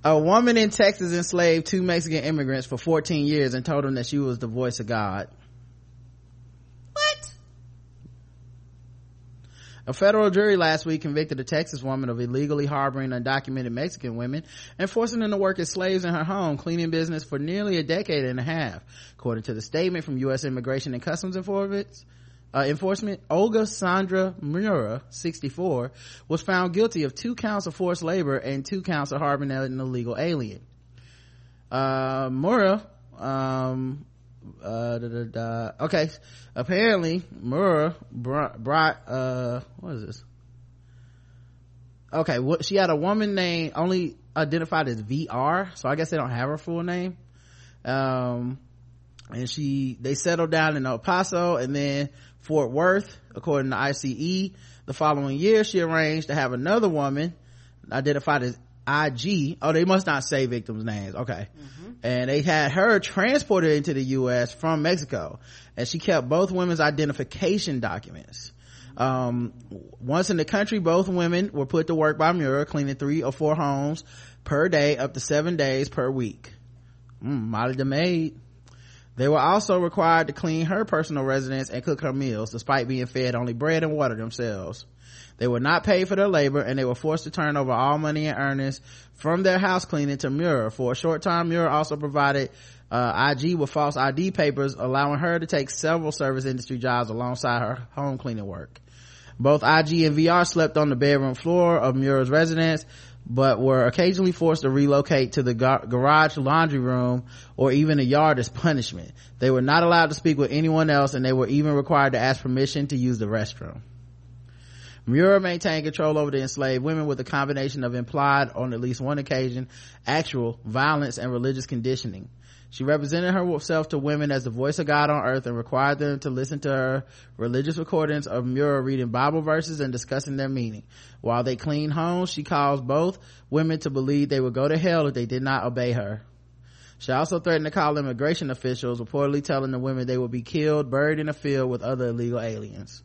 a woman in texas enslaved two mexican immigrants for 14 years and told them that she was the voice of god What? A federal jury last week convicted a Texas woman of illegally harboring undocumented Mexican women and forcing them to work as slaves in her home cleaning business for nearly a decade and a half. According to the statement from U.S. Immigration and Customs Enforcement, uh, enforcement Olga Sandra Murra, 64, was found guilty of two counts of forced labor and two counts of harboring an illegal alien. Uh, Murra, um, uh, da, da, da. okay apparently Murra brought, brought uh what is this okay what she had a woman named only identified as vr so i guess they don't have her full name um and she they settled down in el paso and then fort worth according to ice the following year she arranged to have another woman identified as ig oh they must not say victims names. Okay. And they had her transported into the u.s from mexico. And she kept both women's identification documents. Um, once in the country both women were put to work by murra cleaning three or four homes per day up to seven days per week. Mm, molly the maid they were also required to clean her personal residence and cook her meals despite being fed only bread and water themselves they were not paid for their labor and they were forced to turn over all money and earnings from their house cleaning to Muir. For a short time, Muir also provided uh, IG with false ID papers, allowing her to take several service industry jobs alongside her home cleaning work. Both IG and VR slept on the bedroom floor of Muir's residence, but were occasionally forced to relocate to the gar- garage laundry room or even a yard as punishment. They were not allowed to speak with anyone else and they were even required to ask permission to use the restroom. Muir maintained control over the enslaved women with a combination of implied, on at least one occasion, actual violence and religious conditioning. She represented herself to women as the voice of God on earth and required them to listen to her religious recordings of Muir reading Bible verses and discussing their meaning. While they cleaned homes, she caused both women to believe they would go to hell if they did not obey her. She also threatened to call immigration officials, reportedly telling the women they would be killed, buried in a field with other illegal aliens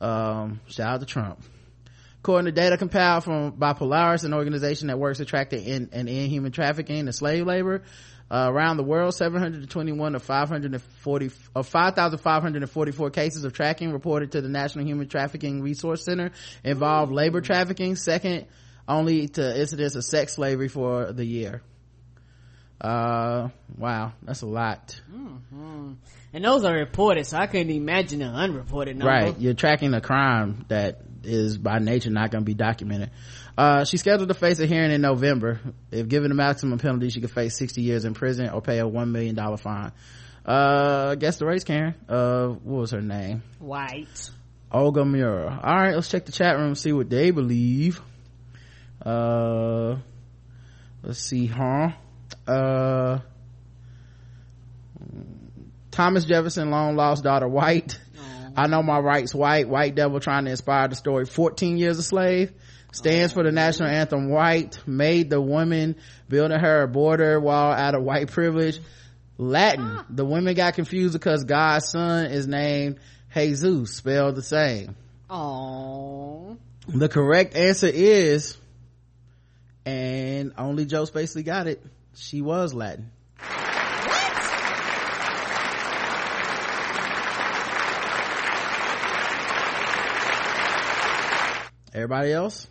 um shout out to trump According to data compiled from by Polaris, an organization that works to track the in, and end human trafficking and slave labor, uh, around the world, 721 of 540 of 5,544 cases of tracking reported to the National Human Trafficking Resource Center involved labor trafficking, second only to incidents of sex slavery for the year. Uh, wow, that's a lot. Mm-hmm. And those are reported, so I couldn't imagine an unreported number. Right, you're tracking a crime that is by nature not going to be documented. Uh, she's scheduled to face a hearing in November. If given the maximum penalty, she could face 60 years in prison or pay a $1 million fine. Uh, guess the race, Karen. Uh, what was her name? White. Olga Murra. All right, let's check the chat room, see what they believe. Uh, let's see, huh? Uh, Thomas Jefferson long lost daughter White. I know my rights white, white devil trying to inspire the story 14 years a slave stands for the national anthem white made the woman building her a border wall out of white privilege. Latin. Ah. The women got confused because god's son is named jesus spelled the same. Oh. the correct answer is and only joe spacely got it she was latin everybody else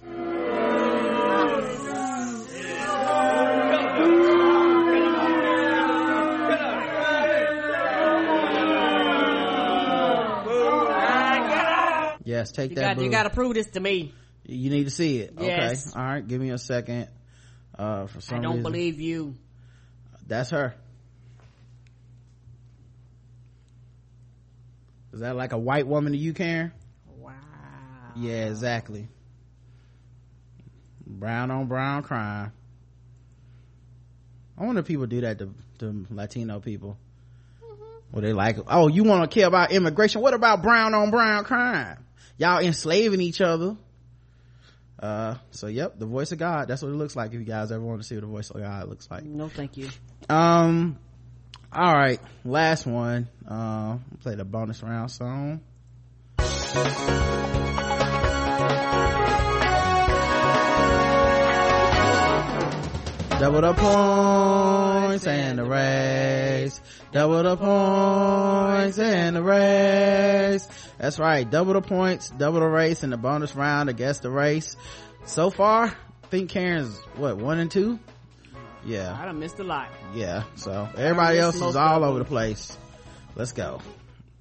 yes take You that got, you got to prove this to me. you need to see it Yes. okay all right give me a second uh for some I don't reason- believe you. that's her is that like a white woman to you karen. Yeah exactly. Brown on brown crime. I wonder if people do that to, to latino people. Well, they like oh you want to care about immigration? What about brown on brown crime? Y'all enslaving each other. Uh so yep the voice of god that's what it looks like if you guys ever want to see what the voice of god looks like. No, thank you. um all right last one. Uh play the bonus round song double the points and the race. Double the points and the race. That's right. Double the points double the race in the bonus round against the race. So far i think karen's what one and two? Yeah. I done missed a lot. yeah so everybody else is all over the place. Let's go.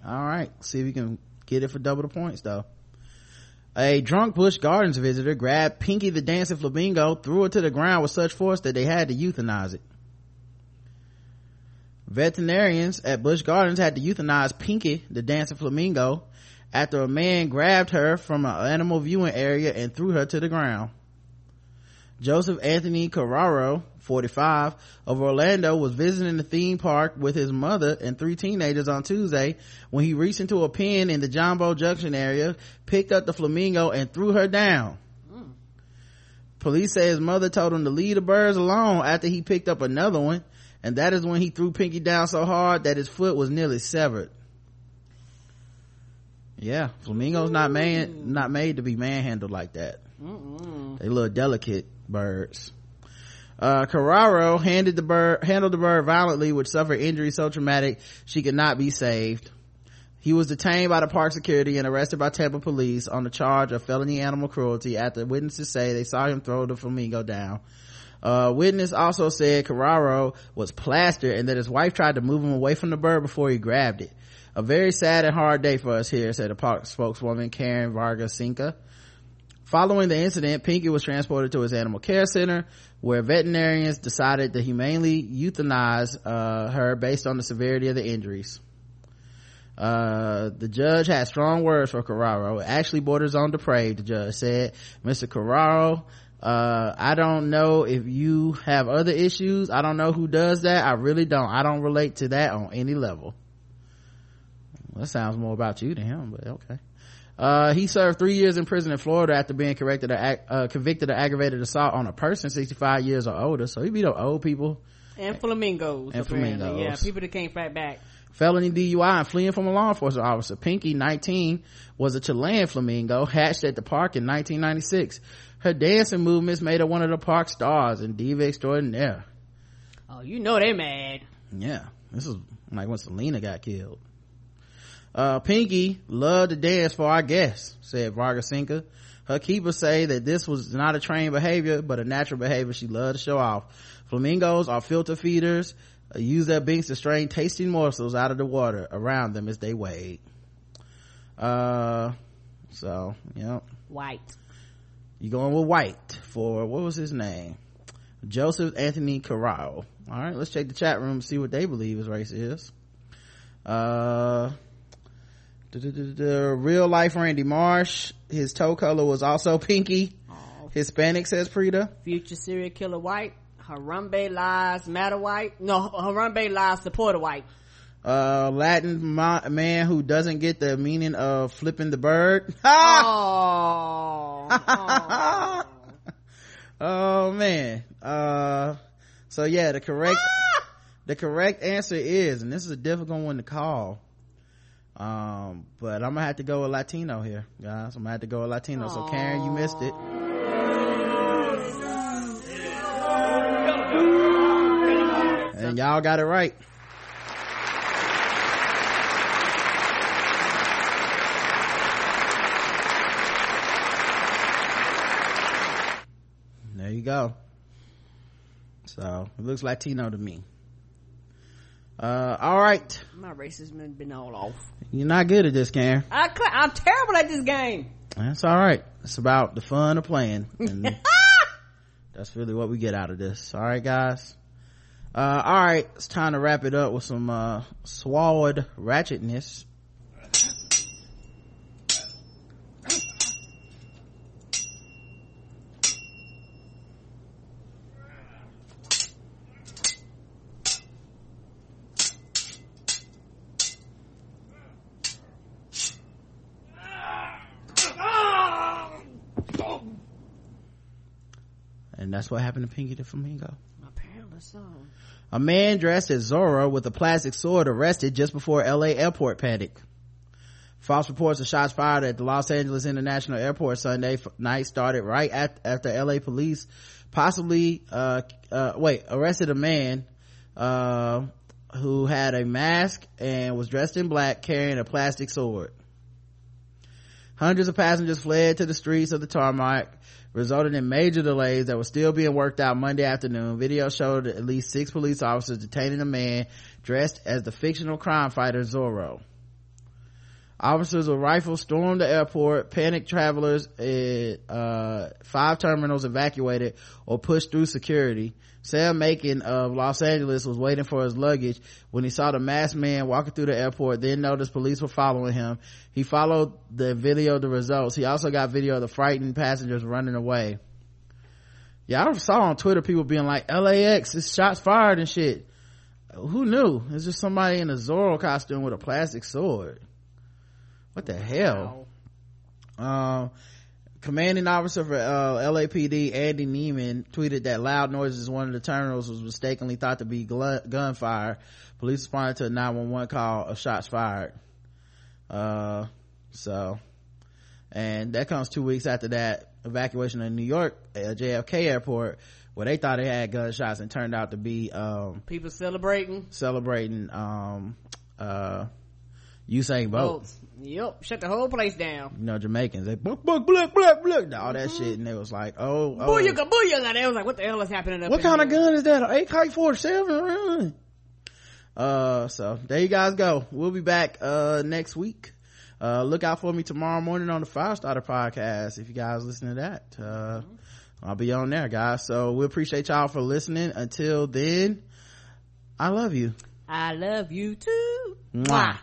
All right. See if we can get it for double the points though a drunk Busch Gardens visitor grabbed pinky the dancing flamingo threw it to the ground with such force that they had to euthanize it. Veterinarians at Busch Gardens had to euthanize pinky the dancing flamingo after a man grabbed her from an animal viewing area and threw her to the ground. Joseph Anthony Carraro, 45, of Orlando was visiting the theme park with his mother and three teenagers on Tuesday when he reached into a pen in the Jumbo Junction area, picked up the flamingo and threw her down. Police say his mother told him to leave the birds alone after he picked up another one, and that is when he threw Pinky down so hard that his foot was nearly severed. Yeah, flamingos not made not made to be manhandled like that. They little delicate birds. Uh, Carraro handed the bird, handled the bird violently, which suffered injuries so traumatic she could not be saved. He was detained by the park security and arrested by Tampa police on the charge of felony animal cruelty after witnesses say they saw him throw the flamingo down. Uh, witness also said Carraro was plastered and that his wife tried to move him away from the bird before he grabbed it. A very sad and hard day for us here, said the park spokeswoman Karen Varga-Sinka. Following the incident, Pinky was transported to his animal care center where veterinarians decided to humanely euthanize uh, her based on the severity of the injuries. Uh, the judge had strong words for Carraro. It actually borders on depraved, the judge said. Mr. Carraro, uh, I don't know if you have other issues. I don't know who does that. I really don't. I don't relate to that on any level. Well, that sounds more about you than him, but okay. Uh, he served three years in prison in Florida after being corrected, uh, convicted of aggravated assault on a person 65 years or older. So he beat up old people And flamingos. And apparently. flamingos. Yeah, people that can't fight back. felony DUI and fleeing from a law enforcement officer. Pinky, 19, was a Chilean flamingo hatched at the park in 1996. Her dancing movements made her one of the park stars and diva extraordinaire. Oh, you know they mad. Yeah, this is like when Selena got killed. Uh, Pinky loved to dance for our guests, said Varga-Sinka. Her keepers say that this was not a trained behavior, but a natural behavior she loved to show off. Flamingos are filter feeders, uh, use their beaks to strain tasty morsels out of the water around them as they wade. Uh, so, yep. White. You going with white for, what was his name? Joseph Anthony Carraro. All right, let's check the chat room and see what they believe his race is. Uh, real life Randy Marsh. His toe color was also pinky. Hispanic says Prita. Future serial killer white. Harambe lies matter white. No, Harambe lies supporter white. Uh, Latin ma- man who doesn't get the meaning of flipping the bird. oh. oh. oh man. Uh, so yeah, the correct, the correct answer is, and this is a difficult one to call. Um, but I'm gonna have to go with Latino here, guys. I'm gonna have to go with Latino. So Karen, you missed it. And y'all got it right. There you go. So it looks Latino to me. Uh, all right. My racism has been all off. You're not good at this, game. I, I'm terrible at this game. That's all right. It's about the fun of playing. And that's really what we get out of this. All right, guys. Uh, all right. It's time to wrap it up with some, uh, swallowed ratchetness. And that's what happened to Pinky the Flamingo. Apparently so. A man dressed as Zorro with a plastic sword arrested just before LA airport panic. False reports of shots fired at the Los Angeles International Airport Sunday night started right at, after LA police possibly, uh, uh, wait, arrested a man, uh, who had a mask and was dressed in black carrying a plastic sword. Hundreds of passengers fled to the streets of the tarmac, resulting in major delays that were still being worked out Monday afternoon. Video showed at least six police officers detaining a man dressed as the fictional crime fighter Zorro. Officers with rifles stormed the airport. Panicked travelers at uh, five terminals evacuated or pushed through security. Sam Macon of Los Angeles was waiting for his luggage when he saw the masked man walking through the airport, then noticed police were following him. He followed the video of the results. He also got video of the frightened passengers running away. Yeah, I saw on Twitter people being like, LAX, it's shots fired and shit. Who knew? It's just somebody in a Zorro costume with a plastic sword. What the hell? Um, commanding officer for uh, LAPD Andy Neiman tweeted that loud noises in one of the terminals was mistakenly thought to be gl- gunfire. Police responded to a 911 call of shots fired. Uh, so, and that comes two weeks after that evacuation in New York at JFK airport where they thought they had gunshots and turned out to be, um, people celebrating, celebrating, um, uh, Usain Bolt. Oh, yep, shut the whole place down. You know, Jamaicans, they book, book, book, book, book, all that shit, and they was like, oh, oh. Booyaka, booyaka. They was like, what the hell is happening up What in kind of gun is that? An AK-47? Really? Uh, so there you guys go. We'll be back, uh, next week. Uh, look out for me tomorrow morning on the Firestarter podcast. If you guys listen to that, uh, I'll be on there, guys. So we appreciate y'all for listening. Until then, I love you. I love you too. Mwah.